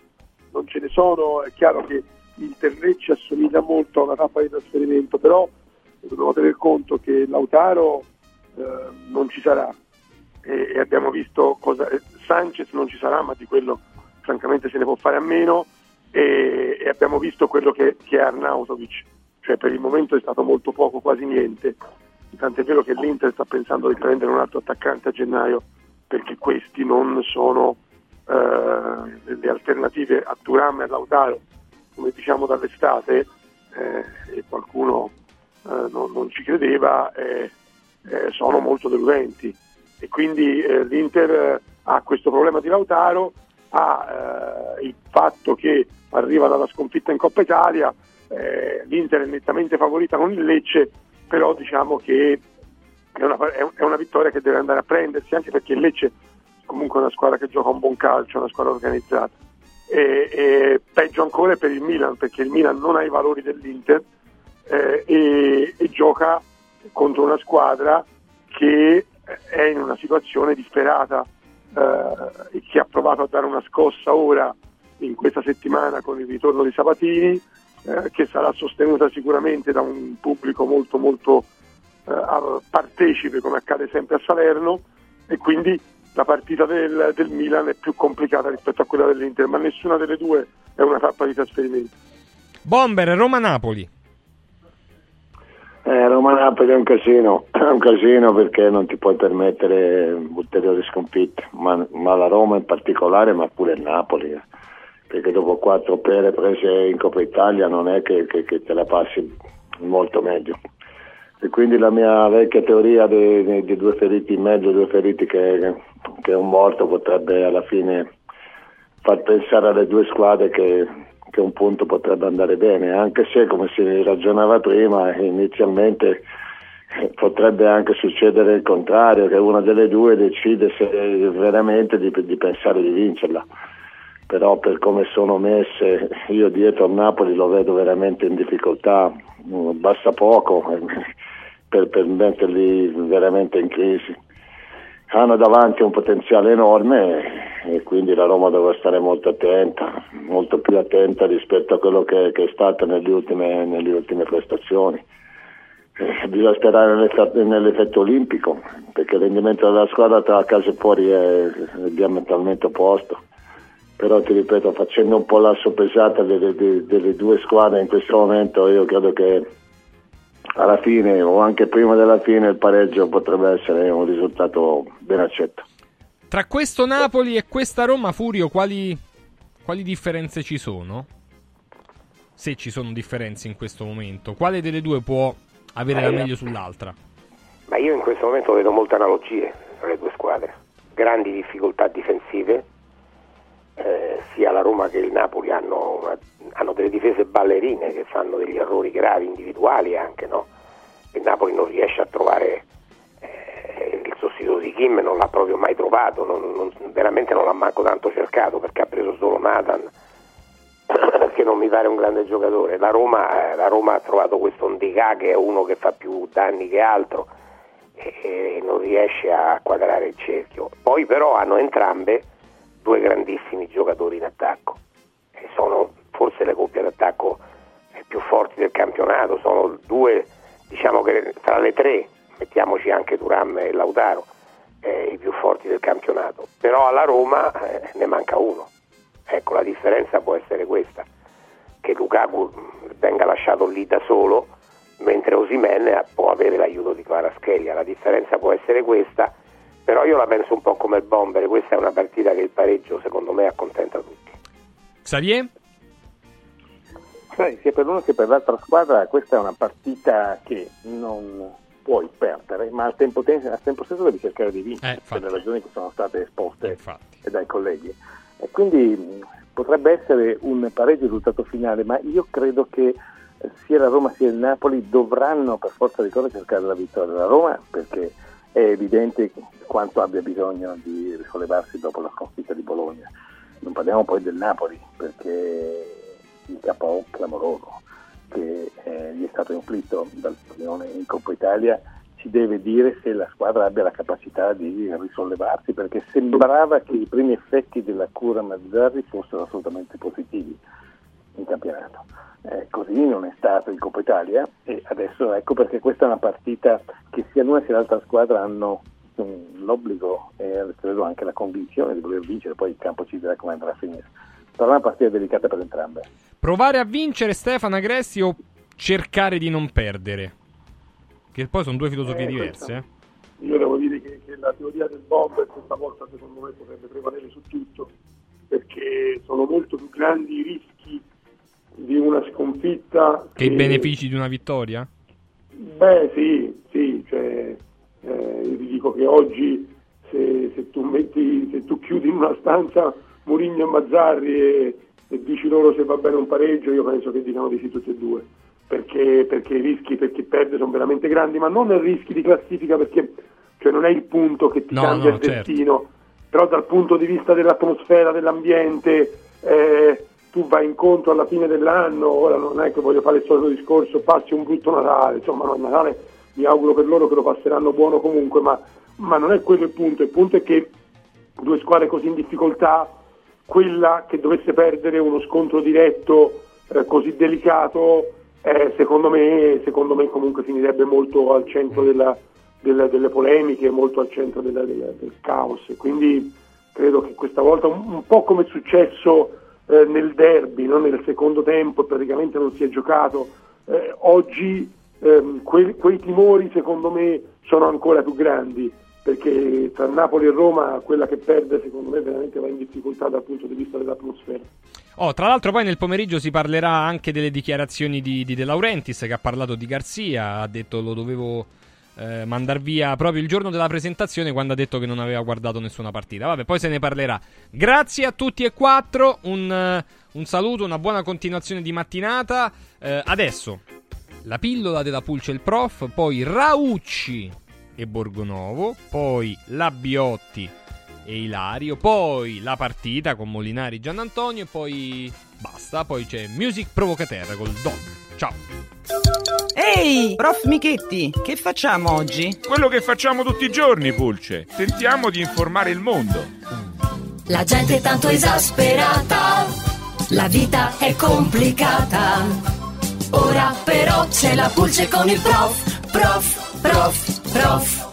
Non ce ne sono, è chiaro che il Terrecci assomiglia molto a una tappa di trasferimento, però dobbiamo tener conto che Lautaro eh, non ci sarà e, e abbiamo visto cosa eh, Sanchez non ci sarà, ma di quello francamente se ne può fare a meno e, e abbiamo visto quello che, che è Arnautovic, cioè per il momento è stato molto poco, quasi niente. Tant'è vero che l'Inter sta pensando di prendere un altro attaccante a gennaio perché questi non sono eh, le alternative a Turam e Lautaro, come diciamo dall'estate, eh, e qualcuno eh, non, non, ci credeva, eh, eh, sono molto deludenti. E quindi eh, l'Inter ha questo problema di Lautaro, ha il fatto che arriva dalla sconfitta in Coppa Italia, l'Inter è nettamente favorita con il Lecce, però diciamo che è una, è una, vittoria che deve andare a prendersi, anche perché il Lecce comunque una squadra che gioca un buon calcio, una squadra organizzata. E, e peggio ancora per il Milan, perché il Milan non ha i valori dell'Inter eh, e, e, gioca contro una squadra che è in una situazione disperata eh, e che ha provato a dare una scossa ora in questa settimana con il ritorno di Sabatini, eh, che sarà sostenuta sicuramente da un pubblico molto molto eh, partecipe come accade sempre a Salerno e quindi la partita del, del, Milan è più complicata rispetto a quella dell'Inter, ma nessuna delle due è una tappa di trasferimento. Bomber, Roma-Napoli. Eh, Roma-Napoli è un casino, *clears throat* è un casino perché non ti puoi permettere ulteriori sconfitte, ma, ma la Roma in particolare, ma pure il Napoli. Eh. Perché dopo quattro pere prese in Coppa Italia non è che, che, che te la passi molto meglio e quindi la mia vecchia teoria di, due feriti in mezzo, due feriti che, che, un morto potrebbe alla fine far pensare alle due squadre che, che, un punto potrebbe andare bene, anche se come si ragionava prima inizialmente potrebbe anche succedere il contrario, che una delle due decide se veramente di, di pensare di vincerla. Però per come sono messe io dietro a Napoli lo vedo veramente in difficoltà, basta poco per, per metterli veramente in crisi. Hanno davanti un potenziale enorme e quindi la Roma deve stare molto attenta, molto più attenta rispetto a quello che, che è stato nelle ultime, nelle ultime prestazioni. Eh, bisogna sperare nell'effetto, nell'effetto, olimpico perché il rendimento della squadra tra casa e fuori è, è diametralmente opposto però ti ripeto, facendo un po' l'asso pesata delle, delle- delle due squadre in questo momento, io credo che alla fine o anche prima della fine il pareggio potrebbe essere un risultato ben accetto. Tra questo Napoli e questa Roma, Furio, quali, quali differenze ci sono? Se ci sono differenze in questo momento, quale delle due può avere la meglio sull'altra? Ma io in questo momento vedo molte analogie tra le due squadre, grandi difficoltà difensive, eh, sia la Roma che il Napoli hanno, una- hanno delle difese ballerine che fanno degli errori gravi individuali anche, no? Il Napoli non riesce a trovare eh, il sostituto di Kim, non l'ha proprio mai trovato, non- non- veramente non l'ha manco tanto cercato perché ha preso solo Nathan, *coughs* che non mi pare un grande giocatore. La Roma, eh, la Roma ha trovato questo Ndika che è uno che fa più danni che altro e, e non riesce a quadrare il cerchio. Poi però hanno entrambe due grandissimi giocatori in attacco e sono forse le coppie d'attacco eh, più forti del campionato, sono due, diciamo che tra le tre, mettiamoci anche Turam e Lautaro, eh, i più forti del campionato, però alla Roma eh, ne manca uno. Ecco, la differenza può essere questa, che Lukaku venga lasciato lì da solo, mentre Osimen può avere l'aiuto di Kvaratskhelia. La differenza può essere questa, però io la penso un po' come il Bomber, questa è una partita che il pareggio secondo me accontenta tutti. Xavier? Sai, sia per l'uno che per l'altra squadra questa è una partita che non puoi perdere, ma al tempo, te- al tempo stesso devi cercare di vincere Eh, per le ragioni che sono state esposte dai colleghi. E quindi mh, potrebbe essere un pareggio risultato finale, ma io credo che eh, sia la Roma sia il Napoli dovranno per forza di cose cercare la vittoria della Roma perché è evidente quanto abbia bisogno di risollevarsi dopo la sconfitta di Bologna. Non parliamo poi del Napoli perché il KO clamoroso che eh, gli è stato inflitto dal Torino in Coppa Italia ci deve dire se la squadra abbia la capacità di risollevarsi perché sembrava che i primi effetti della cura Mazzarri fossero assolutamente positivi in campionato. Eh, così non è stato in Coppa Italia e adesso ecco perché questa è una partita che sia l'una sia l'altra squadra hanno mm, l'obbligo e credo anche la convinzione di voler vincere, poi il campo ci dirà come andrà a finire. Sarà una partita delicata per entrambe. Provare a vincere Stefano Agressi o cercare di non perdere? Che poi sono due filosofie Eh, diverse. eh. Io devo dire che, che la teoria del bomber questa volta secondo me potrebbe prevalere su tutto, perché sono molto più grandi i rischi di una sconfitta Che i benefici di una vittoria? Beh sì, sì, cioè, eh, io ti dico che oggi se, se tu metti, se tu chiudi in una stanza Murigno e Mazzarri e, e dici loro se va bene un pareggio, io penso che dicano di sì tutti e due, perché, perché i rischi per chi perde sono veramente grandi, ma non nel rischi di classifica perché cioè, non è il punto che ti No, cambia no, il certo. destino, però dal punto di vista dell'atmosfera, dell'ambiente, eh, tu vai incontro alla fine dell'anno, ora non è che voglio fare il solito discorso, passi un brutto Natale, insomma no, il Natale mi auguro per loro che lo passeranno buono comunque, ma, ma non è quello il punto, il punto è che due squadre così in difficoltà, quella che dovesse perdere uno scontro diretto eh, così delicato, eh, secondo, me, secondo me comunque finirebbe molto al centro della- della- delle polemiche, molto al centro della- del caos. Quindi credo che questa volta, un, un po' come è successo eh, nel derby, no? nel secondo tempo, praticamente non si è giocato, eh, oggi ehm, quei, quei timori secondo me sono ancora più grandi perché tra Napoli e Roma quella che perde secondo me veramente va in difficoltà dal punto di vista dell'atmosfera. Oh, tra l'altro poi nel pomeriggio si parlerà anche delle dichiarazioni di, di De Laurentiis che ha parlato di Garzia, ha detto lo dovevo eh, mandar via proprio il giorno della presentazione quando ha detto che non aveva guardato nessuna partita. Vabbè, poi se ne parlerà. Grazie a tutti e quattro, un, eh, un saluto, una buona continuazione di mattinata. Eh, adesso la pillola della Pulce il Prof, poi Raucci e Borgonovo, poi la Biotti e Ilario, poi la partita con Molinari e Giannantonio e poi basta, poi c'è Music Provocaterra col Doc. Ciao. Ehi, prof Michetti, che facciamo oggi? Quello che facciamo tutti i giorni, Pulce. Tentiamo di informare il mondo. La gente è tanto esasperata, la vita è complicata. Ora però c'è la pulce con il prof, prof, prof, prof.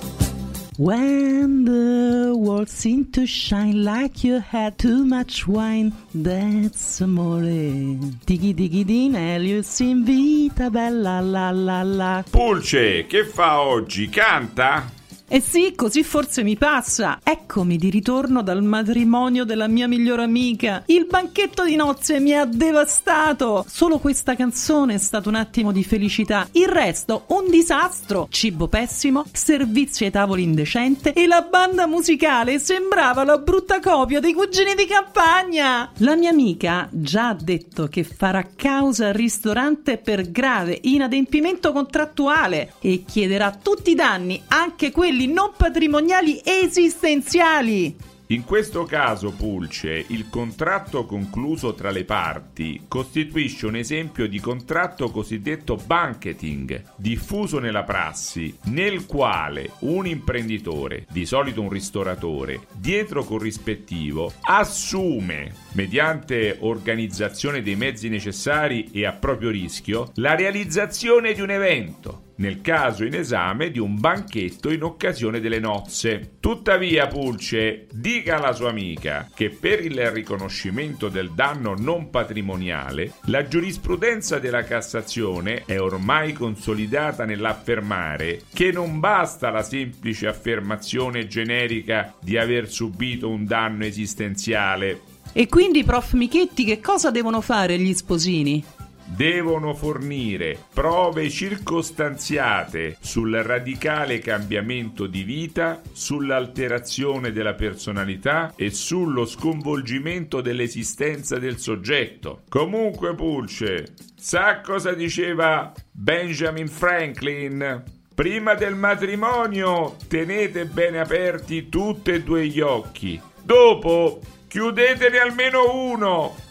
When the world seemed to shine like you had too much wine. That's amore. Tiki tiki din, Elius in vita bella la la la. Pulce, che fa oggi? Canta? Eh sì, così forse mi passa. Eccomi di ritorno dal matrimonio della mia migliore amica. Il banchetto di nozze mi ha devastato. Solo questa canzone è stato un attimo di felicità. Il resto, un disastro. Cibo pessimo, servizio ai tavoli indecente e la banda musicale sembrava la brutta copia dei cugini di campagna. La mia amica già ha detto che farà causa al ristorante per grave inadempimento contrattuale e chiederà tutti i danni, anche quelli non patrimoniali esistenziali. In questo caso, Pulce, il contratto concluso tra le parti costituisce un esempio di contratto cosiddetto banqueting, diffuso nella prassi, nel quale un imprenditore, di solito un ristoratore, dietro corrispettivo, assume, mediante organizzazione dei mezzi necessari e a proprio rischio, la realizzazione di un evento nel caso in esame di un banchetto in occasione delle nozze. Tuttavia, Pulce dica alla sua amica che per il riconoscimento del danno non patrimoniale, la giurisprudenza della Cassazione è ormai consolidata nell'affermare che non basta la semplice affermazione generica di aver subito un danno esistenziale. E quindi, prof Michetti, che cosa devono fare gli sposini? Devono fornire prove circostanziate sul radicale cambiamento di vita, sull'alterazione della personalità e sullo sconvolgimento dell'esistenza del soggetto. Comunque, Pulce, sa cosa diceva Benjamin Franklin? Prima del matrimonio tenete bene aperti tutti e due gli occhi. Dopo chiudetene almeno uno.